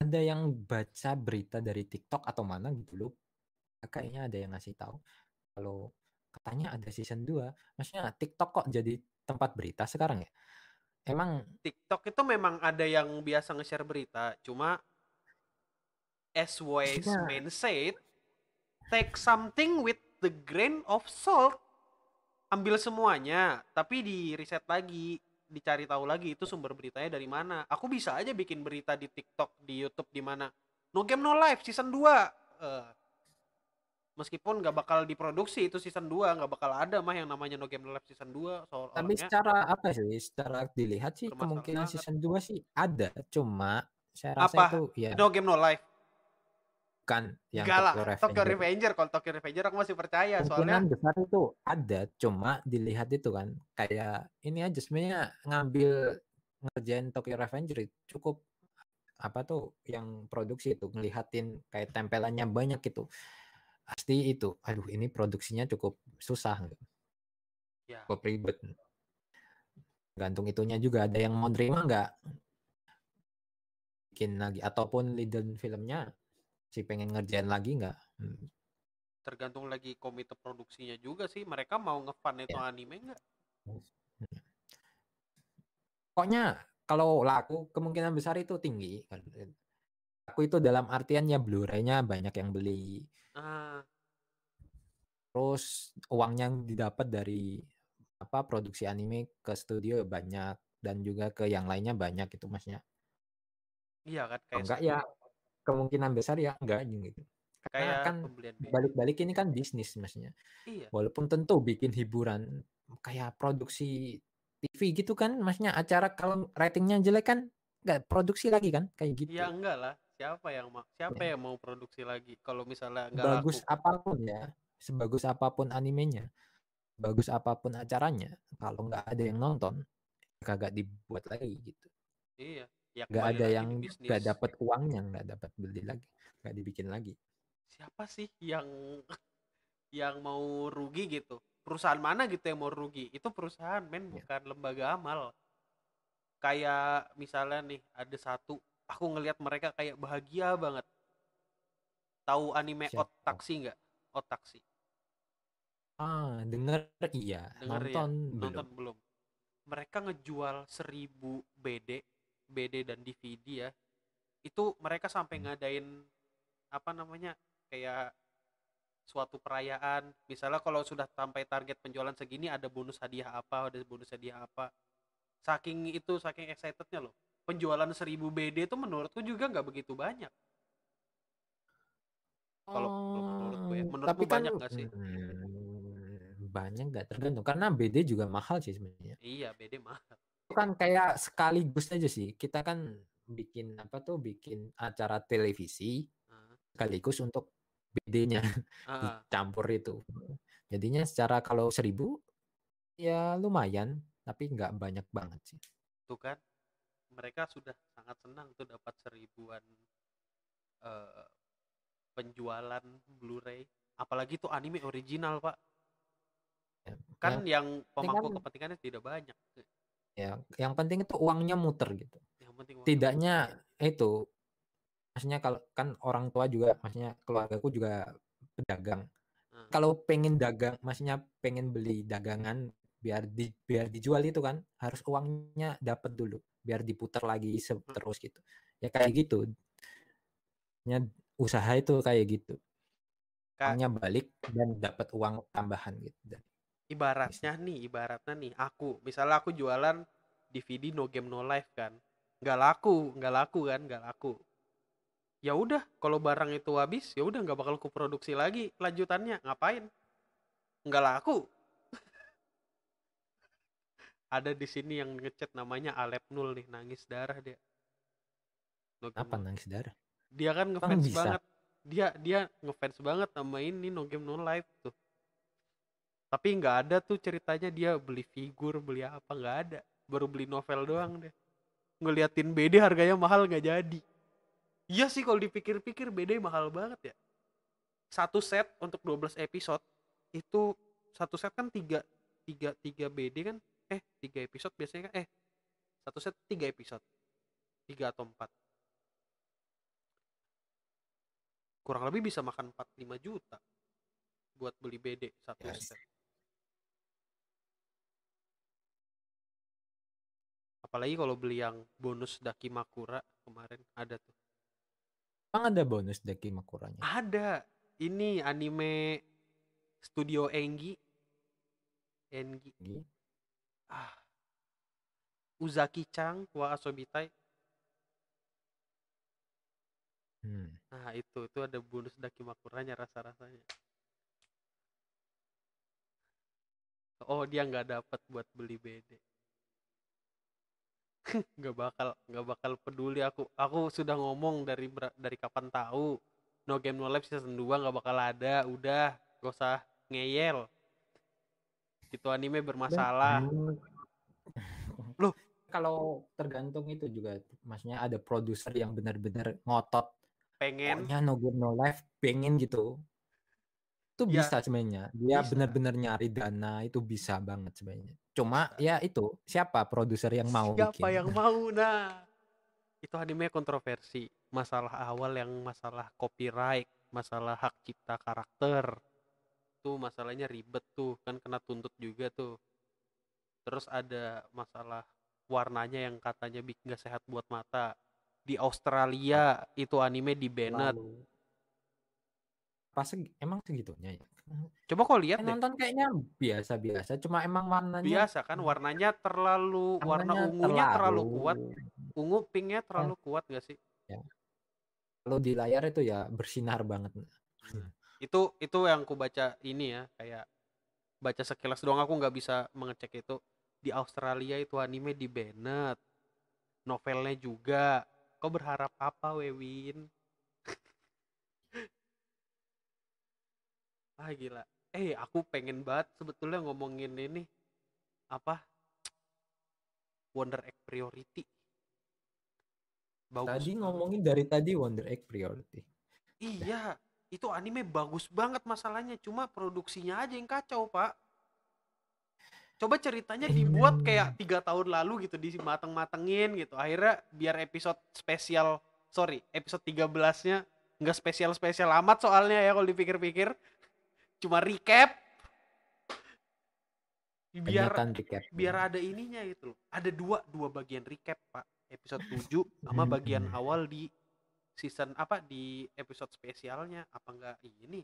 ada yang baca berita dari TikTok atau mana gitu loh. Kayaknya ada yang ngasih tahu kalau katanya ada season 2. Maksudnya TikTok kok jadi tempat berita sekarang ya? Emang TikTok itu memang ada yang biasa nge-share berita, cuma as wise man said, take something with the grain of salt. Ambil semuanya, tapi di riset lagi, dicari tahu lagi itu sumber beritanya dari mana. Aku bisa aja bikin berita di TikTok, di YouTube di mana. No Game No Life season 2. Eh, meskipun nggak bakal diproduksi itu season 2, nggak bakal ada mah yang namanya No Game No Life season 2 soal tapi orangnya secara apa sih? Secara dilihat sih kemungkinan banget. season 2 sih ada, cuma saya rasa Apa? itu ya No Game No Life. bukan yang lah, Tokyo Tokyo Revenger. Revenger. Kalau Tokyo Revenger aku masih percaya soalnya Kemungkinan besar itu ada, cuma dilihat itu kan kayak ini aja sebenarnya ngambil ngerjain Tokyo Revenger cukup apa tuh yang produksi itu ngelihatin kayak tempelannya banyak gitu. Pasti itu, aduh ini produksinya cukup susah, gitu. ya cukup ribet. Gantung itunya juga ada yang mau nerima nggak bikin lagi ataupun leader filmnya si pengen ngerjain lagi nggak? Hmm, tergantung lagi komite produksinya juga sih. Mereka mau nge-fund itu Ya. anime enggak? Pokoknya kalau laku kemungkinan besar itu tinggi. Laku itu dalam artian ya Blu-ray-nya banyak yang beli. Ah, Terus uangnya yang didapat dari apa produksi anime ke studio banyak dan juga ke yang lainnya banyak itu maksudnya. iya kan kayak enggak ya kemungkinan besar ya enggak gitu. Karena kayak kan balik-balik ini kan bisnis maksudnya. Iya. Walaupun tentu bikin hiburan kayak produksi TV gitu kan, maksudnya acara kalau ratingnya jelek kan nggak produksi lagi kan kayak gitu. Ya enggak lah. Siapa yang mau siapa Ya. yang mau produksi lagi kalau misalnya enggak Bagus laku? apa pun ya, sebagus apa pun animenya, bagus apa pun acaranya, kalau nggak ada yang nonton, kagak dibuat lagi gitu. Iya. Ya Nggak ada yang nggak dapat uangnya, nggak dapat beli lagi, nggak dibikin lagi. Siapa sih yang yang mau rugi gitu? Perusahaan mana gitu yang mau rugi? Itu perusahaan men, Ya. bukan lembaga amal. Kayak misalnya nih ada satu aku ngelihat mereka kayak bahagia banget. Tahu anime Siapa? Taxi nggak? Taxi. Ah, denger iya, Denger ya? nonton belum. Nonton belum? Mereka ngejual 1000 BD, BD dan DVD ya. Itu mereka sampai Hmm. ngadain apa namanya? kayak suatu perayaan. Misalnya kalau sudah sampai target penjualan segini ada bonus hadiah apa, ada bonus hadiah apa. Saking itu, saking excitednya loh. Penjualan 1000 BD itu menurutku juga nggak begitu banyak. Kalau menurutku ya. Oh, Menurutmu tapi kan banyak nggak sih? hmm, banyak nggak tergantung karena BD juga mahal sih sebenarnya. Iya, BD mahal. Itu kan kayak sekaligus aja sih. Kita kan bikin apa tuh bikin acara televisi sekaligus untuk BD-nya dicampur itu. Jadinya secara kalau seribu ya lumayan tapi nggak banyak banget sih. tuh kan mereka sudah sangat senang tuh dapat seribuan eh, penjualan Blu-ray apalagi tuh anime original pak Ya, kan yang pemangku kan- kepentingannya tidak banyak ya yang penting itu uangnya muter gitu. yang penting uangnya Tidaknya itu maksudnya kalau kan orang tua juga maksudnya keluargaku juga pedagang. Ah. Kalau pengen dagang, maksudnya pengen beli dagangan biar di biar dijual itu kan harus uangnya dapat dulu biar diputar lagi se- Hmm. terus gitu. Ya kayak gitu. Ya usaha itu kayak gitu. Uangnya balik dan dapat uang tambahan gitu ibaratnya nih ibaratnya nih aku misalnya aku jualan DVD no game no life kan nggak laku nggak laku kan nggak laku. Ya udah kalau barang itu habis ya udah nggak bakal kuproduksi lagi lanjutannya ngapain? Nggak laku ada di sini yang ngechat namanya Alep Nul nih nangis darah dia. No Game apa nangis darah? Dia kan ngefans bisa? banget. Dia dia ngefans banget sama ini no game no life tuh. Tapi nggak ada tuh ceritanya dia beli figur beli apa nggak ada. Baru beli novel doang deh ngeliatin BD harganya mahal nggak jadi. Iya sih kalau dipikir-pikir BD mahal banget ya. Satu set untuk 12 episode itu satu set kan tiga tiga tiga BD kan eh tiga episode biasanya kan eh satu set tiga episode tiga atau empat kurang lebih bisa makan 45 juta buat beli BD satu Yes. set. Apalagi kalau beli yang bonus Daki Makura kemarin ada tuh. emang ada bonus Daki Makuranya Ada. Ini anime Studio Engi. Engi. Ah. Uzaki Chang wa Asobitai. Hmm. Nah, itu itu ada bonus Daki Makuranya rasa-rasanya. Oh, dia nggak dapat buat beli BD. nggak bakal nggak bakal peduli aku. Aku sudah ngomong dari dari kapan tahu No Game No Life season 2 nggak bakal ada. Udah, gak usah ngeyel. Itu anime bermasalah. Loh. kalau tergantung itu juga maksudnya ada produser yang benar-benar ngotot Pengen pokoknya no game no life pengen gitu itu Ya, bisa sebenarnya dia benar-benar nyari dana itu bisa banget sebenarnya cuma Bisa. ya itu siapa produser yang mau Siapa bikin yang mau? Nah, itu anime kontroversi. Masalah awal yang masalah copyright, masalah hak cipta karakter. Tuh masalahnya ribet tuh, kan kena tuntut juga tuh. Terus ada masalah warnanya yang katanya bikin nggak sehat buat mata. Di Australia itu anime di banned. Pas emang segitunya ya Coba kau lihat deh. nonton kayaknya biasa-biasa cuma emang warnanya Biasa kan warnanya terlalu warna warnanya ungunya terlalu kuat. terlalu- Ungu pinknya terlalu kuat gak sih? kalau di layar itu ya bersinar banget itu itu yang ku baca ini ya kayak baca sekilas doang aku nggak bisa mengecek itu. Di Australia itu anime di banned novelnya juga. Kau berharap apa Wewin? Ah gila. Eh aku pengen banget sebetulnya ngomongin ini. Apa? Wonder Egg Priority. Bagus tadi ngomongin dari tadi Wonder Egg Priority. Iya, itu anime bagus banget masalahnya, cuma produksinya aja yang kacau, Pak. Coba ceritanya dibuat kayak tiga tahun lalu gitu, dimateng-matengin gitu. Akhirnya biar episode spesial, sorry, episode 13-nya nggak spesial-spesial amat soalnya ya kalau dipikir-pikir. Cuma recap. Biar recap. biar ada ininya gitu loh. Ada dua dua bagian recap, Pak. Episode 7 sama bagian Hmm. awal di season apa di episode spesialnya apa enggak ini?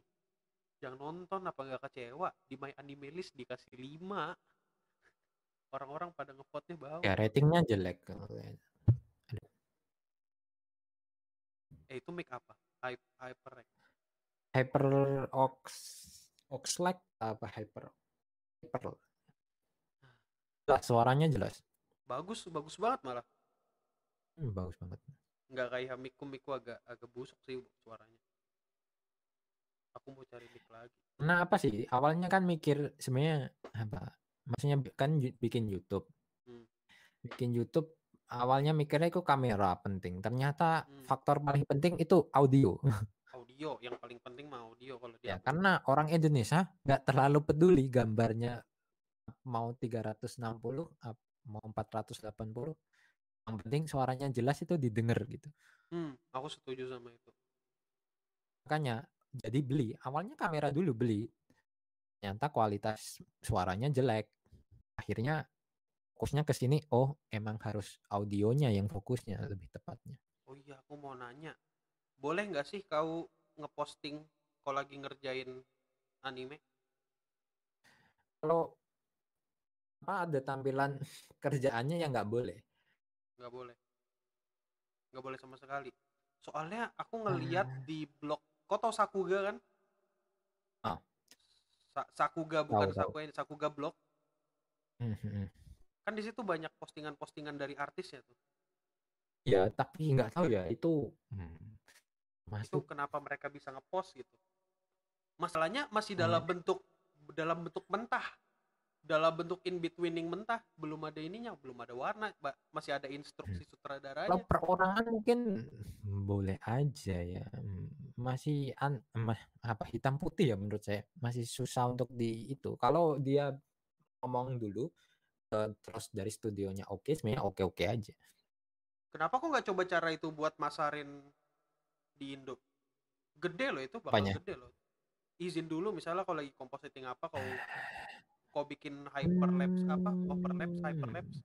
Yang nonton apa enggak kecewa? Di my anime list dikasih 5 orang-orang pada ngevote-nya bawah. Ya ratingnya jelek eh itu make apa? Hype, hyper hyper ox oxlack apa hyper? Hyper. Jelas suaranya jelas. Bagus bagus banget malah. Hmm, bagus banget nggak kayak miku miku agak agak busuk sih suaranya. Aku mau cari mic lagi. Nah apa sih? Awalnya kan mikir sebenarnya apa? Maksudnya kan bikin YouTube. Hmm. bikin YouTube awalnya mikirnya itu kamera penting. Ternyata Hmm. faktor paling penting itu audio. Audio yang paling penting mah audio kalau ya dia karena orang Indonesia nggak terlalu peduli gambarnya mau 360 ap- mau 480 yang penting suaranya jelas itu didengar gitu. Hmm, aku setuju sama itu. Makanya jadi beli. Awalnya kamera dulu beli. Ternyata kualitas suaranya jelek. Akhirnya fokusnya ke sini. Oh emang harus audionya yang fokusnya lebih tepatnya. Oh iya, aku mau nanya. Boleh nggak sih kau ngeposting kalau lagi ngerjain anime? kalau apa ada tampilan kerjaannya yang nggak boleh Nggak boleh. Nggak boleh sama sekali. Soalnya aku ngeliat Ah. di blog, kau tau Sakuga kan? Ah. Sa- Sakuga bukan tahu. Sakuga, Sakuga blog. Mhm. Kan di situ banyak postingan-postingan dari artisnya tuh. ya tapi nggak tahu ya itu hmm, Itu masuk kenapa mereka bisa ngepost gitu. Masalahnya masih dalam Hmm. bentuk dalam bentuk mentah. Dalam bentuk in betweening mentah, belum ada ininya, belum ada warna, masih ada instruksi kalau sutradaranya. perorangan mungkin boleh aja ya Hmm, masih an apa hitam putih ya menurut saya masih susah untuk di itu kalau dia ngomong dulu eh, terus dari studionya oke sebenarnya oke oke aja Kenapa kok nggak coba cara itu buat masarin di Indo? Gede loh itu bakal Apanya? gede loh. Izin dulu misalnya kalau lagi compositing apa kau kau bikin hyperlapse apa? Overlapse hyperlapse?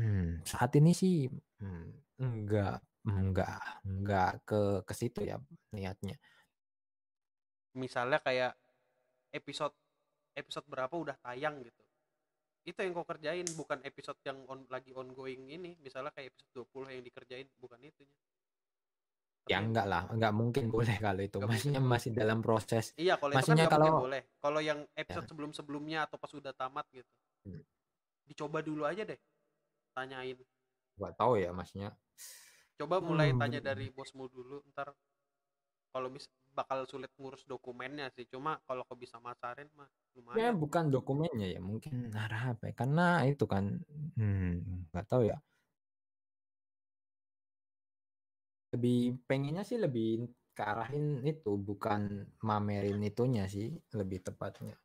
Hmm, saat ini sih hmm, enggak enggak enggak ke ke situ ya niatnya. Misalnya kayak episode episode berapa udah tayang gitu. Itu yang kau kerjain bukan episode yang on, lagi ongoing ini. Misalnya kayak episode 20 yang dikerjain bukan itunya ya yang- enggak lah enggak mungkin boleh kalau itu. Nggak maksudnya mungkin. masih dalam proses. Iya kalau itu kan Maksudnya mungkin kalau- boleh. Kalau yang episode Ya. sebelum sebelumnya atau pas udah tamat gitu. Hmm. dicoba dulu aja deh tanyain. Enggak tahu ya maksudnya. Coba mulai Hmm, tanya dari bosmu dulu ntar kalau mis bakal sulit ngurus dokumennya sih. Cuma kalau kau bisa masarin mah ya lumayan. bukan dokumennya ya mungkin arah apa ya? Karena itu kan hmm, nggak tahu ya lebih pengennya sih lebih ke arahin itu bukan mamerin itunya sih lebih tepatnya.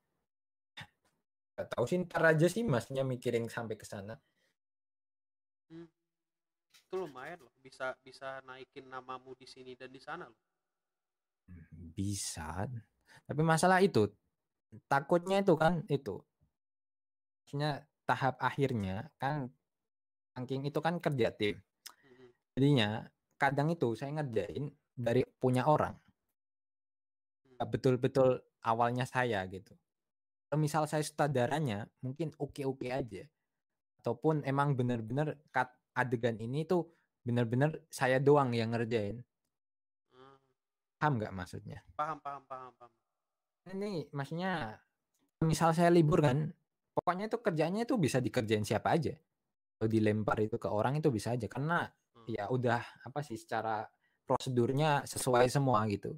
Nggak tahu sih ntar aja sih masnya mikirin sampai ke sana. Itu lumayan loh bisa bisa naikin namamu di sini dan di sana loh. Bisa. Tapi masalah itu takutnya itu kan itu. Maksudnya tahap akhirnya kan ranking itu kan kerja tim. Mm-mm. jadinya kadang itu saya ngerjain dari punya orang. Betul-betul awalnya saya gitu. Kalau misal saya sutradaranya mungkin oke-oke aja. Ataupun emang bener-bener cut adegan ini tuh bener-bener saya doang yang ngerjain. Ah, paham nggak maksudnya? Paham paham paham paham. Ini maksudnya misal saya libur kan pokoknya itu kerjanya itu bisa dikerjain siapa aja. Kalau dilempar itu ke orang itu bisa aja. Karena. Ya udah apa sih secara prosedurnya sesuai semua gitu.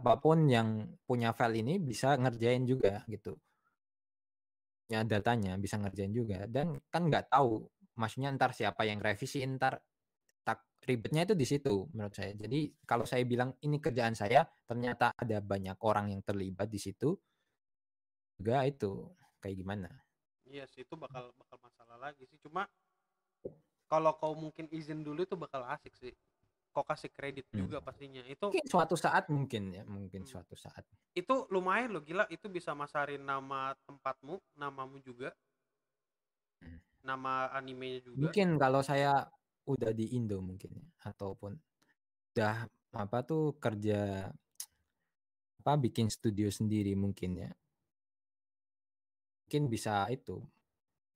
Apa pun yang punya file ini bisa ngerjain juga gitu. Punya datanya bisa ngerjain juga. Dan kan nggak tahu maksudnya ntar siapa yang revisi ntar tak ribetnya itu di situ menurut saya. Jadi kalau saya bilang ini kerjaan saya ternyata ada banyak orang yang terlibat di situ. Juga itu kayak gimana? Iya sih itu bakal bakal masalah lagi sih. Cuma kalau kau mungkin izin dulu itu bakal asik sih. Kau kasih kredit Hmm. juga pastinya. Itu mungkin suatu saat mungkin ya mungkin Hmm. suatu saat. Itu lumayan loh gila. Itu bisa masarin nama tempatmu namamu juga. Hmm. nama animenya juga. Mungkin kalau saya udah di Indo mungkin ya ataupun udah apa tuh kerja apa bikin studio sendiri mungkin ya. Mungkin bisa itu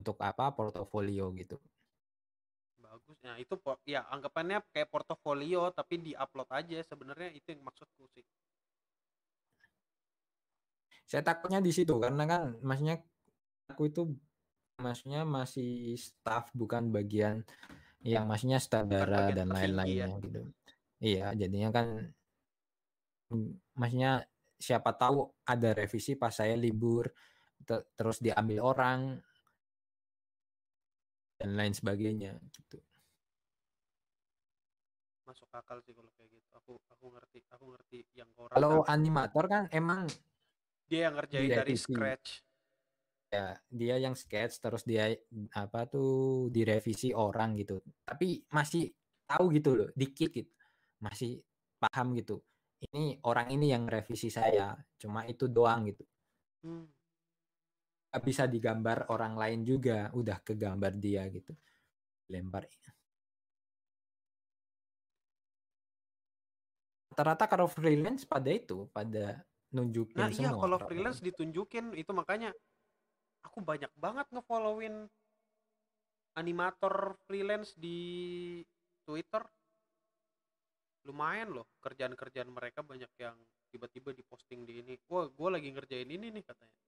untuk apa portofolio gitu ya itu ya anggapannya kayak portofolio tapi diupload aja sebenarnya itu yang maksudku sih. Saya takutnya di situ karena kan maksudnya aku itu maksudnya masih staff bukan bagian yang maksudnya bagian dan tertinggi ya. lain-lainnya gitu. Iya jadinya kan maksudnya siapa tahu ada revisi pas saya libur te- terus diambil orang dan lain sebagainya gitu masuk akal sih kalau kayak gitu. Aku aku ngerti aku ngerti yang kau kalau animator kan emang dia yang ngerjain dari direvisi. scratch. Ya dia yang sketch terus dia apa tuh direvisi orang gitu. Tapi masih tahu gitu loh dikit gitu. Masih paham gitu. Ini orang ini yang revisi saya cuma itu doang gitu. Hmm. bisa digambar orang lain juga udah kegambar dia gitu. Lempar rata-rata kalau freelance pada itu pada nunjukin Nah iya semua kalau orang. freelance ditunjukin itu makanya aku banyak banget ngefollowin animator freelance di Twitter. Lumayan loh kerjaan-kerjaan mereka banyak yang tiba-tiba diposting di ini. Wah gue lagi ngerjain ini nih katanya.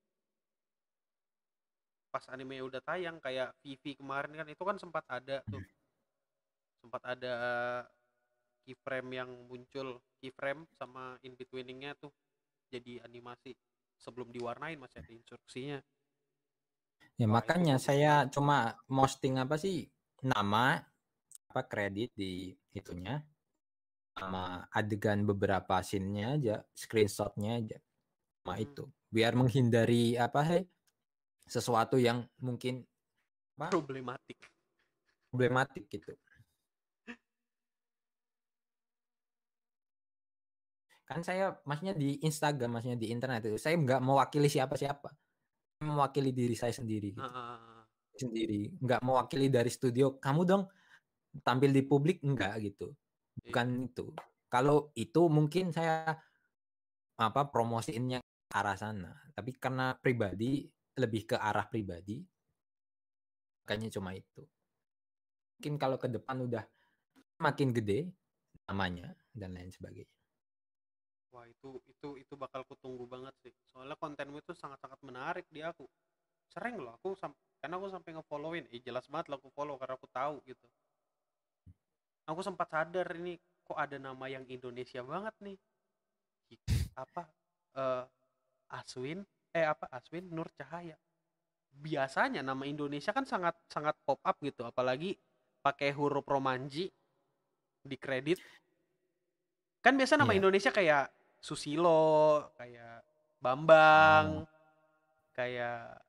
Pas anime udah tayang kayak Vivi kemarin kan itu kan sempat ada tuh. Sempat ada keyframe yang muncul keyframe sama in betweeningnya tuh jadi animasi sebelum diwarnain masih ada instruksinya Ya Wah, itu makanya bagus saya cuma posting apa sih nama apa kredit di itunya sama adegan beberapa scene-nya aja, screenshot-nya aja. Sama Hmm. itu. Biar menghindari apa sih sesuatu yang mungkin apa problematik problematik gitu. Kan saya maksudnya di Instagram, maksudnya di internet itu saya nggak mewakili siapa-siapa. Mewakili diri saya sendiri gitu. Ah, sendiri, nggak mewakili dari studio. Kamu dong tampil di publik enggak gitu. Bukan itu. Kalau itu mungkin saya apa promosiinnya ke arah sana. Tapi karena pribadi lebih ke arah pribadi, makanya cuma itu. Mungkin kalau ke depan udah makin gede namanya dan lain sebagainya. Wah itu itu itu bakal kutunggu banget sih. Soalnya kontenmu itu sangat-sangat menarik di aku. Sering loh aku karena aku sampai ngefollowin. Eh jelas banget lah aku follow karena aku tahu gitu. Aku sempat sadar ini kok ada nama yang Indonesia banget nih? Apa? Eh Aswin? Eh apa? Aswin Nur Cahaya. Biasanya nama Indonesia kan sangat sangat pop up gitu. Apalagi pakai huruf romanji di kredit. Kan biasa nama Iya. Indonesia kayak Susilo kayak Bambang kayak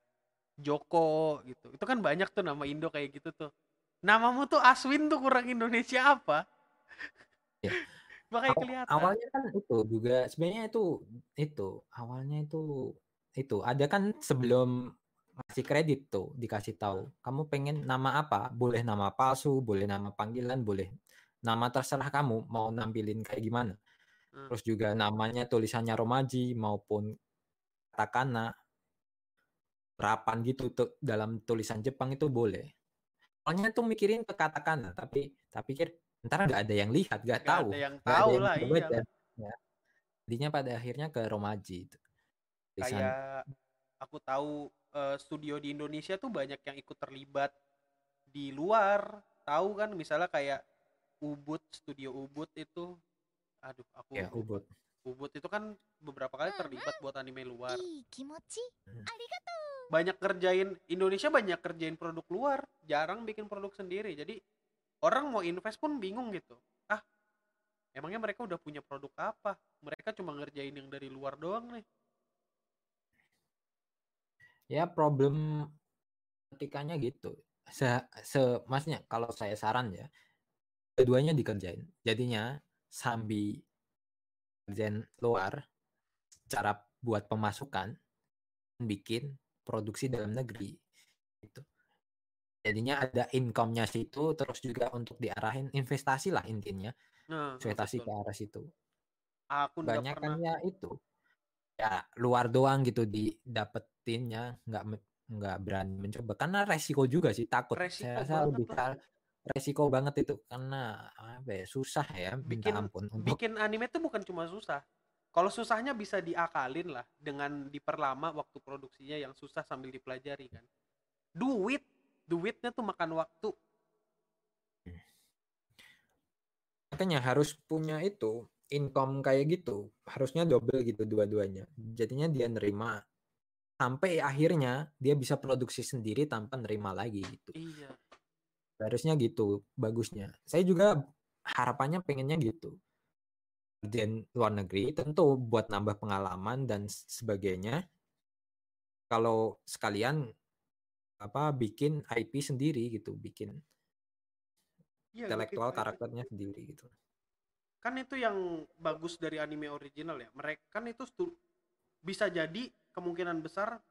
Joko gitu. Itu kan banyak tuh nama Indo kayak gitu tuh. Namamu tuh Aswin tuh kurang Indonesia apa? Iya. makanya Aw- kelihatan. awalnya kan itu juga sebenarnya itu itu awalnya itu itu. Ada kan sebelum ngasih kredit tuh dikasih tahu kamu pengen nama apa? Boleh nama palsu boleh nama panggilan boleh nama terserah kamu mau nampilin kayak gimana Hmm. terus juga namanya tulisannya romaji maupun katakana rapan gitu tuh dalam tulisan Jepang itu boleh awalnya tuh mikirin ke katakana tapi tapi pikir ntar nggak ada yang lihat nggak tahu ada yang ada tahu yang lah bisa iya. Ya. Jadinya pada akhirnya ke Romaji itu. Tulisan kayak aku tahu eh, studio di Indonesia tuh banyak yang ikut terlibat di luar tahu kan misalnya kayak Ubud studio Ubud itu aduh aku ya ubud. ubud. Itu kan beberapa kali terlibat buat anime luar. Mm. Banyak kerjain Indonesia banyak kerjain produk luar. Jarang bikin produk sendiri. Jadi orang mau invest pun bingung gitu. Ah emangnya mereka udah punya produk apa? Mereka cuma ngerjain yang dari luar doang nih. Ya problem ketikanya gitu. Se, se masnya kalau saya saran ya keduanya dikerjain. Jadinya sambil kerjain luar, cara buat pemasukan, bikin produksi dalam negeri. Gitu. Jadinya ada income-nya situ, terus juga untuk diarahin investasi lah intinya, nah investasi ke betul. arah situ. aku nggak banyak pernah ya itu ya luar doang gitu didapetinnya nggak nggak berani mencoba karena resiko juga sih takut Resiko saya rasa lebih. Resiko banget itu karena apa ya susah ya bikin ampun untuk bikin anime tuh bukan cuma susah. Kalau susahnya bisa diakalin lah dengan diperlama waktu produksinya yang susah sambil dipelajari kan. Duit duitnya tuh makan waktu. Makanya harus punya itu income kayak gitu harusnya double gitu dua-duanya. Jadinya dia nerima sampai akhirnya dia bisa produksi sendiri tanpa nerima lagi gitu. Iya harusnya gitu bagusnya. Saya juga harapannya pengennya gitu. Kerjaan luar negeri tentu buat nambah pengalaman dan sebagainya. Kalau sekalian apa bikin IP sendiri gitu bikin Iya, intelektual bikin IP karakternya sendiri gitu. Kan itu yang bagus dari anime original ya. Mereka kan itu bisa jadi kemungkinan besar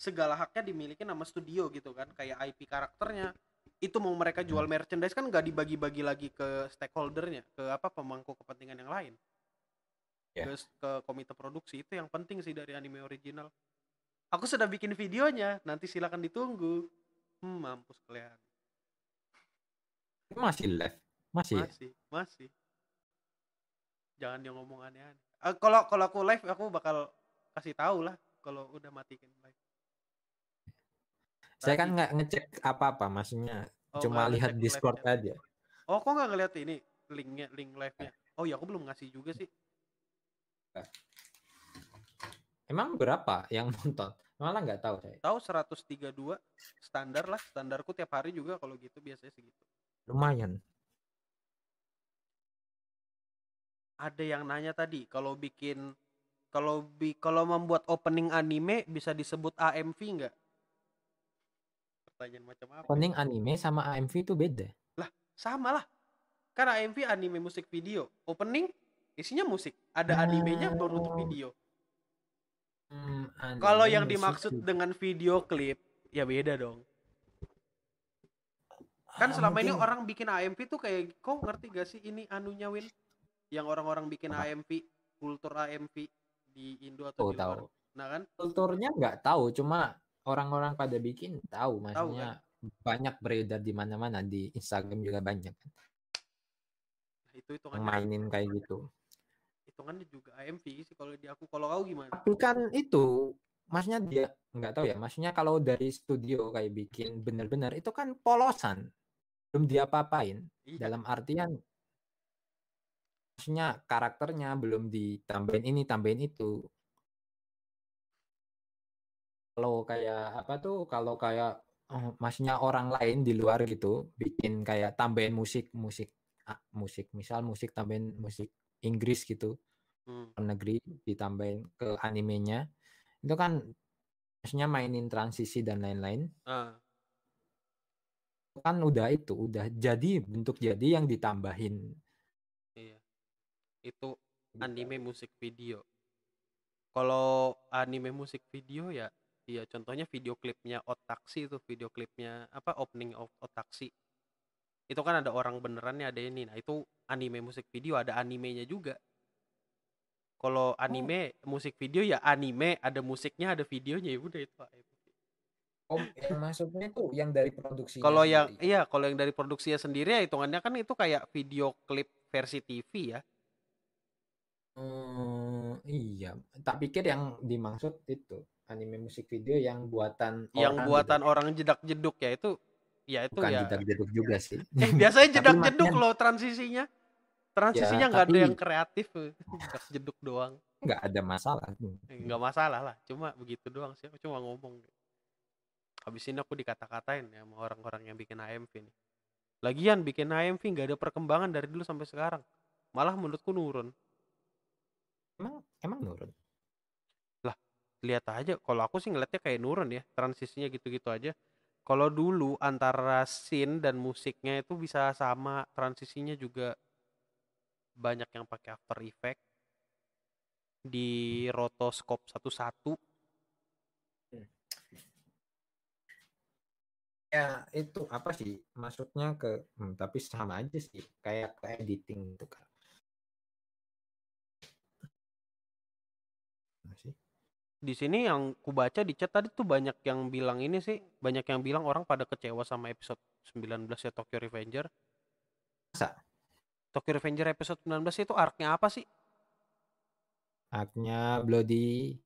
segala haknya dimiliki nama studio gitu kan kayak IP karakternya itu mau mereka jual merchandise kan nggak dibagi-bagi lagi ke stakeholdernya ke apa pemangku kepentingan yang lain Ya. ke, ke komite produksi itu yang penting sih dari anime original aku sudah bikin videonya nanti silakan ditunggu hmm mampus kalian Masih live. Masih. ya? masih masih jangan yang ngomong aneh-aneh Eh, kalau kalau aku live aku bakal kasih tahu lah kalau udah matikan live Saya kan nggak ngecek apa-apa, maksudnya Oh, cuma lihat Discord aja. oh kok nggak ngeliat ini linknya link live-nya oh ya aku belum ngasih juga sih Emang berapa yang nonton? Malah nggak tahu saya. tahu 132 standar lah standarku tiap hari juga kalau gitu biasanya segitu Lumayan. ada yang nanya tadi kalau bikin kalau bi kalau membuat opening anime bisa disebut AMV nggak pertanyaan macam apa Opening anime sama AMV itu beda. sama lah karena AMV anime musik video. Opening isinya musik. Ada animenya berbentuk Oh. video. Hmm, kalau yang dimaksud dengan video klip ya beda dong. Kan Ah, selama ini mungkin- orang bikin AMV tuh kayak kau ngerti gak sih ini anunya Win? Yang orang-orang bikin? AMV kultur AMV di Indo atau Oh, di luar tahu. nah kan? Kulturnya nggak tahu, cuma orang-orang pada bikin tahu, kan? maksudnya banyak beredar di mana-mana di Instagram juga banyak kan, nah, itu hitungannya mainin kayak gitu. hitungannya juga AMV sih kalau di aku kalau kau gimana Tapi kan itu, maksudnya dia nggak tahu ya, maksudnya kalau dari studio kayak bikin bener-bener itu kan polosan, belum diapa-apain. iya Dalam artian, maksudnya karakternya belum ditambahin ini, tambahin itu. Kalau kayak apa tuh, kalau kayak oh, maksudnya orang lain di luar gitu bikin kayak tambahin musik, musik, ah, musik, misal musik tambahin musik Inggris gitu Hmm. luar negeri ditambahin ke animenya itu kan maksudnya mainin transisi dan lain-lain. Itu kan udah itu udah jadi bentuk jadi yang ditambahin. Iya. Itu Gitu. anime musik video. Kalau anime musik video ya iya contohnya video klipnya Otaksi itu video klipnya apa opening of Otaksi itu kan ada orang benerannya ada ini. Nah itu anime musik video ada animenya juga. Kalau anime musik video ya anime ada musiknya ada videonya ya udah itu. Oh yang maksudnya itu yang dari produksi kalau yang iya kalau yang dari produksinya sendiri ya hitungannya kan itu kayak video klip versi TV ya. Hmm, iya. Tak pikir yang dimaksud itu anime musik video yang buatan yang orang buatan gitu. orang jedak jeduk ya itu ya itu bukan ya jedak jeduk juga sih Eh, biasanya jedak jeduk loh transisinya. Transisinya nggak ada tapi- yang kreatif, eh. jedak jeduk doang. nggak ada masalah Eh, Nggak masalah lah, cuma begitu doang sih. Aku cuma ngomong. Habis ini aku dikata-katain ya sama orang-orang yang bikin AMV nih. Lagian bikin AMV nggak ada perkembangan dari dulu sampai sekarang. Malah menurutku nurun. emang emang nurun Lihat aja, kalau aku sih ngeliatnya kayak nurun ya. Transisinya gitu-gitu aja. Kalau dulu antara scene dan musiknya itu bisa sama, transisinya juga banyak yang pakai After Effect di rotoscope satu-satu. ya itu apa sih maksudnya ke hmm, tapi sama aja sih kayak ke editing gitu kan Di sini yang ku baca di chat tadi tuh banyak yang bilang ini sih, banyak yang bilang orang pada kecewa sama episode 19 ya Tokyo Revenger. Masa? Tokyo Revenger episode 19 itu arc-nya apa sih? artnya bloody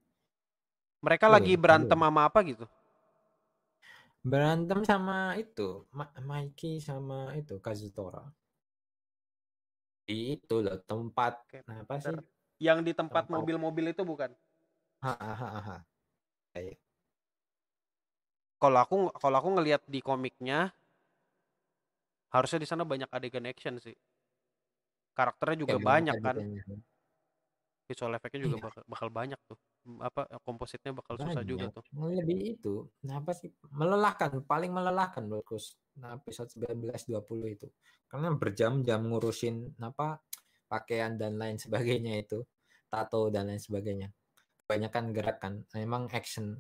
Mereka Oh, lagi berantem sama apa gitu? berantem sama itu Ma Mikey sama itu Kazutora di itu loh tempat Oke, nah, apa sih. Yang di Tempat. mobil-mobil itu bukan? Ha, ha, ha, ha, ha. Kayak- Kalau aku kalau aku ngelihat di komiknya harusnya di sana banyak adegan action sih. Karakternya juga kayak banyak kan. adegannya. Visual efeknya juga Iya. bakal, bakal banyak tuh. Apa kompositnya bakal susah juga Banyak. tuh. lebih itu nah, apa sih melelahkan paling melelahkan menurutku nah, episode 19 20 itu karena berjam-jam ngurusin apa pakaian dan lain sebagainya itu tato dan lain sebagainya kebanyakan gerakan memang action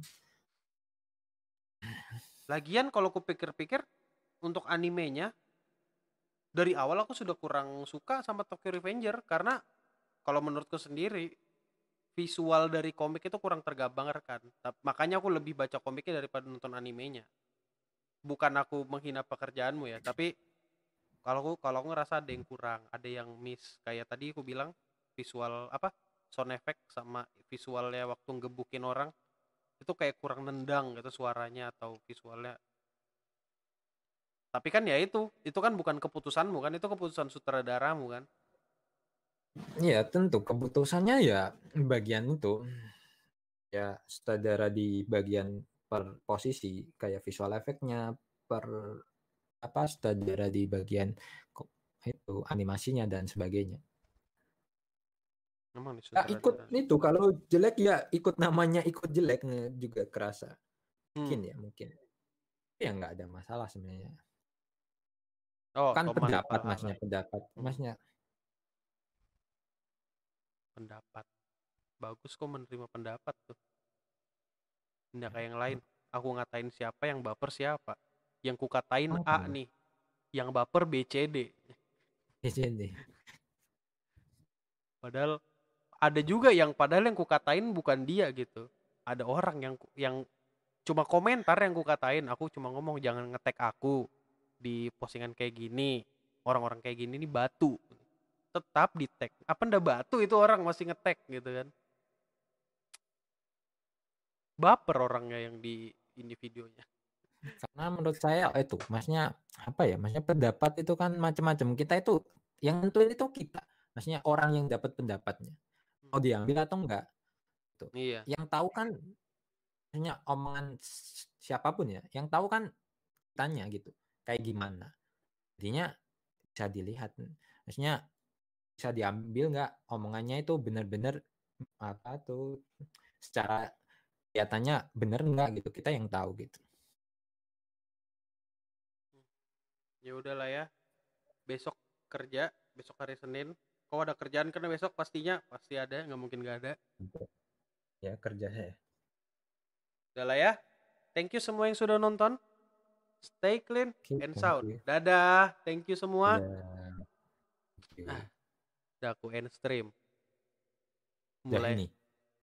Lagian kalau aku pikir-pikir untuk animenya dari awal aku sudah kurang suka sama Tokyo Revenger karena kalau menurutku sendiri visual dari komik itu kurang tergambarkan. Makanya aku lebih baca komiknya daripada nonton animenya. Bukan aku menghina pekerjaanmu ya, tapi kalau aku kalau aku ngerasa ada yang kurang, ada yang miss. Kayak tadi aku bilang visual apa? Sound effect sama visualnya waktu ngebukin orang itu kayak kurang nendang gitu suaranya atau visualnya. Tapi kan ya itu itu kan bukan keputusanmu kan itu keputusan sutradaramu kan. Iya tentu keputusannya ya bagian itu. Ya sutradara di bagian per posisi kayak visual efeknya per apa sutradara di bagian itu animasinya dan sebagainya. Memang nih Ya, ikut itu kalau jelek ya ikut namanya ikut jelek juga kerasa. Hmm. mungkin ya mungkin. Ya nggak ada masalah sebenarnya. Oh kan Thomas pendapat Alva masnya pendapat. Hmm. masnya. Pendapat. Bagus kok menerima pendapat tuh. Tidak kayak yang lain. Aku ngatain siapa yang baper siapa. Yang ku katain A Oh. nih. Yang baper B C D. Di sini padahal ada juga yang padahal yang ku katain bukan dia gitu. Ada orang yang yang cuma komentar yang ku katain aku cuma ngomong jangan ngetek aku di postingan kayak gini orang-orang kayak gini nih batu. Tetap di tag apa ndak batu itu orang masih ngetek gitu kan? Baper orangnya yang di ini videonya. Karena menurut saya oh, itu maksudnya apa ya maksudnya pendapat itu kan macam-macam. Kita itu yang tentuin itu kita maksudnya orang yang dapat pendapatnya mau diambil atau enggak. Iya. Yang tahu kan maksudnya omongan siapa pun ya yang tahu kan tanya gitu kayak gimana? Jadinya bisa dilihat maksudnya bisa diambil nggak omongannya itu benar-benar apa tuh? Secara kelihatannya benar nggak gitu kita yang tahu gitu. Ya udahlah ya. Besok kerja besok hari Senin kau ada kerjaan karena besok pastinya pasti ada nggak mungkin nggak ada. Ya kerja saya. Udahlah ya. Thank you semua yang sudah nonton. Stay clean and sound. you. dadah. Thank you semua. Ya. Oke. Ah, udah aku end stream. Udah mulai. ini